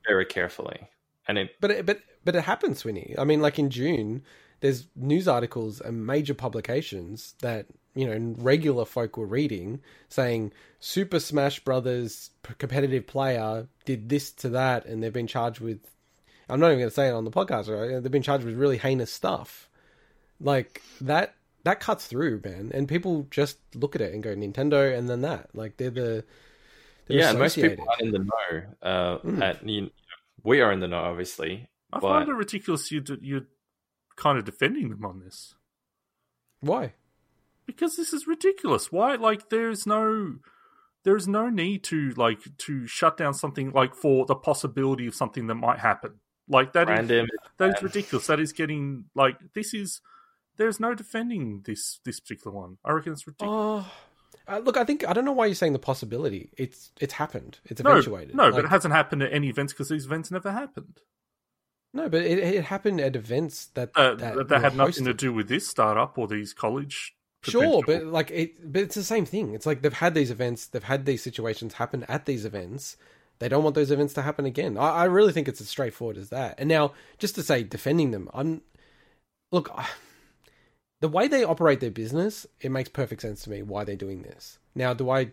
very carefully, and it But it, but but it happens, Swinny. I mean, like in June, there's news articles and major publications that you know regular folk were reading saying Super Smash Brothers p- competitive player did this to that, and they've been charged with. I'm not even going to say it on the podcast. Right? They've been charged with really heinous stuff. Like that. That cuts through, man, and people just look at it and go Nintendo, and then that. Like they're the they're yeah, most people aren't in the know. Uh, Mm. at, you know, we are in the know, obviously. I but find it ridiculous. You you're kind of defending them on this. Why? because this is ridiculous. Why? Like, there's no, there's no need to like to shut down something like for the possibility of something that might happen. Like that is random. that is ridiculous. That is getting like this is. There's no defending this this particular one. I reckon it's ridiculous. Oh, uh, look, I think I don't know why you're saying the possibility. It's it's happened. It's no, eventuated. no, Like, but it hasn't happened at any events because these events never happened. no, but it, it happened at events that Uh, that, that, had nothing to do with this startup or these college. Sure, but like it, but it's the same thing. It's like they've had these events, they've had these situations happen at these events. They don't want those events to happen again. I, I really think it's as straightforward as that. And now, just to say, defending them, I'm look. I, the way they operate their business, it makes perfect sense to me why they're doing this. Now, do I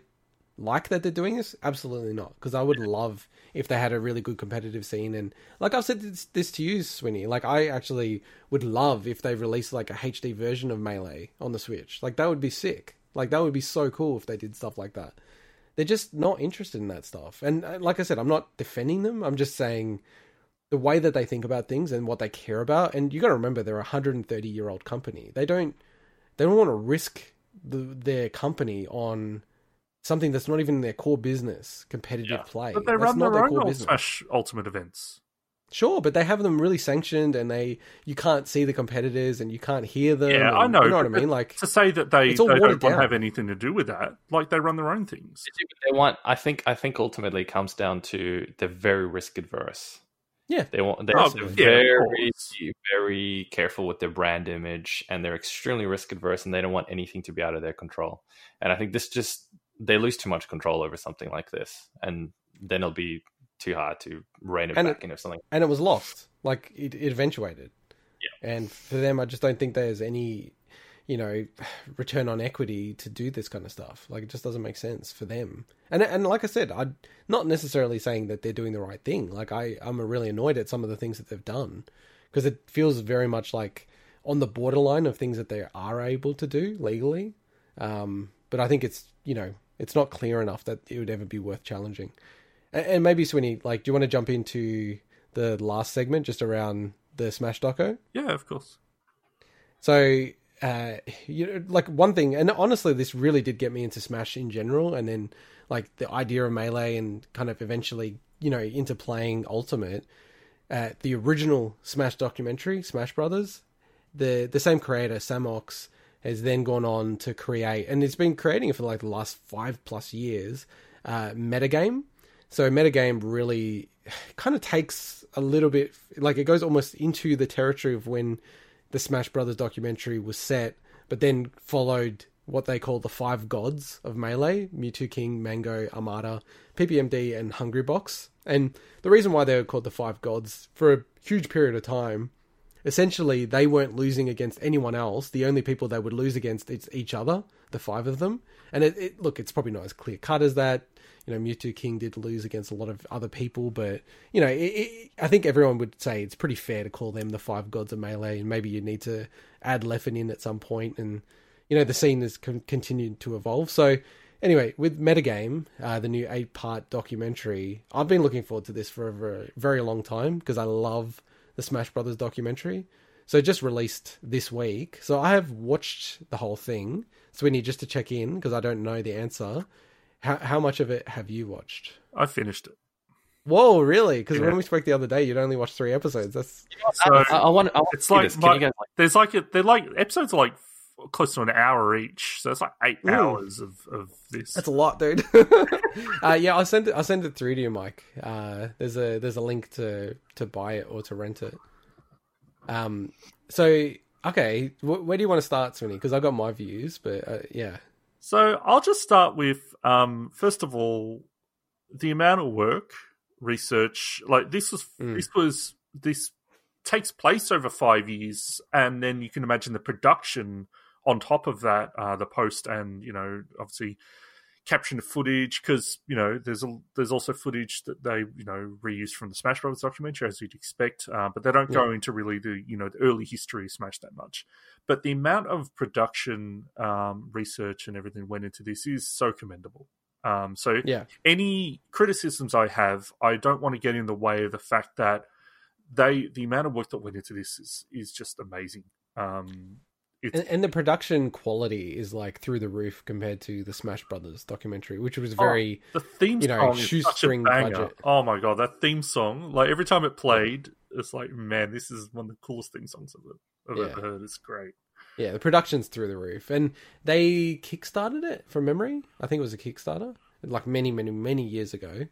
like that they're doing this? Absolutely not. Because I would love if they had a really good competitive scene. And like I've said this, this to you, Swinny, like I actually would love if they released like a HD version of Melee on the Switch. Like that would be sick. Like that would be so cool if they did stuff like that. They're just not interested in that stuff. And uh, like I said, I'm not defending them. I'm just saying the way that they think about things and what they care about. And you got to remember, they're a 130 year old company. They don't they don't want to risk the, their company on something that's not even their core business, competitive Yeah. play. but they That's run not their own core old business. Smash Ultimate events. Sure, but they have them really sanctioned, and they you can't see the competitors, and you can't hear them. Yeah, and- I know. You know what I mean? Like, to say that they, they don't want to have anything to do with that, like they run their own things. They want. I think. I think ultimately it comes down to they're very risk adverse. Yeah. They want. They're Oh, Absolutely. yeah, very, very careful with their brand image, and they're extremely risk adverse, and they don't want anything to be out of their control. And I think this just they lose too much control over something like this, and then it'll be too hard to rein it And back it- into something. and it was lost. Like it, it eventuated. Yeah. And for them, I just don't think there's any, you know, return on equity to do this kind of stuff. Like it just doesn't make sense for them. And and like I said, I'm not necessarily saying that they're doing the right thing. Like I I'm really annoyed at some of the things that they've done because it feels very much like on the borderline of things that they are able to do legally. Um, but I think it's you know it's not clear enough that it would ever be worth challenging. And, and maybe Swinny, like, do you want to jump into the last segment just around the Smash Doco? Yeah, of course. So, uh, you know, like one thing, and honestly, this really did get me into Smash in general, and then like the idea of melee, and kind of eventually, you know, into playing Ultimate. Uh, the original Smash documentary, Smash Brothers, the the same creator, Samox, has then gone on to create, and it's been creating for like the last five plus years. Uh, metagame. So metagame really kind of takes a little bit, like it goes almost into the territory of when the Smash Brothers documentary was set, but then followed what they call the five gods of Melee Mewtwo King, Mang0, Armada, PPMD, and Hungrybox. And the reason why they were called the five gods for a huge period of time, essentially they weren't losing against anyone else. The only people they would lose against is each other, the five of them. And it, it look, it's probably not as clear cut as that. You know, Mew2King did lose against a lot of other people, but you know, it, I think everyone would say it's pretty fair to call them the five gods of melee, and maybe you need to add Leffen in at some point, and you know, the scene has con- continued to evolve. So, anyway, with Metagame, uh, the new eight-part documentary, I've been looking forward to this for a very, very long time because I love the Smash Brothers documentary. So it just released this week. So I have watched the whole thing. Swinny, just to check in because I don't know the answer. How how much of it have you watched? I finished it. Whoa, really? Because Yeah. when we spoke the other day, you'd only watched three episodes. That's So I, I want. I want it's to like my- guys like? there's like a, they're like episodes are like close to an hour each, so it's like eight Mm. hours of of this. That's a lot, dude. uh, yeah, I'll send it. I'll send it through to you, Mike. Uh, there's a there's a link to to buy it or to rent it. Um. So okay, wh- where do you want to start, Swinny? Because I've got my views, but uh, yeah. So I'll just start with um, first of all, the amount of work, research. Like this was Mm. this was this takes place over five years, and then you can imagine the production on top of that, uh, the post, and you know, obviously the footage because you know there's a, there's also footage that they you know reuse from the Smash Brothers documentary as you'd expect, uh, but they don't go into really the you know the early history of Smash that much. But the amount of production, um, research, and everything went into this is so commendable. Um, so Yeah. any criticisms I have, I don't want to get in the way of the fact that they the amount of work that went into this is is just amazing. Um, And, and the production quality is like through the roof compared to the Smash Brothers documentary, which was Oh, very the theme you know, song is such a shoestring banger. budget. Oh my god, that theme song! Like every time it played, it's like, man, this is one of the coolest theme songs I've, I've Yeah. ever heard. It's great. yeah. The production's through the roof, and they kickstarted it from memory. I think it was a Kickstarter, like many, many, many years ago.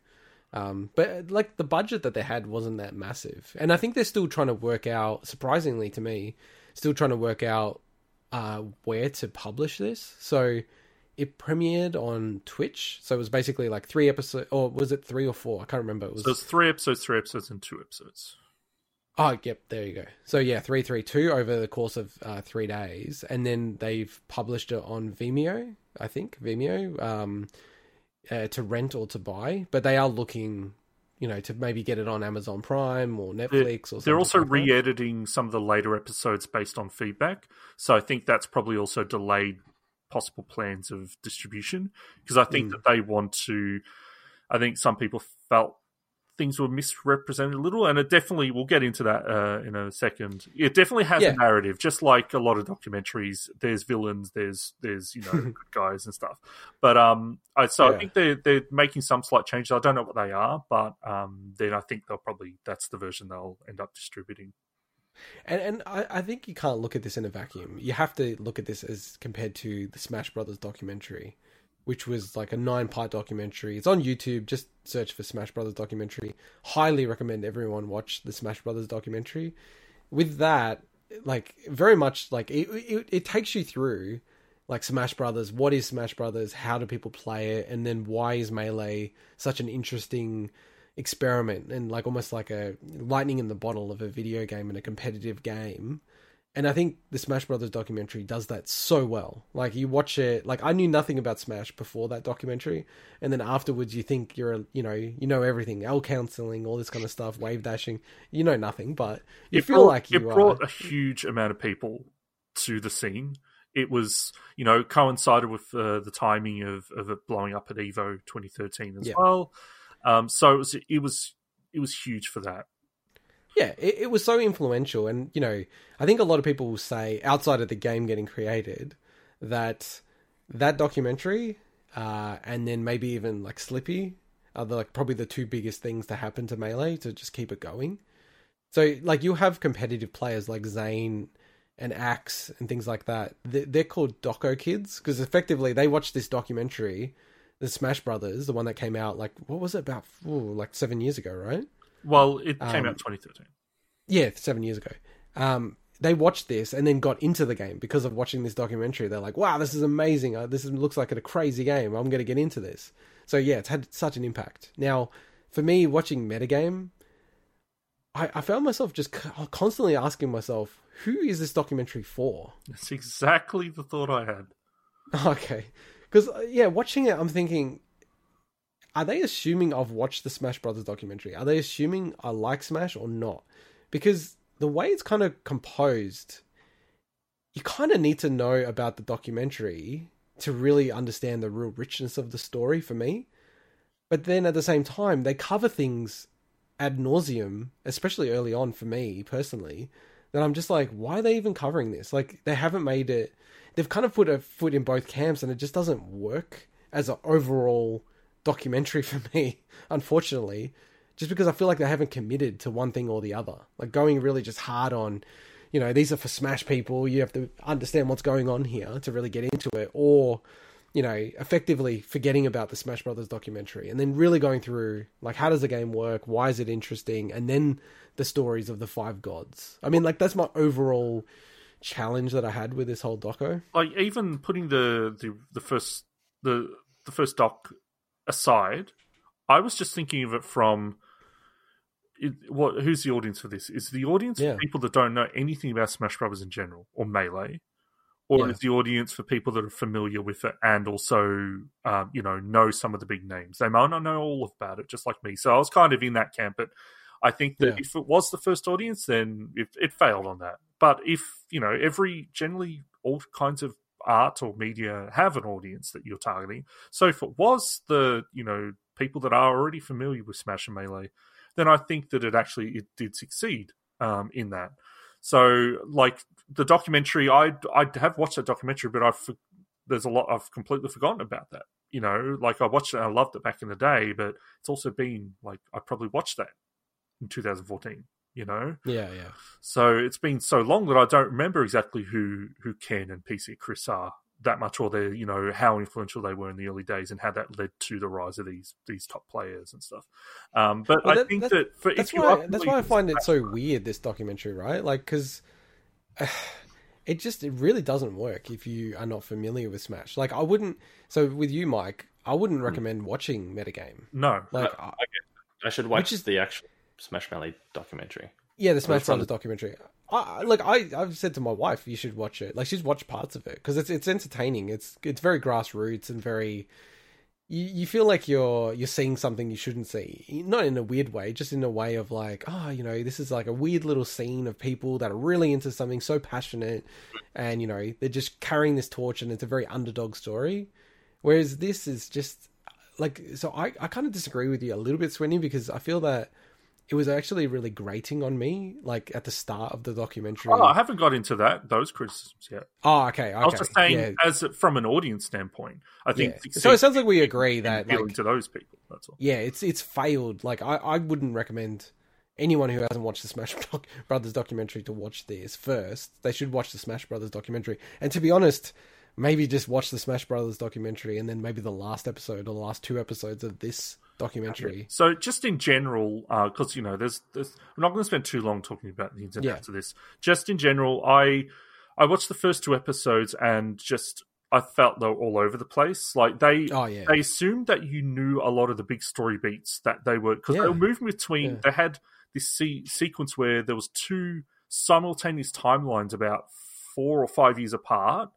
Um, but like the budget that they had wasn't that massive, and I think they're still trying to work out. Surprisingly to me, still trying to work out uh, where to publish this. So it premiered on Twitch. So it was basically like three episodes, or was it three or four? I can't remember. It was So it's three episodes, three episodes, and two episodes. Oh, yep, there you go. So yeah, three three two over the course of uh, three days, and then they've published it on Vimeo, I think Vimeo, um, uh, to rent or to buy. But they are looking, you know, to maybe get it on Amazon Prime or Netflix or. something They're also like re-editing some of the later episodes based on feedback, so I think that's probably also delayed possible plans of distribution because I think Mm. that they want to. I think some people felt things were misrepresented a little, and it definitely we'll get into that uh, in a second. It definitely has Yeah. a narrative, just like a lot of documentaries. There's villains, there's there's you know good guys and stuff, but um, I, so I think they're they're making some slight changes. I don't know what they are, but um, then I think they'll probably that's the version they'll end up distributing. And and I, I think you can't look at this in a vacuum. You have to look at this as compared to the Smash Brothers documentary, which was like a nine part documentary. It's on YouTube. Just search for Smash Brothers documentary. Highly recommend everyone watch the Smash Brothers documentary. With that, like very much like it, it, it takes you through like Smash Brothers. What is Smash Brothers? How do people play it? And then why is Melee such an interesting experiment and like almost like a lightning in the bottle of a video game and a competitive game. And I think the Smash Brothers documentary does that so well. Like you watch it, like I knew nothing about Smash before that documentary, and then afterwards you think you're, a, you know, you know everything, L-canceling, all this kind of stuff, wave dashing. You know nothing, but you it feel brought, like you it brought are. a huge amount of people to the scene. It was, you know, coincided with uh, the timing of, of it blowing up at Evo 2013 as Yeah. well. Um, so it was, it was it was huge for that. Yeah, it, it was so influential, and you know, I think a lot of people will say outside of the game getting created that that documentary, uh, and then maybe even like Slippi, are the, like probably the two biggest things to happen to Melee to just keep it going. So like you have competitive players like Zain and Axe and things like that. They're, called Doco kids because effectively they watched this documentary, the Smash Brothers, the one that came out like what was it about? Ooh, like seven years ago, right? Well, it came Um, out 2013. Yeah, seven years ago. Um, they watched this and then got into the game because of watching this documentary. They're like, "Wow, this is amazing! Uh, this is, looks like a crazy game. I'm going to get into this." So yeah, it's had such an impact. Now, for me, watching metagame, I, I found myself just constantly asking myself, "Who is this documentary for?" That's exactly the thought I had. Okay, because yeah, watching it, I'm thinking, are they assuming I've watched the Smash Brothers documentary? Are they assuming I like Smash or not? Because the way it's kind of composed, you kind of need to know about the documentary to really understand the real richness of the story for me. But then at the same time, they cover things ad nauseum, especially early on for me personally, that I'm just like, why are they even covering this? Like, they haven't made it. They've kind of put a foot in both camps, and it just doesn't work as an overall documentary for me, unfortunately. Just because I feel like they haven't committed to one thing or the other. Like, going really just hard on, you know, these are for Smash people. You have to understand what's going on here to really get into it, or you know, effectively forgetting about the Smash Brothers documentary and then really going through like how does the game work, why is it interesting, and then the stories of the five gods. I mean, like that's my overall challenge that I had with this whole doco. Like even putting the the, the first the the first doc aside, I was just thinking of it from it, what who's the audience for this? Is the audience Yeah. for people that don't know anything about Smash Brothers in general or Melee, or Yeah. is the audience for people that are familiar with it and also um, you know know some of the big names? They might not know all about it, just like me. So I was kind of in that camp, but I think that Yeah. if it was the first audience, then it, it failed on that. But if you know every generally all kinds of art or media have an audience that you're targeting. So if it was the you know people that are already familiar with Smash and Melee, then I think that it actually it did succeed um, in that. So like the documentary, I I have watched that documentary, but I've there's a lot I've completely forgotten about that. You know, like I watched it, I loved it back in the day, but it's also been like I probably watched that in 2014. You know, Yeah, yeah. so it's been so long that I don't remember exactly who who Ken and PC Chris are that much, or they you know how influential they were in the early days and how that led to the rise of these these top players and stuff. Um, but Well, I think that- that for, That's if why. are That's why I find it so weird. This documentary, right? Like, because it just it really doesn't work if you are not familiar with Smash. Like, I wouldn't. So with you, Mike, I Hmm. wouldn't recommend watching Metagame. no, Like, I- I- I should watch Which is- the actual Smash Melee documentary. yeah, the Smash Brothers documentary. I, I- like I, I've said to my wife, you should watch it. Like she's watched parts of it because it's it's entertaining. It's it's very grassroots and very. You, you feel like you're you're seeing something you shouldn't see, not in a weird way, just in a way of like, oh, you know, this is like a weird little scene of people that are really into something, so passionate, and you know, they're just carrying this torch, and it's a very underdog story. Whereas this is just like, so I I kind of disagree with you a little bit, Swinny, because I feel that it was actually really grating on me, like at the start of the documentary. Oh, I haven't got into that those criticisms yet. Oh, okay, okay. I was just saying, yeah, as from an audience standpoint, I think yeah. So it sounds like we agree that, like, to those people. That's all. yeah, it's it's failed. Like, I I wouldn't recommend anyone who hasn't watched the Smash Brothers documentary to watch this first. They should watch the Smash Brothers documentary. And to be honest, maybe just watch the Smash Brothers documentary and then maybe the last episode or the last two episodes of this documentary. So, just in general, uh, because you know, there's, there's, I'm not going to spend too long talking about the ins and Yeah. outs of this. Just in general, I, I watched the first two episodes and just I felt they were all over the place. Like they, Oh yeah, they assumed that you knew a lot of the big story beats that they were because Yeah. they were moving between. Yeah. They had this se- sequence where there was two simultaneous timelines about four or five years apart.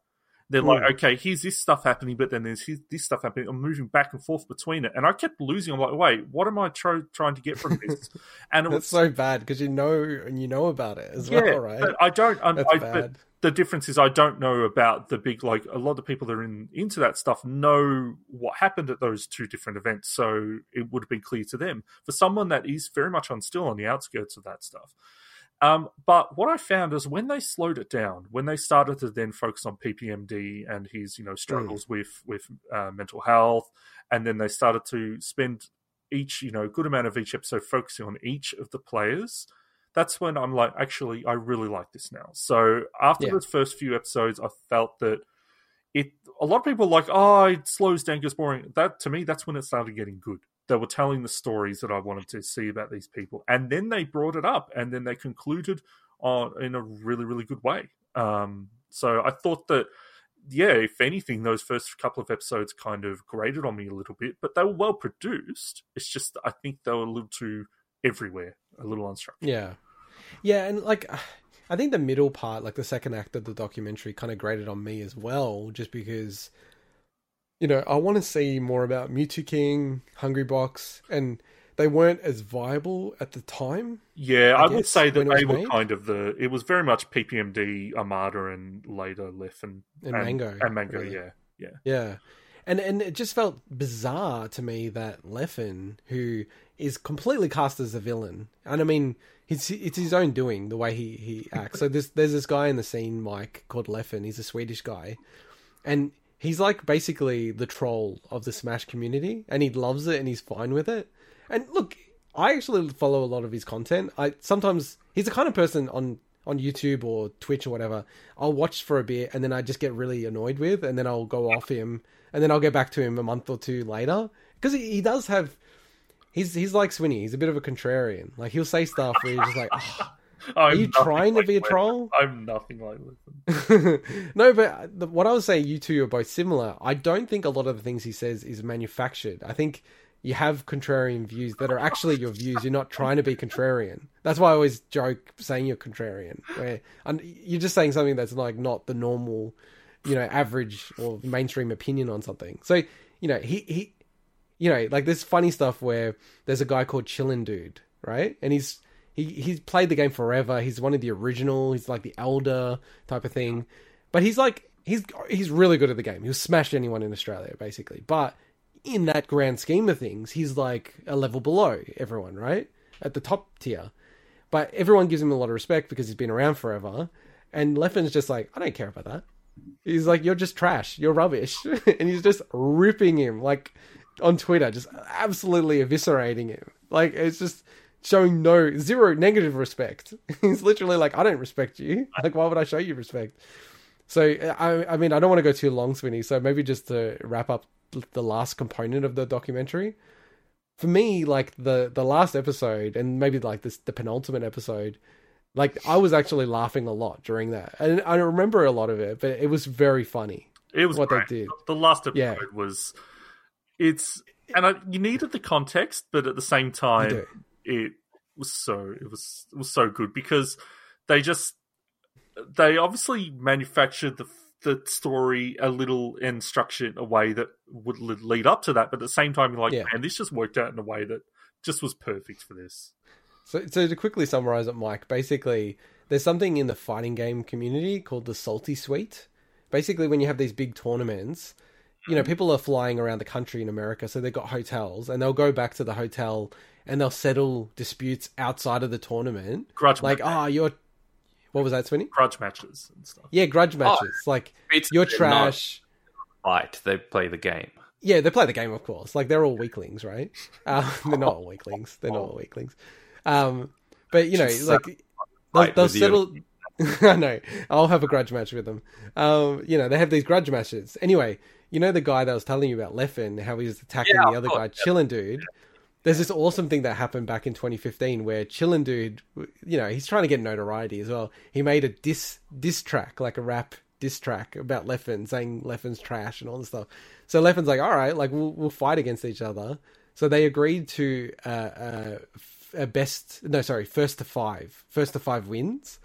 They're Hmm. like, okay, here's this stuff happening, but then there's this stuff happening. I'm moving back and forth between it, and I kept losing. I'm like, wait, what am I try- trying to get from this? And it was so bad because you know and you know about it as yeah, well, right? but I don't. I, That's I, but bad. the difference is I don't know about the big like a lot of the people that are in, into that stuff know what happened at those two different events, so it would have been clear to them. For someone that is very much on still on the outskirts of that stuff. Um, but what I found is when they slowed it down, when they started to then focus on PPMD and his you know struggles with with uh, mental health, and then they started to spend each you know good amount of each episode focusing on each of the players that's when I'm like, actually, I really like this now. So after Yeah. those first few episodes, I felt that it. A lot of people are like, oh, it slows down, gets boring. That to me, that's when it started getting good. They were telling the stories that I wanted to see about these people, and then they brought it up, and then they concluded on in a really, really good way. Um, so I thought that. Yeah, if anything, those first couple of episodes kind of grated on me a little bit, but they were well produced. It's just I think they were a little too everywhere, a little unstructured. Yeah. Yeah, and like I think the middle part, like the second act of the documentary kind of grated on me as well, just because you know, I want to see more about Mew2King, Hungry Box, and they weren't as viable at the time. Yeah, I I, would say that when it was they were made. kind of the. It was very much PPMD, Armada, and later Leffen, And Mang0, and Mang0. really. Yeah, yeah, Yeah. And and it just felt bizarre to me that Leffen, who is completely cast as a villain, and I mean, it's it's his own doing the way he he acts. So there's there's this guy in the scene, Mike, called Leffen. He's a Swedish guy, and he's like basically the troll of the Smash community, and he loves it and he's fine with it. And look, I actually follow a lot of his content. I sometimes he's the kind of person on on YouTube or Twitch or whatever, I'll watch for a bit and then I just get really annoyed with, and then I'll go off him, and then I'll get back to him a month or two later because he, he does have. He's he's like Swinny. He's a bit of a contrarian. Like he'll say stuff where you're just like, oh, are you trying like to be a troll? I'm nothing like Lethal. no, but uh, the, what I was saying, you two are both similar. I don't think a lot of the things he says is manufactured. I think you have contrarian views that are actually your views. You're not trying to be contrarian. That's why I always joke saying you're contrarian, where and you're just saying something that's like not the normal, you know, average or mainstream opinion on something. So you know, he he, you know, like this funny stuff where there's a guy called Chillin' Dude, right, and he's he he's played the game forever. He's one of the original. He's like the elder type of thing, but he's like he's he's really good at the game. He'll smash anyone in Australia basically. But in that grand scheme of things, he's like a level below everyone, right? At the top tier. But everyone gives him a lot of respect because he's been around forever. And Leffen's just like, I don't care about that. He's like, you're just trash. You're rubbish. and he's just ripping him like on Twitter, just absolutely eviscerating him. Like it's just showing no zero negative respect. He's literally like, I don't respect you. Like, why would I show you respect? So, I, I mean, I don't want to go too long, Swinny. So maybe just to wrap up the last component of the documentary. For me, like the the last episode, and maybe like this the penultimate episode, like I was actually laughing a lot during that, and I don't remember a lot of it, but it was very funny. It was What they did. The last episode Yeah. was it's and I, you needed the context, but at the same time. It was so it was it was so good because they just they obviously manufactured the the story a little and structured in a way that would lead up to that, but at the same time, you're like, Yeah. man, this just worked out in a way that just was perfect for this. So, so to quickly summarize it, Mike, basically, there's something in the fighting game community called the Salty Suite. Basically, when you have these big tournaments, you know, mm-hmm. people are flying around the country in America, so they've got hotels, and they'll go back to the hotel and they'll settle disputes outside of the tournament. Grudge Like, match- oh, you're. What was that, Swinny? grudge matches and stuff. Yeah, grudge matches. like, It's you're trash. Fight. They play the game. Yeah, they play the game, of course. Like they're all weaklings, right? Uh, they're not all weaklings. They're not all weaklings. Um, but you know, Just like they'll, they'll settle. I know. I'll have a grudge match with them. Um, you know, they have these grudge matches. Anyway, you know the guy that I was telling you about, Leffen, how he was attacking Yeah, the of other guy, course, Chillin' Dude. There's this awesome thing that happened back in 2015 where Chillin' Dude, you know, he's trying to get notoriety as well. He made a diss diss track, like a rap diss track about Leffen, saying Leffen's trash and all this stuff. So Leffen's like, all right, like we'll we'll fight against each other. So they agreed to uh, uh, a best, no, sorry, first to five, first to five wins.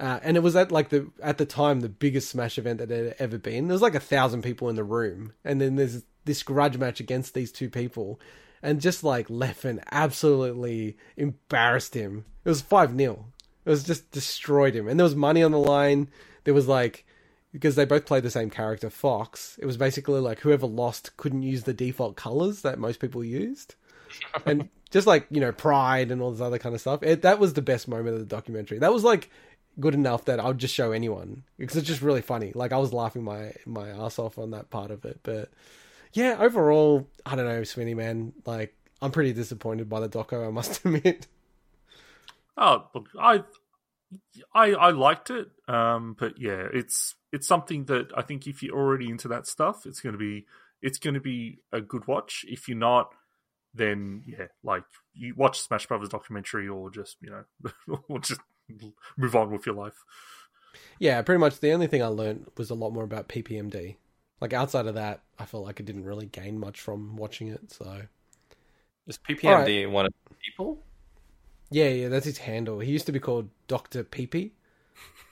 Uh, and it was at like the at the time the biggest Smash event that had ever been. There was like a thousand people in the room, and then there's this grudge match against these two people, and just like Leffen absolutely embarrassed him. It was five 0 It was just destroyed him, and there was money on the line. There was like because they both played the same character, Fox. It was basically like whoever lost couldn't use the default colors that most people used, and just like you know pride and all this other kind of stuff. It, that was the best moment of the documentary. That was like good enough that I would just show anyone because it's just really funny. Like I was laughing my my ass off on that part of it, but yeah, overall, I don't know, Swinny man. Like I'm pretty disappointed by the doco. I must admit. Oh, look, I, I, I liked it. Um, but yeah, it's it's something that I think if you're already into that stuff, it's going to be it's going to be a good watch. If you're not, then yeah, like you watch Smash Brothers documentary or just you know, or just move on with your life. Yeah, pretty much the only thing I learned was a lot more about PPMD. Like outside of that, I felt like I didn't really gain much from watching it. So Is PPMD one of the people? yeah, yeah, that's his handle. He used to be called Doctor PP,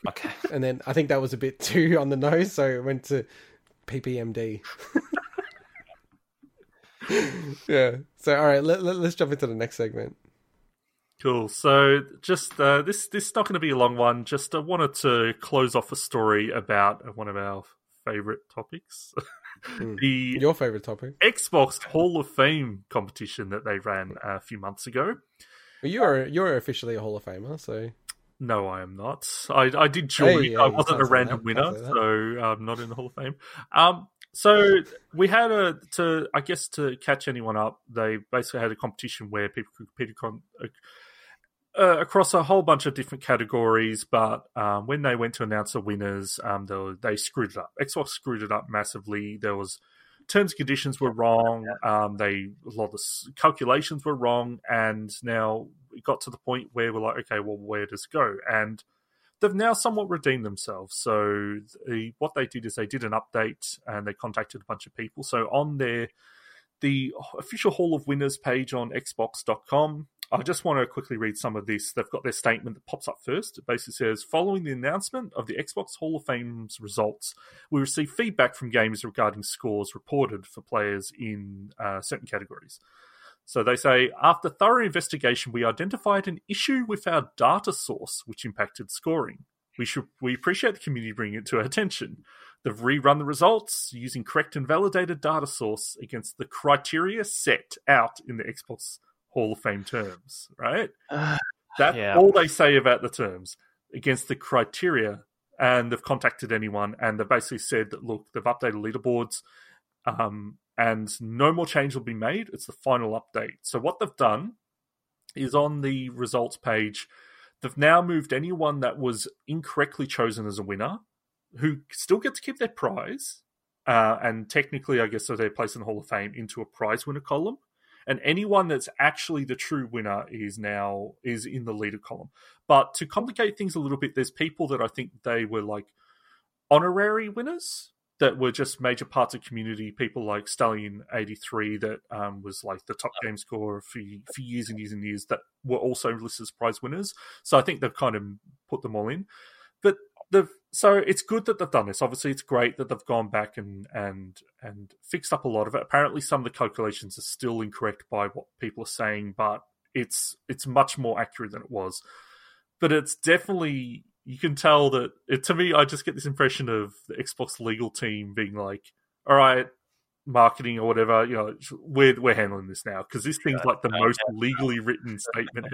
Okay. and then I think that was a bit too on the nose, so it went to PPMD. yeah. So all right, let, let, let's jump into the next segment. Cool. So, just uh, this this is not going to be a long one. Just I wanted to close off a story about one of our favorite topics, Hmm. the Your favorite topic? Xbox Hall of Fame competition that they ran a few months ago. Well, you're you're officially a Hall of Famer, so No, I am not. I, I did join. Hey, hey, I wasn't a random that. Winner, so I'm not in the Hall of Fame. Um, so we had a to I guess to catch anyone up, they basically had a competition where people could compete con, uh, across a whole bunch of different categories, but um, when they went to announce the winners, um, they, were, they screwed it up. Xbox screwed it up massively. There was terms and conditions were wrong. Um, they a lot of the calculations were wrong, and now it got to the point where we're like, okay, well, where does it go? And they've now somewhat redeemed themselves. So the, what they did is they did an update and they contacted a bunch of people. So on their the official Hall of Winners page on Xbox.com. I just want to quickly read some of this. They've got their statement that pops up first. It basically says Following the announcement of the Xbox Hall of Fame's results, we received feedback from gamers regarding scores reported for players in uh, certain categories. So they say, after thorough investigation, we identified an issue with our data source which impacted scoring. We should we appreciate the community bringing it to our attention. They've rerun the results using correct and validated data source against the criteria set out in the Xbox Hall of Fame terms, right? Uh, That's yeah. all they say about the terms against the criteria. And they've contacted anyone and they've basically said that, look, they've updated leaderboards um, and no more change will be made. It's the final update. So what they've done is on the results page, they've now moved anyone that was incorrectly chosen as a winner, who still get to keep their prize, uh, and technically, I guess, so they're placed in the Hall of Fame into a prize winner column. And anyone that's actually the true winner is now is in the leader column. But to complicate things a little bit, there's people that I think they were like honorary winners that were just major parts of community. People like Stallion eighty three that um, was like the top game scorer for for years and years and years that were also listed as prize winners. So I think they've kind of put them all in. But the so it's good that they've done this. Obviously, it's great that they've gone back and and and fixed up a lot of it. Apparently, some of the calculations are still incorrect by what people are saying, but it's it's much more accurate than it was. But it's definitely you can tell that it, to me. I just get this impression of the Xbox legal team being like, "All right, marketing or whatever, you know, we're we're handling this now because this thing's like the most legally written statement."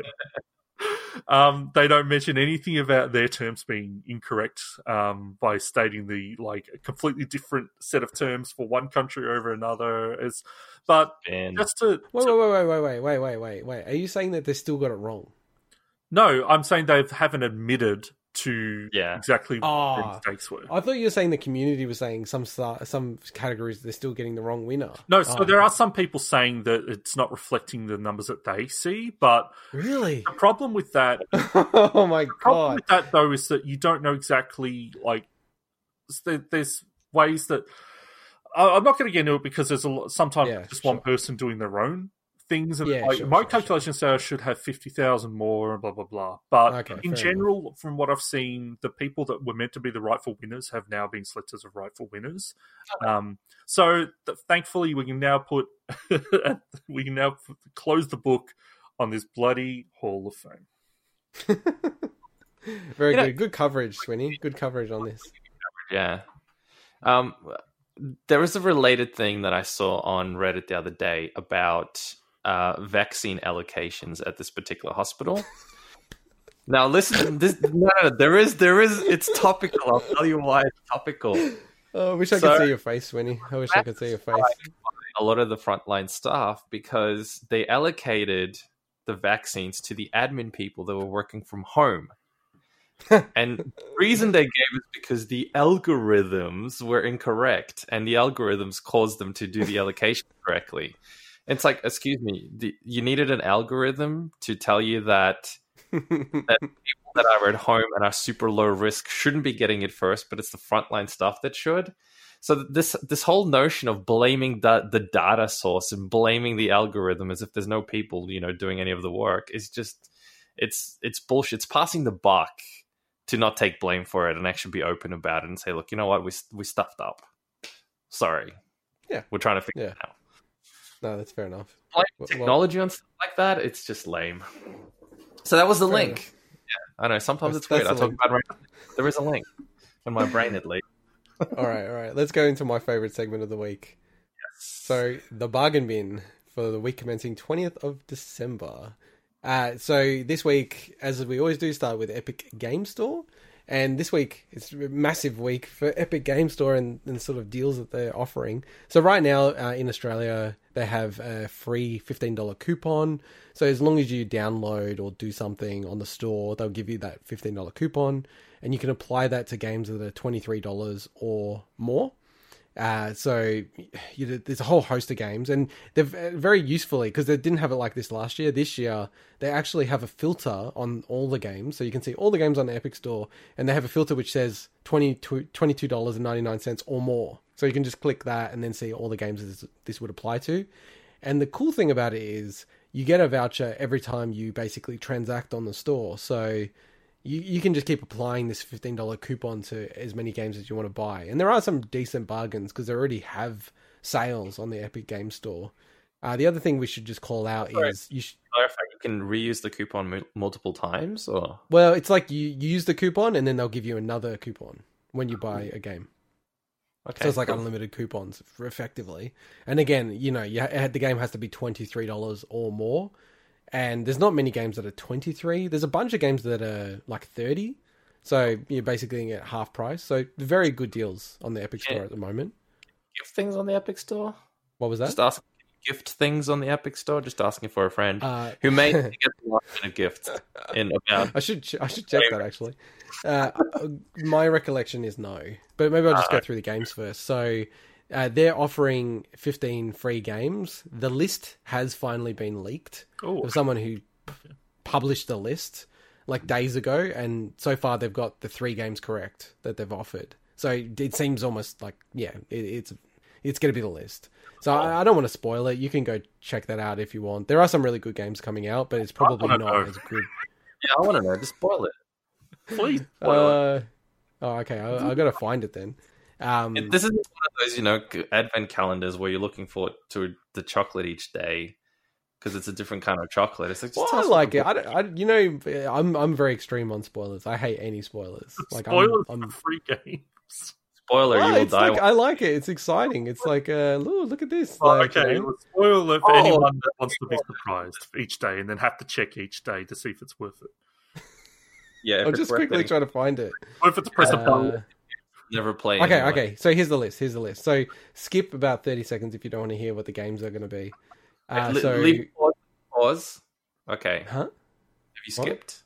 Um, they don't mention anything about their terms being incorrect um, by stating the like a completely different set of terms for one country over another. Is but And just to, Wait, to- wait, wait, wait, wait, wait, wait, wait, wait. Are you saying that they still got it wrong? no, I'm saying they haven't admitted to Yeah. exactly what Ah. their mistakes were. I thought you were saying the community was saying some some categories they're still getting the wrong winner. No, so Oh, there are some people saying that it's not reflecting the numbers that they see, but really. the problem with that oh my problem god! with that though is that you don't know exactly like there's ways that I- I'm not going to get into it because there's a lot, sometimes Yeah, just sure. one person doing their own things and Yeah, like, sure, my sure, calculations say I should have 50,000 more and blah blah blah but Okay, in fair general from what I've seen the people that were meant to be the rightful winners have now been selected as rightful winners um, so th- thankfully we can now put we can now p- close the book on this bloody hall of fame Very You know- good. Good coverage, Swinny. Good coverage on this. Yeah. Um, there was a related thing that I saw on Reddit the other day about uh, vaccine allocations at this particular hospital. now, listen. This no, no, there is, there is. It's topical. I'll tell you why it's topical. Oh, I wish I So- could see your face, Winnie. I wish I could see your face. A lot of the frontline staff because they allocated the vaccines to the admin people that were working from home. and the reason they gave is because the algorithms were incorrect and the algorithms caused them to do the allocation correctly. It's like, excuse me, the, you needed an algorithm to tell you that that people that are at home and are super low risk shouldn't be getting it first, but it's the frontline stuff that should. So this this whole notion of blaming the the data source and blaming the algorithm as if there's no people you know doing any of the work is just it's it's bullshit. It's passing the buck to not take blame for it and actually be open about it and say, look, you know what, we we stuffed up. Sorry. Yeah. we're trying to figure Yeah. it out. No, that's fair enough. Blame Well- technology on stuff like that, it's just lame. So that was the Fair link. Yeah, I know. Sometimes That's- it's weird. I talk link. about right. There is a link in my brain at least. all right, all right. Let's go into my favorite segment of the week. Yes. So, the bargain bin for the week commencing 20th of December. Uh, so, this week, as we always do, start with Epic Game Store. And this week it's a massive week for Epic Game Store and, and sort of deals that they're offering. So right now uh, in Australia they have a free fifteen dollar coupon. So as long as you download or do something on the store, they'll give you that fifteen dollar coupon, and you can apply that to games that are twenty three dollars or more. Uh, so you, there's a whole host of games, and they're very usefully because they didn't have it like this last year. This year, they actually have a filter on all the games, so you can see all the games on the Epic Store, and they have a filter which says $22, dollars and ninety nine cents or more. So you can just click that and then see all the games this, this would apply to. And the cool thing about it is you get a voucher every time you basically transact on the store. So you, you can just keep applying this $15 coupon to as many games as you want to buy. And there are some decent bargains because they already have sales on the Epic Game Store. Uh, the other thing we should just call out Sorry, is you should you can reuse the coupon m- multiple times or well it's like you, you use the coupon and then they'll give you another coupon when you buy a game okay so it's like cool. unlimited coupons effectively and again you know you the game has to be $23 or more and there's not many games that are 23 there's a bunch of games that are like 30 so you're basically getting half price. So very good deals on the epic store at the moment. Gift things on the epic store? What was that? Just ask gift things on the epic store? Just asking for a friend uh, who may get the last minute gift in about i should i should check that actually. Uh, my recollection is no. But maybe i'll just uh, go through the games first. So uh, they're offering 15 free games. The list has finally been leaked Ooh. of someone who p- published the list like days ago, and so far they've got the three games correct that they've offered. So it seems almost like yeah, it, it's it's going to be the list. So I, I, don't want to spoil it. You can go check that out if you want. There are some really good games coming out, but it's probably not know. as good. Yeah, I want to know. Just spoil it, please. Uh, oh, okay. I, I got to find it then. Um, this is one of those, you know, advent calendars where you're looking forward to the chocolate each day because it's a different kind of chocolate. It's like, well, I like it. I, I, you know, I'm I'm very extreme on spoilers. I hate any spoilers. Like spoilers I'm, I'm free games. Spoiler, oh, you will die. Like, I like it. It's exciting. It's like, uh, look, look at this. Oh, like, okay, you know? spoiler for oh, anyone that wants to be surprised each day and then have to check each day to see if it's worth it. Yeah, I'm just quickly trying to find it. Or if it's press uh, a button never play. Okay, anyway. okay. So here's the list. Here's the list. So skip about thirty seconds if you don't want to hear what the games are going to be. Uh, so leave pause, pause. Okay. Huh? Have you skipped? What?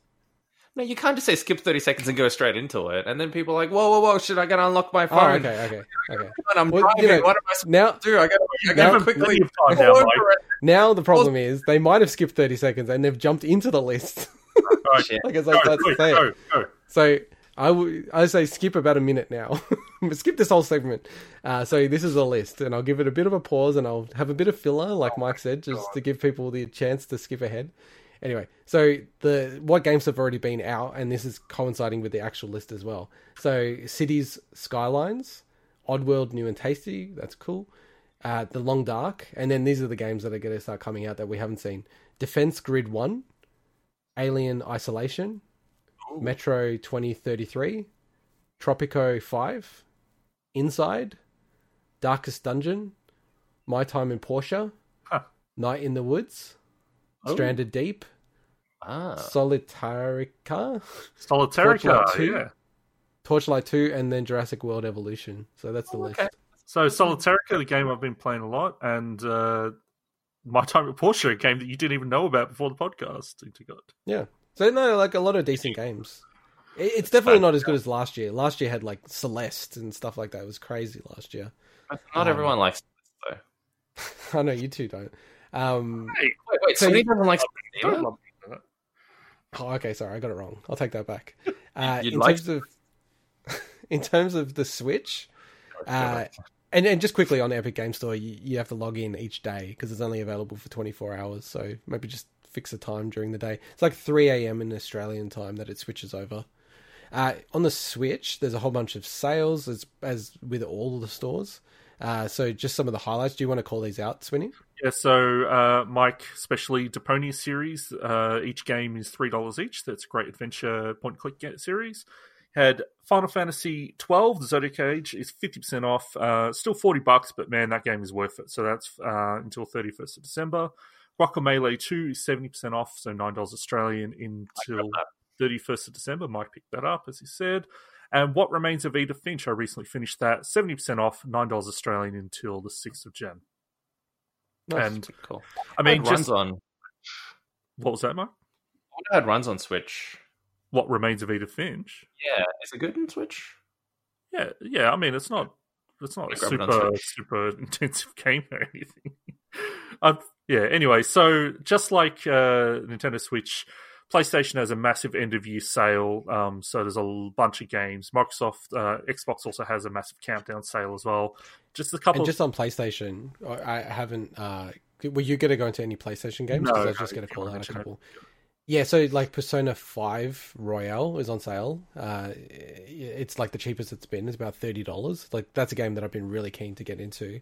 No, you can't just say skip thirty seconds and go straight into it, and then people are like, "Whoa, whoa, whoa! Should I get unlock my oh, phone?" Oh, okay, okay, okay. I'm well, driving. You know, what am I supposed now, to do? I got to now, quickly. Now, now the problem is they might have skipped thirty seconds and they've jumped into the list. Right. like as I was to say. Go, go. So I would I say skip about a minute now. skip this whole segment. Uh, so this is a list, and I'll give it a bit of a pause, and I'll have a bit of filler, like oh Mike said, just God. to give people the chance to skip ahead. Anyway, so the what games have already been out, and this is coinciding with the actual list as well. So Cities Skylines, Oddworld New 'n' Tasty, that's cool. Uh, the Long Dark, and then these are the games that are going to start coming out that we haven't seen: Defense Grid One, Alien Isolation, Metro 2033, Tropico 5, Inside, Darkest Dungeon, My Time in Portia, huh. Night in the Woods, oh. Stranded Deep, ah. Solitarica, Solitarica, Torchlight 2, yeah. Torchlight 2, and then Jurassic World Evolution. So that's the oh, okay. list. So Solitarica, the game I've been playing a lot, and uh, My Time at Portia, a game that you didn't even know about before the podcast. Yeah. So no, like a lot of decent games. It's definitely not as good as last year. Last year had like Celeste and stuff like that. It was crazy last year. Not um, everyone likes Celeste, though. I know you two don't. Um, hey, wait, wait. So doesn't like Celeste. Oh, okay. Sorry, I got it wrong. I'll take that back. Uh, in like... terms of in terms of the Switch, uh, and and just quickly on Epic Game Store, you, you have to log in each day because it's only available for 24 hours. So maybe just fix a time during the day. It's like 3 a.m. in Australian time that it switches over. Uh, on the Switch, there's a whole bunch of sales as as with all the stores. Uh, so just some of the highlights. Do you want to call these out, Swinny? Yeah. So uh, Mike, especially Deponia series. Uh, each game is three dollars each. That's a great adventure point click series. Had Final Fantasy twelve. The Zodiac Age is fifty percent off. Uh, still forty bucks, but man, that game is worth it. So that's uh, until thirty first of December. Guacamelee 2 is 70% off, so $9 Australian until 31st of December. Mike picked that up, as he said. And What Remains of Edith Finch, I recently finished that. 70% off, $9 Australian until the 6th of Jan. Nice. And cool. I mean, It runs on. what was that, Mike? I wonder how it runs on Switch. What Remains of Edith Finch? Yeah, is it good on Switch? Yeah, yeah. I mean, it's not it's not a super super intensive game or anything. Um, yeah. Anyway, so just like uh, Nintendo Switch, PlayStation has a massive end of year sale. Um, so there's a bunch of games. Microsoft, uh, Xbox also has a massive countdown sale as well. Just a couple. And of, just on PlayStation, I haven't. Uh, were you going to go into any PlayStation games? No, I was just going to call out a it. couple. Yeah, so like Persona Five Royal is on sale. Uh, it's like the cheapest it's been. It's about thirty dollars. Like that's a game that I've been really keen to get into.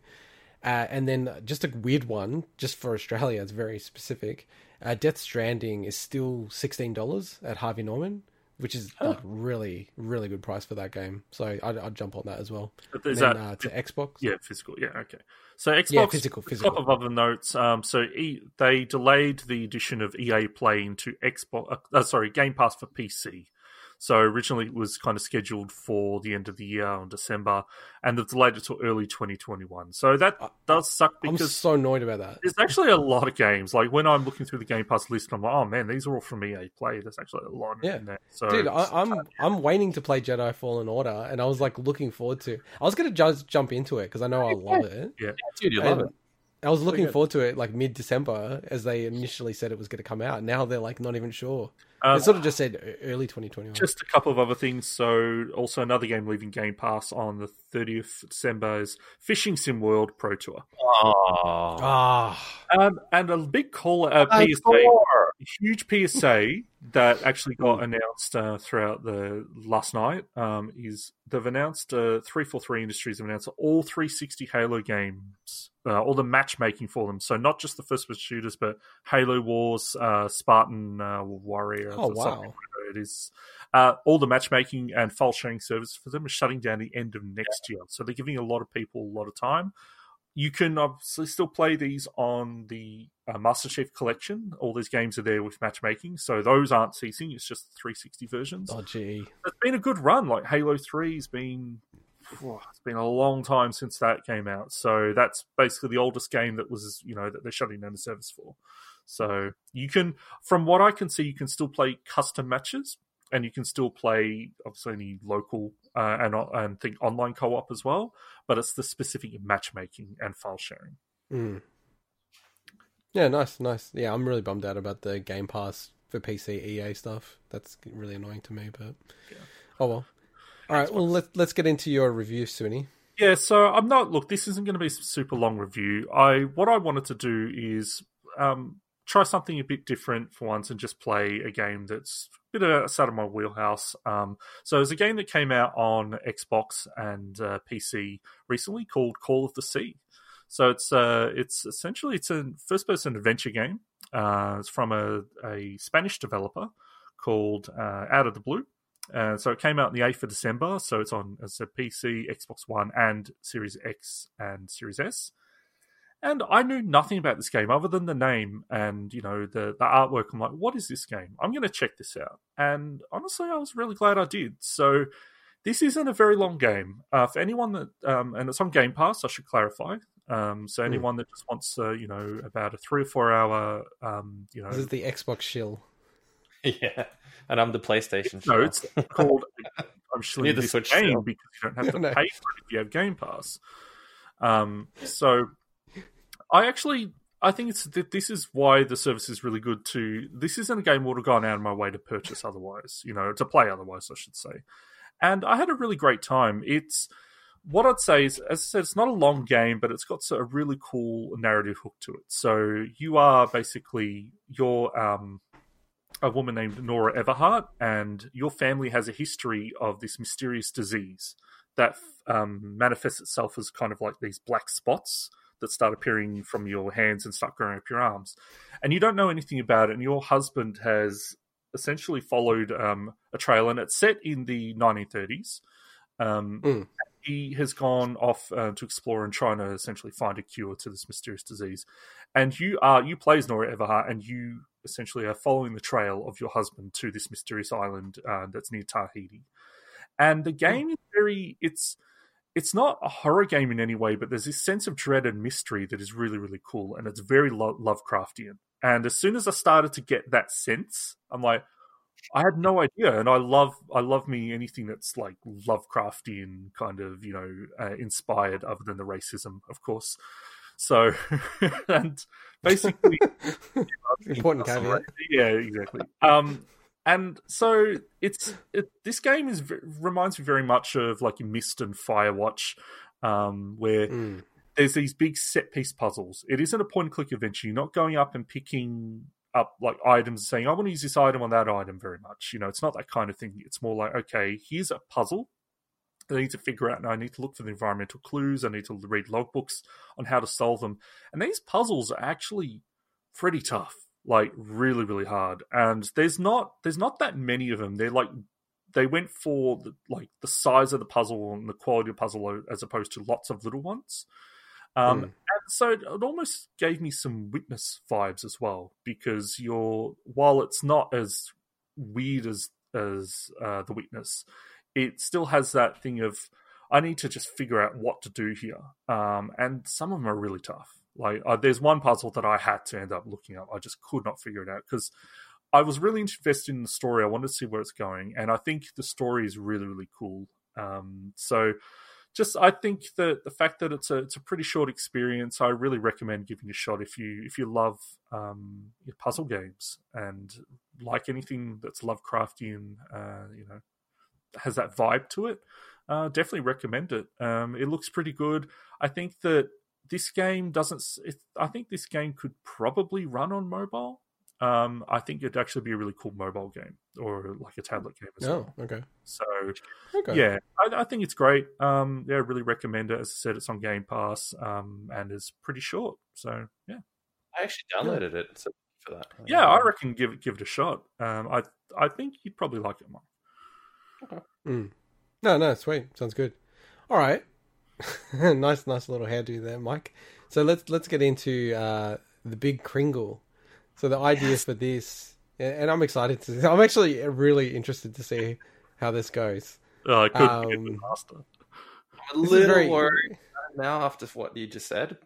Uh, and then just a weird one, just for Australia, it's very specific. Uh, Death Stranding is still sixteen dollars at Harvey Norman, which is like really, really good price for that game. So I'd, I'd jump on that as well. but And is then, that uh, to Xbox, Yeah, physical. Yeah, okay. So Xbox, Yeah, physical, a physical. couple of other notes. Um, so e, they delayed the addition of EA Play into Xbox. Uh, sorry, Game Pass for PC. So originally it was kind of scheduled for the end of the year on December, and they've delayed it till early 2021. So that Uh, does suck I'm so annoyed about that. there's actually a lot of games. Like when I'm looking through the Game Pass list, I'm like, oh man, these are all from EA Play. There's actually a lot Yeah. in there. So Dude, I, I'm I'm waiting to play Jedi Fallen Order, and I was like looking forward to. I was gonna just jump into it because I know I love it. Yeah, dude, you love And it. I was looking forward to it like mid December as they initially said it was going to come out. Now they're like not even sure. Um, they sort of just said early 2021. Just a couple of other things. So, also another game leaving Game Pass on the 30th of December is Fishing Sim World Pro Tour. Oh, Ah, Um, and a big call, uh, I PSA, score. a huge PSA that actually got announced uh, throughout the last night um, is they've announced uh, 343 Industries have announced all 360 Halo games, uh, all the matchmaking for them. So not just the first person shooters, but Halo Wars, uh, Spartan uh, Warrior. Oh, or wow. whatever It is uh, all the matchmaking and file sharing service for them is shutting down the end of next year. So they're giving a lot of people a lot of time. You can obviously still play these on the uh, Master Chief Collection. All these games are there with matchmaking, so those aren't ceasing. It's just the 360 versions. oh gee. It's been a good run. Like Halo 3 has been, phew, it's been a long time since that came out. So that's basically the oldest game that was, you know, that they're shutting down the service for. So you can, from what I can see, you can still play custom matches, and you can still play obviously any local uh, and and think online co-op as well. But it's the specific matchmaking and file sharing. Mm. Yeah, nice, nice. Yeah, I'm really bummed out about the Game Pass for PC EA stuff. That's really annoying to me, but Yeah. oh well. All right, well let's let's get into your review, Sunny. Yeah, so I'm not. Look, this isn't going to be a super long review. I what I wanted to do is um, try something a bit different for once and just play a game that's bit outside of my wheelhouse. Um, so there's a game that came out on Xbox and uh, PC recently called Call of the Sea. So it's uh, it's essentially it's a first person adventure game. Uh, it's from a, a Spanish developer called uh, Out of the Blue. Uh, so it came out on the 8th of December. So it's on as a PC, Xbox One, and Series X and Series S. And I knew nothing about this game other than the name and you know the the artwork. I'm like, what is this game? I'm going to check this out. And honestly, I was really glad I did. So this isn't a very long game. Uh, for anyone that um, and it's on Game Pass, I should clarify. Um, so anyone that just wants, uh, you know, about a three or four hour, um, you know, This is the Xbox shill. yeah. And I'm the PlayStation. No, shill. it's called. I'm showing Need the this Switch game still. because you don't have to No. pay for it if you have Game Pass. Um, so I actually I think it's that this is why the service is really good. To this isn't a game I would have gone out of my way to purchase otherwise, you know, to play otherwise, I should say. And I had a really great time. It's what I'd say is, as I said, it's not a long game, but it's got a really cool narrative hook to it. So you are basically you're um, a woman named Nora Everhart, and your family has a history of this mysterious disease that um, manifests itself as kind of like these black spots that start appearing from your hands and start growing up your arms. And you don't know anything about it, and your husband has essentially followed um, a trail, and it's set in the 1930s. Um, Mm. he has gone off uh, to explore and trying to essentially find a cure to this mysterious disease. And you are you play as Nora Everhart, and you essentially are following the trail of your husband to this mysterious island uh, that's near Tahiti. And the game is very it's it's not a horror game in any way, but there's this sense of dread and mystery that is really really cool, and it's very lo- Lovecraftian. And as soon as I started to get that sense, I'm like, I had no idea, and I love I love me anything that's like Lovecraftian kind of you know uh, inspired, other than the racism, of course. So, and basically, important caveat. Yeah, exactly. Um, and so it's it, this game is reminds me very much of like Myst and Firewatch, um, where Mm. there's these big set piece puzzles. It isn't a point and click adventure. You're not going up and picking up like items and saying, I want to use this item on that item very much. You know, it's not that kind of thing. It's more like, okay, here's a puzzle. I need to figure out, and I need to look for the environmental clues. I need to read logbooks on how to solve them. And these puzzles are actually pretty tough, like really, really hard. And there's not there's not that many of them. They're like they went for the, like the size of the puzzle and the quality of the puzzle as opposed to lots of little ones. Um, Mm. And so it, it almost gave me some witness vibes as well because you're while it's not as weird as as uh, the witness, it still has that thing of I need to just figure out what to do here. Um, and some of them are really tough. Like uh, there's one puzzle that I had to end up looking up. I just could not figure it out because I was really invested in the story. I wanted to see where it's going, and I think the story is really really cool. Um, so just I think that the fact that it's a it's a pretty short experience, I really recommend giving a shot if you if you love um, your puzzle games and like anything that's Lovecraftian, uh, you know, has that vibe to it. Uh, definitely recommend it. Um, it looks pretty good. I think that this game doesn't. It, I think this game could probably run on mobile. Um, I think it'd actually be a really cool mobile game or like a tablet game as well. Oh, okay. So Okay. yeah, I, I think it's great. Um, yeah, I really recommend it. As I said, it's on Game Pass, um, and is pretty short. So yeah, I actually downloaded it so for that. yeah, I reckon give it give it a shot. Um, I I think you'd probably like it more. Mm. No, no, sweet. Sounds good. All right. nice, nice little hairdo there, Mike. So let's let's get into uh, the big Kringle. So the idea for this, and I'm excited to. I'm actually really interested to see how this goes. Oh, I couldn't forget the Um, master. I'm a little very- worried now after what you just said.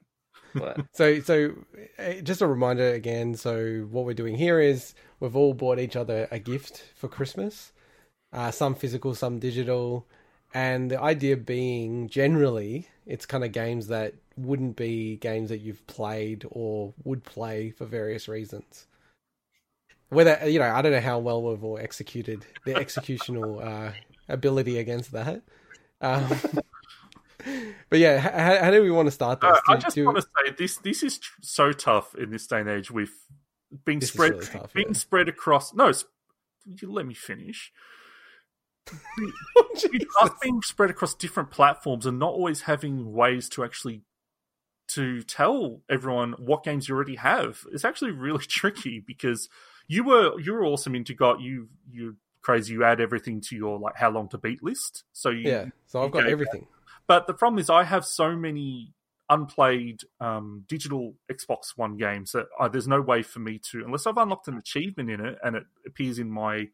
But So, so uh, just a reminder again. So, what we're doing here is we've all bought each other a gift for Christmas, uh, some physical, some digital, and the idea being generally it's kind of games that wouldn't be games that you've played or would play for various reasons. Whether you know, I don't know how well we've all executed the executional uh, ability against that. Um, but yeah, how, how do we want to start this? Uh, I just do- want to say this this is tr- so tough in this day and age with being This spread really tough, being yeah. spread across. No, you let me finish. Us being spread across different platforms and not always having ways to actually to tell everyone what games you already have is actually really tricky because you were you were awesome into got you you crazy you add everything to your like how long to beat list. So you Yeah, so I've got everything. but the problem is, I have so many unplayed um, digital Xbox One games that uh, there's no way for me to, unless I've unlocked an achievement in it and it appears in my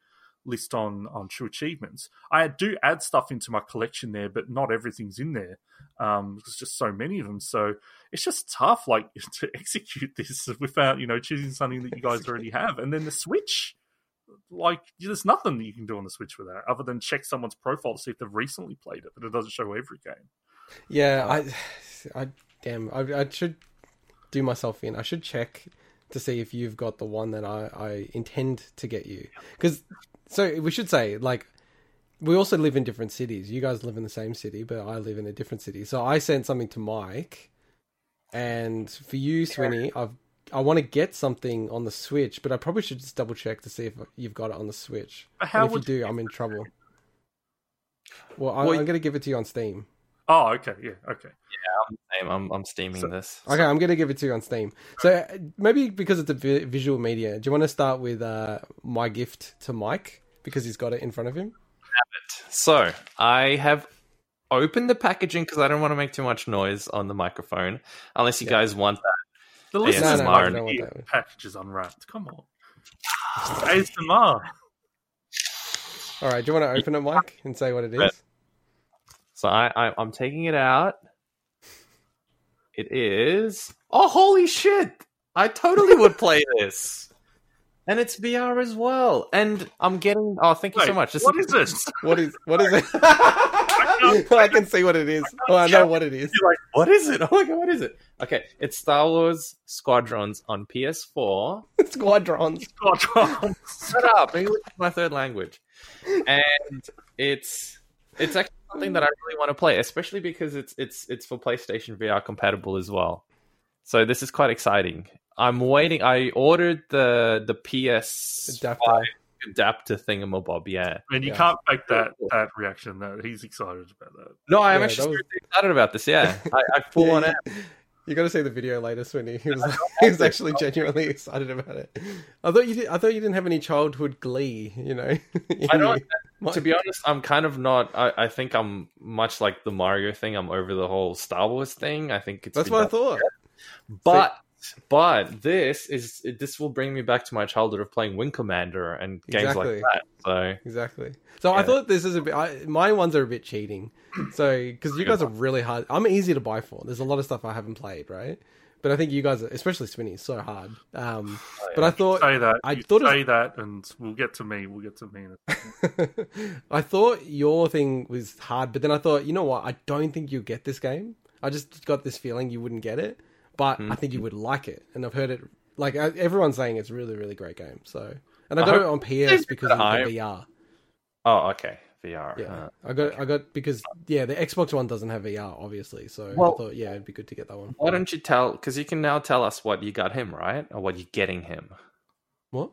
list on on True Achievements. I do add stuff into my collection there, but not everything's in there. Um, there's just so many of them, so it's just tough, like to execute this without you know choosing something that you guys already have, and then the Switch. Like, there's nothing that you can do on the Switch with that other than check someone's profile to see if they've recently played it, but it doesn't show every game. Yeah, I, I damn, I, I should do myself in. I should check to see if you've got the one that I, I intend to get you. Because, so we should say, like, we also live in different cities. You guys live in the same city, but I live in a different city. So I sent something to Mike, and for you, Swinny, I've I want to get something on the Switch, but I probably should just double check to see if you've got it on the Switch. But how and if you do, I'm in trouble. Well, I, Well, I'm going to give it to you on Steam. Oh, okay, yeah, okay. Yeah, I'm, I'm, I'm steaming So- this. Okay, I'm going to give it to you on Steam. So uh, maybe because it's a vi- visual media, do you want to start with uh, my gift to Mike because he's got it in front of him? So I have opened the packaging because I don't want to make too much noise on the microphone. Unless you Yeah. guys want that. The Yeah, listeners no, no, might I don't want hear that. packages unwrapped. Come on. ASMR. All right, do you want to open it, Mike, and say what it is? So I, I I'm taking it out. It is oh holy shit! I totally would play this, and it's VR as well. And I'm getting oh thank you so much. This what is this? What is what is it? I can see what it is. Oh, I know what it is. You're like, What is it? Oh my god, what is it? Okay, it's Star Wars Squadrons on PS4. Squadrons. Squadrons. Shut up! English is my third language, and it's it's actually something that I really want to play, especially because it's it's it's for PlayStation VR compatible as well. So this is quite exciting. I'm waiting. I ordered the the PS Adapter. adapter thingamabob. Yeah. and you Yeah. can't fake that that reaction. That he's excited about that. No, I'm Yeah, actually was- excited about this. Yeah, I, I full Yeah, on you- am. You got to see the video later, Swinny. He was, he was actually genuinely excited about it. I thought you did. I thought you didn't have any childhood glee. You know. I don't. you. To be honest, I'm kind of not. I, I think I'm much like the Mario thing. I'm over the whole Star Wars thing. I think it's That's what I thought. But but this is this will bring me back to my childhood of playing Wing Commander and games Exactly. like that. So Exactly. So I thought this is a bit. I, my ones are a bit cheating. So because you guys are really hard. I'm easy to buy for. There's a lot of stuff I haven't played, right? But I think you guys, are, especially Swinny, is so hard. Um, but I thought Say that. I you thought it was- say that, and we'll get to me. We'll get to me. in a. I thought your thing was hard, but then I thought, you know what? I don't think you'll get this game. I just got this feeling you wouldn't get it, but I think you would like it. And I've heard it like everyone's saying it's a really, really great game. So, and I I got it on PS because of the I- VR. oh okay VR. Yeah, uh, I got, I got because yeah, the Xbox One doesn't have VR, obviously. So Well- I thought, yeah, it'd be good to get that one. why don't you tell? Because you can now tell us what you got him right or what you're getting him. What?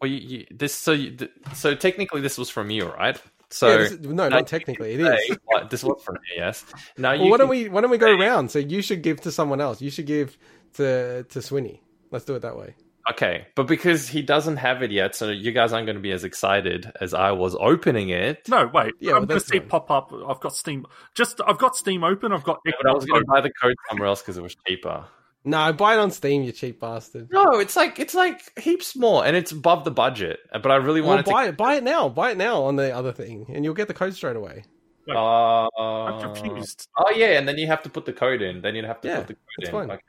Well, you, you, this so you, th- so technically this was from you, right? So yeah, is- no, not technically. It is can is. what- this was from me, yes. Now you Well, why don't we why don't we go around? So you should give to someone else. You should give to to Swinny. Let's do it that way. Okay, but because he doesn't have it yet, so you guys aren't going to be as excited as I was opening it. No, wait. Yeah, I'm well, going to see fine. pop up. I've got Steam. Just I've got Steam open. I've got. But I was going to buy the code somewhere else because it was cheaper. No, buy it on Steam, you cheap bastard. No, it's like it's like heaps more, and it's above the budget. But I really Well, to buy it, buy it now, buy it now on the other thing, and you'll get the code straight away. to. Uh, I'm confused. Oh yeah, and then you have to put the code in. Then you'd have to Yeah, put the code it's in. fine. Okay,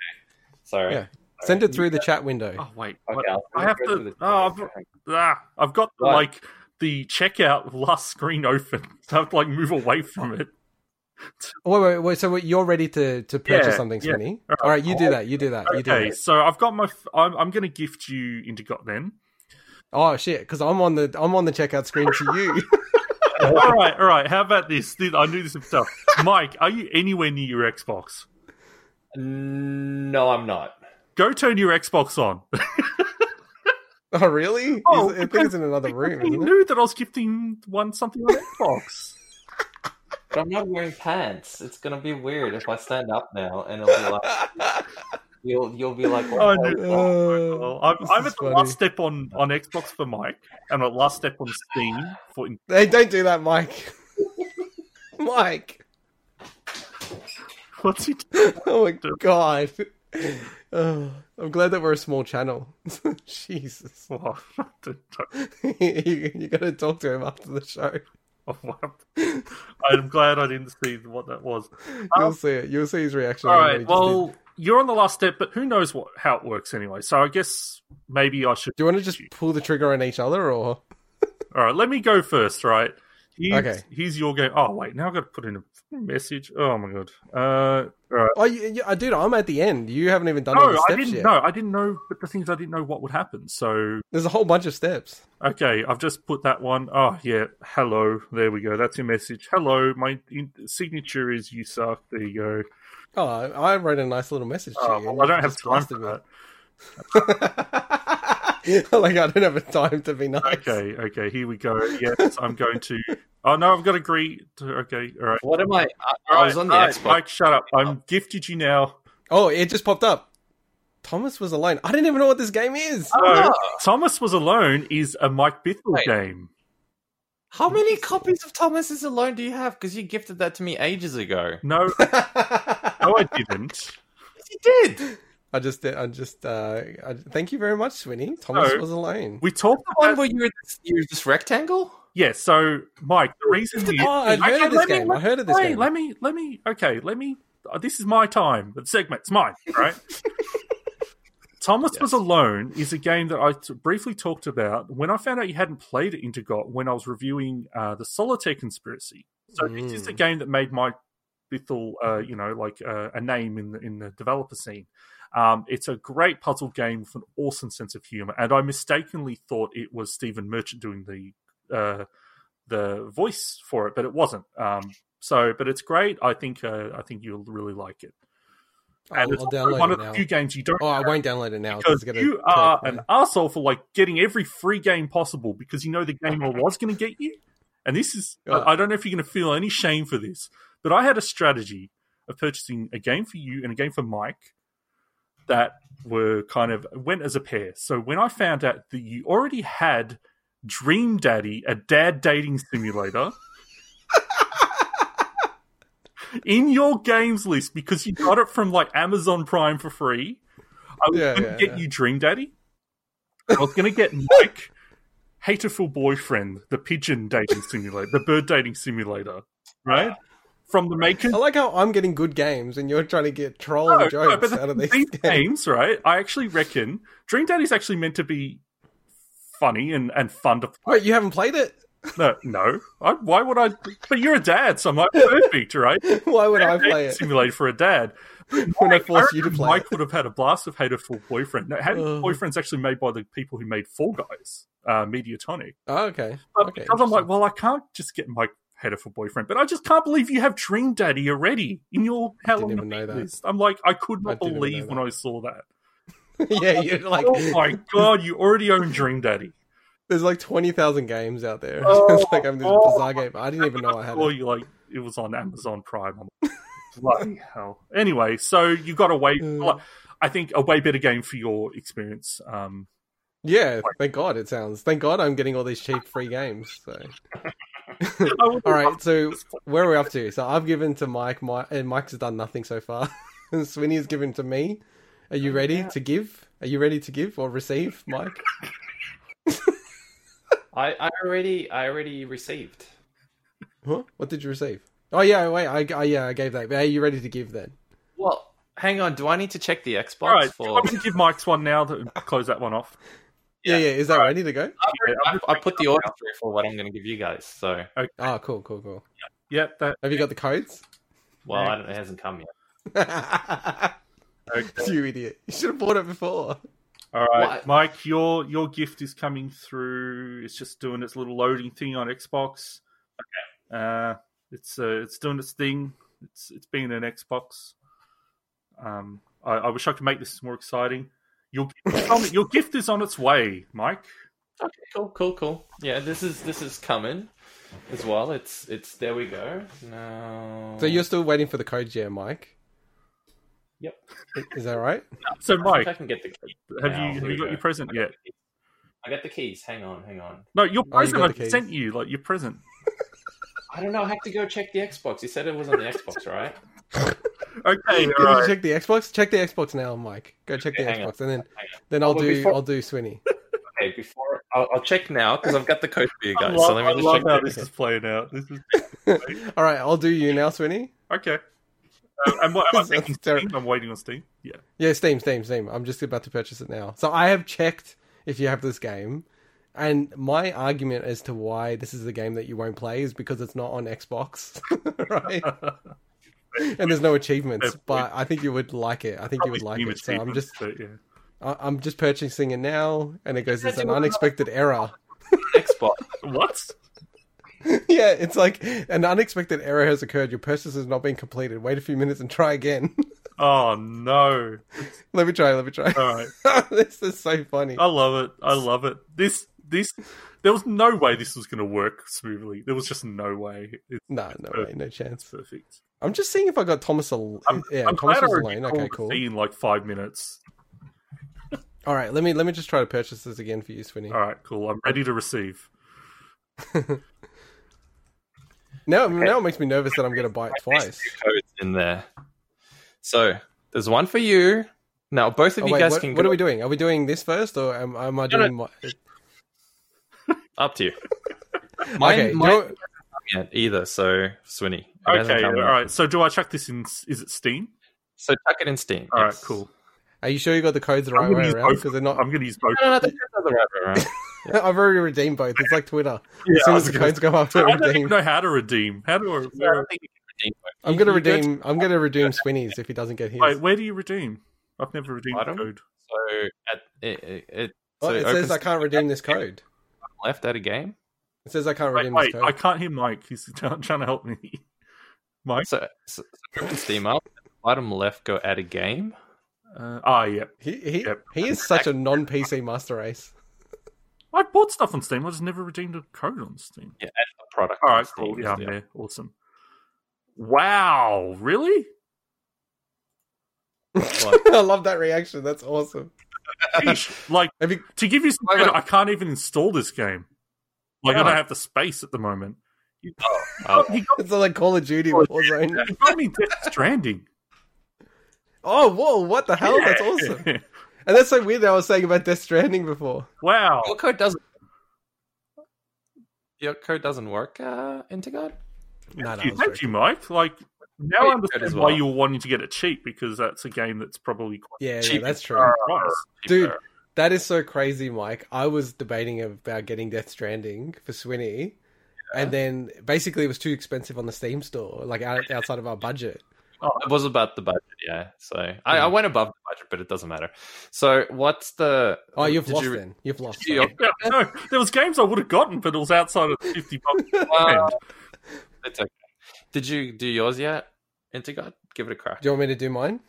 sorry. Yeah. Send it through the chat window. Oh wait. Okay, I'll have go through to. Oh, I've, ah, I've got What? like the checkout last screen open. So I have to like move away from it. Oh, wait, wait, wait. So you're ready to to purchase Yeah, something, yeah. Swinny? All right, you do that. You do that. You do Okay, that. so I've got my. f- I'm, I'm going to gift you into Got then. Oh shit! Because I'm on the I'm on the checkout screen to you. all right, all right. How about this? This- I knew this himself. Mike, are you anywhere near your Xbox? No, I'm not. Go turn your Xbox on. oh really? Oh, Is- I think it's in another room. He knew that I was gifting one something on Xbox. But I'm not wearing pants. It's gonna be weird if I stand up now, and it'll be like you'll you'll be like, I knew. Uh, Well, I'm, this I'm is at the funny. last step on, on Xbox for Mike, and at last step on Steam for. Hey, don't do that, Mike. Mike. What's he? Doing? Oh my god. Oh, I'm glad that we're a small channel. Jesus. Oh, you, you got to talk to him after the show. I'm glad I didn't see what that was. You'll um, see it. You'll see his reaction. All on what he right. Well, did. you're on the last step, but who knows what how it works anyway? So I guess maybe I should. do you want to just pull the trigger on each other, or All right. Let me go first. Right. Here's, Okay. Here's your game. Oh wait. Now I've got to put in a message. Oh my god. Uh. All right. oh, you, you, I dude, I'm at the end. You haven't even done No, I steps didn't yet. know. I didn't know. But the thing is, I didn't know what would happen. So There's a whole bunch of steps. Okay, I've just put that one. Oh, yeah. Hello. There we go. That's your message. Hello. My in- signature is you suck. There you go. Oh, I I wrote a nice little message to Oh, you. well, I don't have time for that. like I don't have a time to be nice. Okay, okay. Here we go. Yes, I'm going to. Oh, no, I've got to agree. To... Okay, all right. What am I? I, I was on the all right, Xbox. Mike, shut up. I'm gifted you now. Oh, it just popped up. Thomas was alone. I didn't even know what this game is. So, Oh. Thomas Was Alone is a Mike Bithell Wait. game. How many copies of Thomas is Alone do you have? Because you gifted that to me ages ago. No, no, I didn't. You did. I just, I just, uh, I, thank you very much, Swinny. Thomas No. was alone. We talked The one about where you're this, you're this rectangle. yeah. So, Mike, the reason is Oh, I've heard of this let me- game. I heard of this wait, game. Let me, let me. Okay, let me. uh, This is my time. The segment's mine, right? Thomas was alone is a game that I t- briefly talked about when I found out you hadn't played it. Intergot when I was reviewing uh, the Solitaire Conspiracy. So this is a Mm. game that made Mike Bithell, uh, you know, like uh, a name in the in the developer scene. Um, it's a great puzzle game with an awesome sense of humor, and I mistakenly thought it was Stephen Merchant doing the uh, the voice for it, but it wasn't. Um, so, but it's great. I think uh, I think you'll really like it. I'll, And I'll also download one of the few games you don't Oh, I won't download it now because you are an asshole for like getting every free game possible because you know the game I was going to get you. And this is, Oh. I I don't know if you're going to feel any shame for this, but I had a strategy of purchasing a game for you and a game for Mike that were kind of went as a pair. So when I found out that you already had Dream Daddy, a dad dating simulator, in your games list because you got it from like Amazon Prime for free. I was Yeah, going to yeah, get yeah. you Dream Daddy. I was going to get Mike, Hatoful Boyfriend, the pigeon dating simulator, the bird dating simulator, right? From the makers. I like how I'm getting good games and you're trying to get troll No, no, jokes the- out of these these games. games, right? I actually reckon Dream Daddy's actually meant to be funny and, and fun to play. Wait, you haven't played it? No, no. I, why would I? But you're a dad, so I'm like perfect, right? Why would I play it? Simulator for a dad. When I force you to play Mike would have had a blast of Hatoful Boyfriend. No, Hatoful Ugh. Boyfriend's actually made by the people who made Fall Guys, uh, Mediatonic. Oh, okay. But okay. because I'm like, well, I can't just get Mike Hatoful Boyfriend, but I just can't believe you have Dream Daddy already in your How didn't Long even know that. list. I'm like, I could not didn't believe when. I saw that. yeah, you're like, oh my god, you already own Dream Daddy. there's like 20,000 games out there. Oh, it's like I'm this oh. bizarre game. I didn't even know I had Or you like it was on Amazon Prime. Bloody hell. Anyway, so you got a way. Mm. I think a way better game for your experience. Um, Yeah, thank God it sounds. Thank God I'm getting all these cheap free games. So, I all right. So where are we up to? So I've given to Mike, Mike eh, and Mike's done nothing so far. and Swinny's given to me. Are you oh, ready to give? Are you ready to give or receive, Mike? I, I already I already received. Huh? What did you receive? Oh yeah, wait. I, I yeah, I gave that. But are you ready to give then? Well, hang on. Do I need to check the Xbox All right, do you for? want me to give Mike's one now to close that one off? Yeah, yeah. Is that right? ready to go? I, I put the order through for what I'm going to give you guys. So, Oh, cool, cool, cool. Yeah, that. Have you got the codes? well, I don't, it hasn't come yet. Okay. you idiot! You should have bought it before. All right, What? Mike, your your gift is coming through. It's just doing its little loading thing on Xbox. Okay. Uh, it's uh, it's doing its thing. It's it's being an Xbox. Um, I, I wish I could make this more exciting. Your gift is on, your gift is on its way, Mike. Okay, cool, cool, cool. Yeah, this is this is coming as well. It's it's there we go. No. So you're still waiting for the code yeah, Mike? Yep. Is that right? So, Mike, I can get the keys. have now. you have Here you got go. your present yet? I got the keys. Hang on, hang on. No, your Oh, you present got I sent you, like your present. I don't know. I have to go check the Xbox. You said it was on the Xbox, right? Okay, Can all you check the Xbox? Check the Xbox now, Mike. Go check the Okay, hang on, Xbox, and then then I'll but do before- I'll do Swinny. Okay, before I'll, I'll check now because I've got the code for you guys. love, so let me I just love check. how this is playing out. This is All right, I'll do you now, Swinny. okay. And what am I That's thinking? terrible. Steam? I'm waiting on Steam. Yeah. Yeah, Steam, Steam, Steam. I'm just about to purchase it now. So I have checked if you have this game, and my argument as to why this is the game that you won't play is because it's not on Xbox, right? and there's no achievements. But I think you would like it. I think you would like it. So I'm just but, yeah. I- I'm just purchasing it now, and it goes Yeah, as an it on unexpected error. Xbox. What? yeah, it's like an unexpected error has occurred. Your purchase has not been completed. Wait a few minutes and try again. Oh no! let me try. Let me try. All right, this is so funny. I love it. I love it. This this there was no way this was going to work smoothly. There was just no way. It's No, no way, no chance. perfect. I'm just seeing if I got Thomas. Al- I'm, yeah, I'm Thomas glad I was already alone. called Okay, cool. in like five minutes. All right, let me let me just try to purchase this again for you, Swinny. All right, cool. I'm ready to receive. Now, now it makes me nervous that I'm going to buy it twice. Codes in there. So there's one for you. Now both of Oh, you wait, guys what, can what go are we doing? Are we doing this first, or am, am I No, no. doing? My... up to you. Mine, okay, mine do hasn't come yet either. So Swinny. Okay, all come yet. right. So do I chuck this in? Is it Steam? So chuck it in Steam. All right, yes. cool. are you sure you got the codes the I'm right gonna way use around? both. Because they're not. I'm going to use both. No, no, the codes are the right way around. I've already redeemed both. It's like Twitter. Yeah, as soon as the gonna codes go up, I I don't even redeem. know how to redeem. How do I? Yeah, I think you can redeem both. I'm gonna you go to- redeem. I'm gonna redeem Swinny's if he doesn't get his. wait, where do you redeem? I've never redeemed the code. So at it, it, it, Oh, so it says I can't redeem this code. left at a game. It says I can't Wait, redeem wait, this I can't hear Mike. He's trying trying to help me. Mike. So, so, so open Steam up. Bottom left, go add a game. Uh, ah, yeah. He he, Yep. he is such a non PC master race. I bought stuff on Steam. I just never redeemed a code on Steam. Yeah, add a product. All on right, Steam. cool. Yeah, I'm. Awesome. Wow, really? I love that reaction. That's awesome. Like you, to give you some credit. I can't even install this game. Like I Oh. don't have the space at the moment. Oh, He got, it's like Call of Duty Warzone. he got me Death Stranding. Oh, whoa! What the hell? That's awesome. And that's so weird. That I was saying about Death Stranding before. wow. your code doesn't. Your code doesn't work, uh, Intergod? No, no, Thank you, I thank you. Mike. Like now Wait, I understand as why you're wanting to get it cheap because that's a game that's probably quite Yeah, yeah, Cheap. that's true. price. Dude, that is so crazy, Mike. I was debating about getting Death Stranding for Swinny, and then basically it was too expensive on the Steam store, like out, outside of our budget. Oh, It was about the budget, yeah. So I, I went above the budget, but it doesn't matter. So what's the? Oh, you've lost you- then. You've lost. you- Yeah, no, there was games I would have gotten, but it was outside of the fifty bucks. Uh, it's okay. Did you do yours yet, Intergod? Give it a crack. Do you want me to do mine?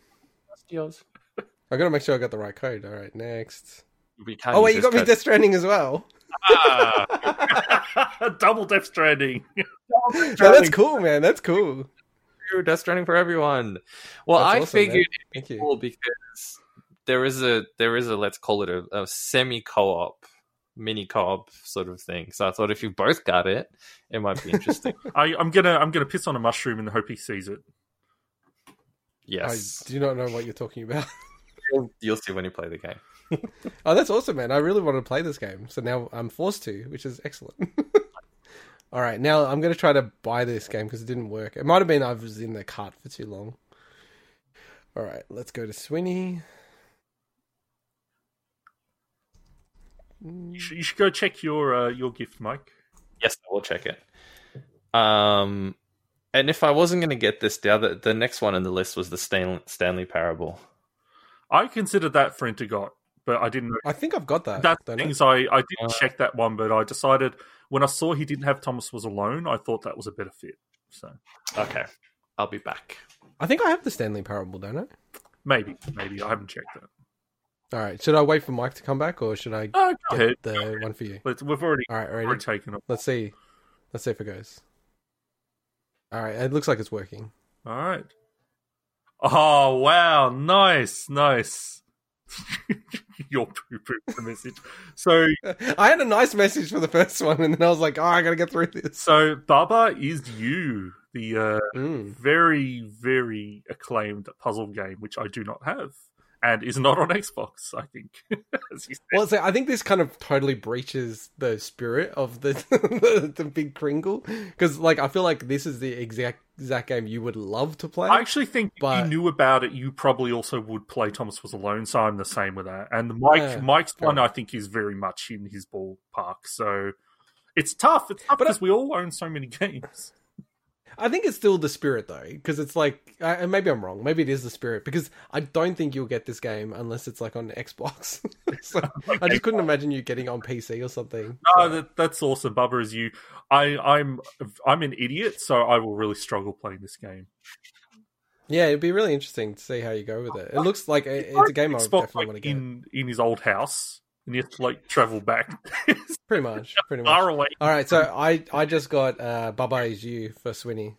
yours. I gotta make sure I got the right code. All right, next. Oh wait, you this got me code. Death Stranding as well. Ah, Double Death Stranding. No, that's cool, man. That's cool. Death Stranding for everyone. Well, That's I awesome, figured Thank it'd be cool because there is a there is a let's call it a, a semi co-op, mini co-op sort of thing. So I thought if you both got it, it might be interesting. I, I'm gonna I'm gonna piss on a mushroom and hope he sees it. yes, I do not know what you're talking about. You'll, you'll see when you play the game. Oh, that's awesome, man. I really wanted to play this game, so now I'm forced to, which is excellent. All right, now I'm going to try to buy this game because it didn't work. It might have been I was in the cart for too long. All right, let's go to Swinny. You should, you should go check your uh, your gift, Mike. Yes, I will check it. Um, and if I wasn't going to get this, the other the next one on the list was the Stan, Stanley Parable. I considered that for Intergot, but I didn't. I think I've got that. That's the I? things I I didn't Uh, check that one, but I decided when I saw he didn't have Thomas was alone, I thought that was a better fit. So Okay, I'll be back. I think I have the Stanley Parable, don't I? maybe maybe I haven't checked that. All right, should I wait for Mike to come back or should I Oh, get ahead. the one for you? We've already All right, already ready? taken it. Let's see. Let's see if it goes. All right, it looks like it's working. All right. Oh wow! Nice, nice. Your poo poo the message. So I had a nice message for the first one, and then I was like, "Oh, I gotta get through this." so Baba is you, the uh, Mm. very very acclaimed puzzle game, which I do not have, and is not on Xbox. I think. As you said. Well, so I think this kind of totally breaches the spirit of the the, the big Kringle because, like, I feel like this is the exact exact game you would love to play. I actually think if you knew about it, you probably also would play Thomas Was Alone, so I'm the same with that. And Mike Yeah, Mike's one I think is very much in his ballpark. So it's tough. It's tough But I- because we all own so many games. I think it's still the spirit though, because it's like, and maybe I'm wrong. Maybe it is the spirit because I don't think you'll get this game unless it's like on Xbox. so I just couldn't imagine you getting on PC or something. No, that, that's awesome. Baba is you. I, I'm I'm an idiot, so I will really struggle playing this game. Yeah, it'd be really interesting to see how you go with it. It looks like a, it's a game I definitely like, want to get. in in his old house, and you have to like travel back Pretty much, pretty much. far away. All right, so I I just got uh, Baba is you for Swinny.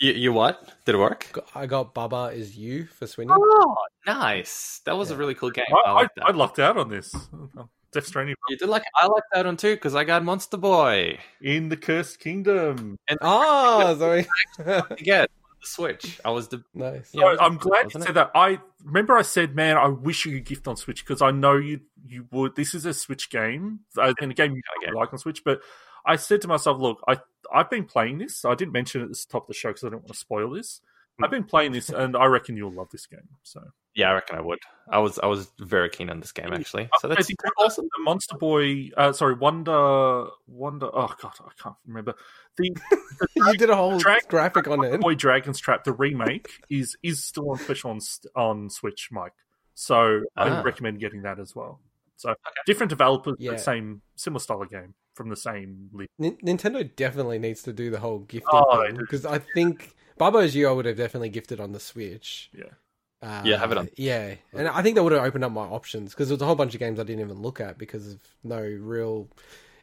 You, you what? Did it work? I got Baba is you for Swinny. Oh, nice. That was a really cool game. I, I I, like I that. lucked out on this. Death Stranding You did like I like that one too because I got Monster Boy in the Cursed Kingdom. and Oh, sorry. get the Switch. I was the nice. Yeah, So I'm glad you Wasn't said it? that. I remember I said, "Man, I wish you could gift on Switch because I know you you would. This is a Switch game, uh, and a game you Okay. like on Switch." But I said to myself, "Look, I I've been playing this. I didn't mention it at the top of the show because I don't want to spoil this. I've been playing this, and I reckon you'll love this game." So yeah. I reckon I would. I was I was very keen on this game actually. So I that's think awesome. The Monster Boy, uh, sorry, Wonder, Wonder. Oh god, I can't remember the You did a whole Drag- graphic on it. Boy Dragon's Trap. The remake is is still on special on on Switch, Mike. So I Ah. recommend getting that as well. So different developers, Yeah. but same similar style of game from the same league. Nin- Nintendo definitely needs to do the whole gifting Oh, thing because I think Barbo's You I would have definitely gifted on the Switch. Yeah. Uh, Yeah, have it on. Yeah, and I think that would have opened up my options because there's a whole bunch of games I didn't even look at because of no real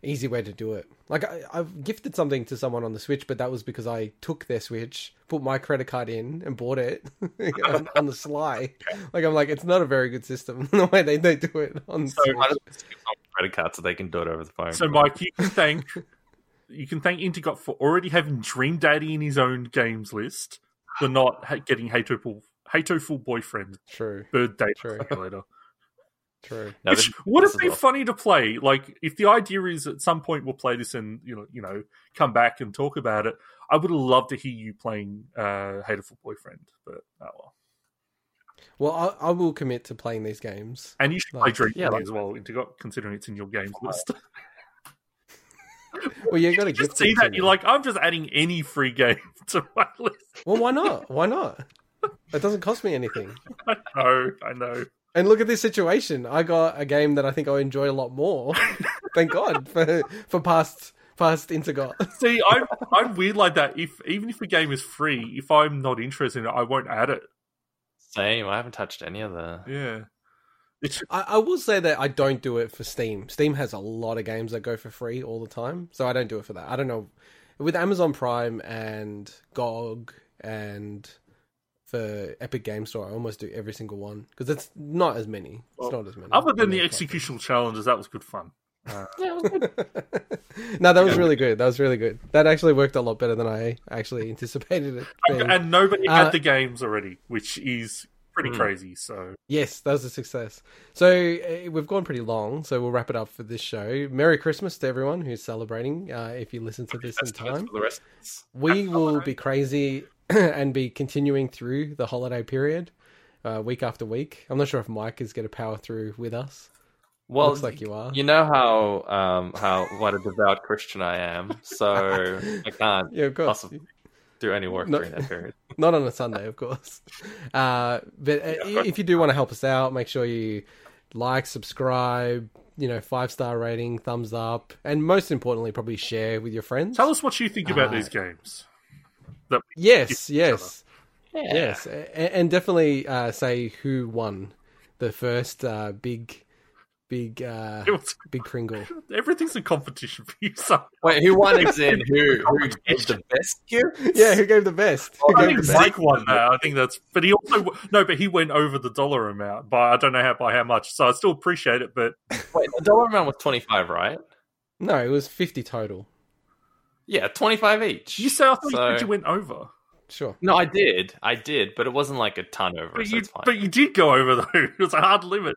easy way to do it. Like I, I've gifted something to someone on the Switch, but that was because I took their Switch, put my credit card in, and bought it on, on the sly. Like I'm like, it's not a very good system the way they, they do it on So, Switch. Why don't they just give them credit card so they can do it over the phone? So, Mike, you can thank you can thank Intergot for already having Dream Daddy in his own games list for not ha- getting Hatoful Hatoful Boyfriend True, Bird Date True. Simulator. true. No, Which this- would this have is been awesome. funny to play. Like if the idea is at some point we'll play this and you know you know come back and talk about it. I would have loved to hear you playing uh, Hatoful Boyfriend, but oh well. Well, I, I will commit to playing these games. And you should play Like- Dream yeah, Daddy like- as well, Intergot, considering it's in your games list. Well, you got to just see that you're like, I'm just adding any free game to my list. Well, why not? Why not? It doesn't cost me anything. I know, I know. And look at this situation. I got a game that I think I enjoy a lot more. Thank God for for past past Intergot. See, I'm I'm weird like that. If even if a game is free, if I'm not interested in it, I won't add it. Same. I haven't touched any of the. Yeah. It's I, I will say that I don't do it for Steam. Steam has a lot of games that go for free all the time, so I don't do it for that. I don't know with Amazon Prime and GOG and for Epic Game Store, I almost do every single one because it's not as many. It's Well, not as many. other than the executional challenges, that was good fun. Uh, no, that was really good. That was really good. That actually worked a lot better than I actually anticipated it. being. and nobody Uh, had the games already, which is pretty Hmm. crazy. So Yes, that was a success. So uh, we've gone pretty long, so we'll wrap it up for this show. Merry Christmas to everyone who's celebrating. Uh, if you listen to this in time, for the rest of us. we will be crazy and be continuing through the holiday period, uh, week after week. I'm not sure if Mike is going to power through with us. Well, Looks like you are. You know how um how what a devout Christian I am, so I can't Yeah, of course. Possibly. Do any work No. during that period. Not on a Sunday, of course. Uh, but uh, if you do want to help us out, make sure you like, subscribe, you know, five star rating, thumbs up, and most importantly, probably share with your friends. tell us what you think about Uh, these games. That Yes, yes, Yeah. yes, A- and, definitely uh, say who won the first uh, big, big, uh, was, big Pringle. everything's a competition for you. So Wait, who won is in who who gave the best gift? Yeah, who gave the best? Who I think the best? Mike won that. I think that's. But he also no, but he went over the dollar amount by I don't know how by how much. So I still appreciate it. But Wait, the dollar amount was twenty five, right? No, it was fifty total. Yeah, twenty five each. you said I thought you So- said you went over. Sure. No, I did, I did, but it wasn't like a ton over. But so you, it's fine. but you did go over though. It was a hard limit.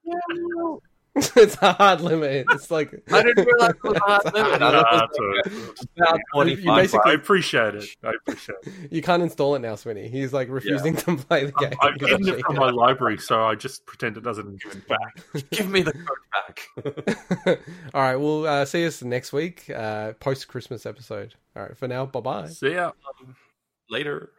it's a hard limit. It's like I didn't realize it was a hard limit. I Nah, thought it's it all was right. about You basically- I appreciate it. I appreciate it. you can't install it now, Swinny. He's like refusing to play the game. I've hidden it from my library, so I just pretend it doesn't give it back. Give me the code back. All right, we'll uh, see us next week, uh, post Christmas episode. All right, for now, bye bye. See ya. Later.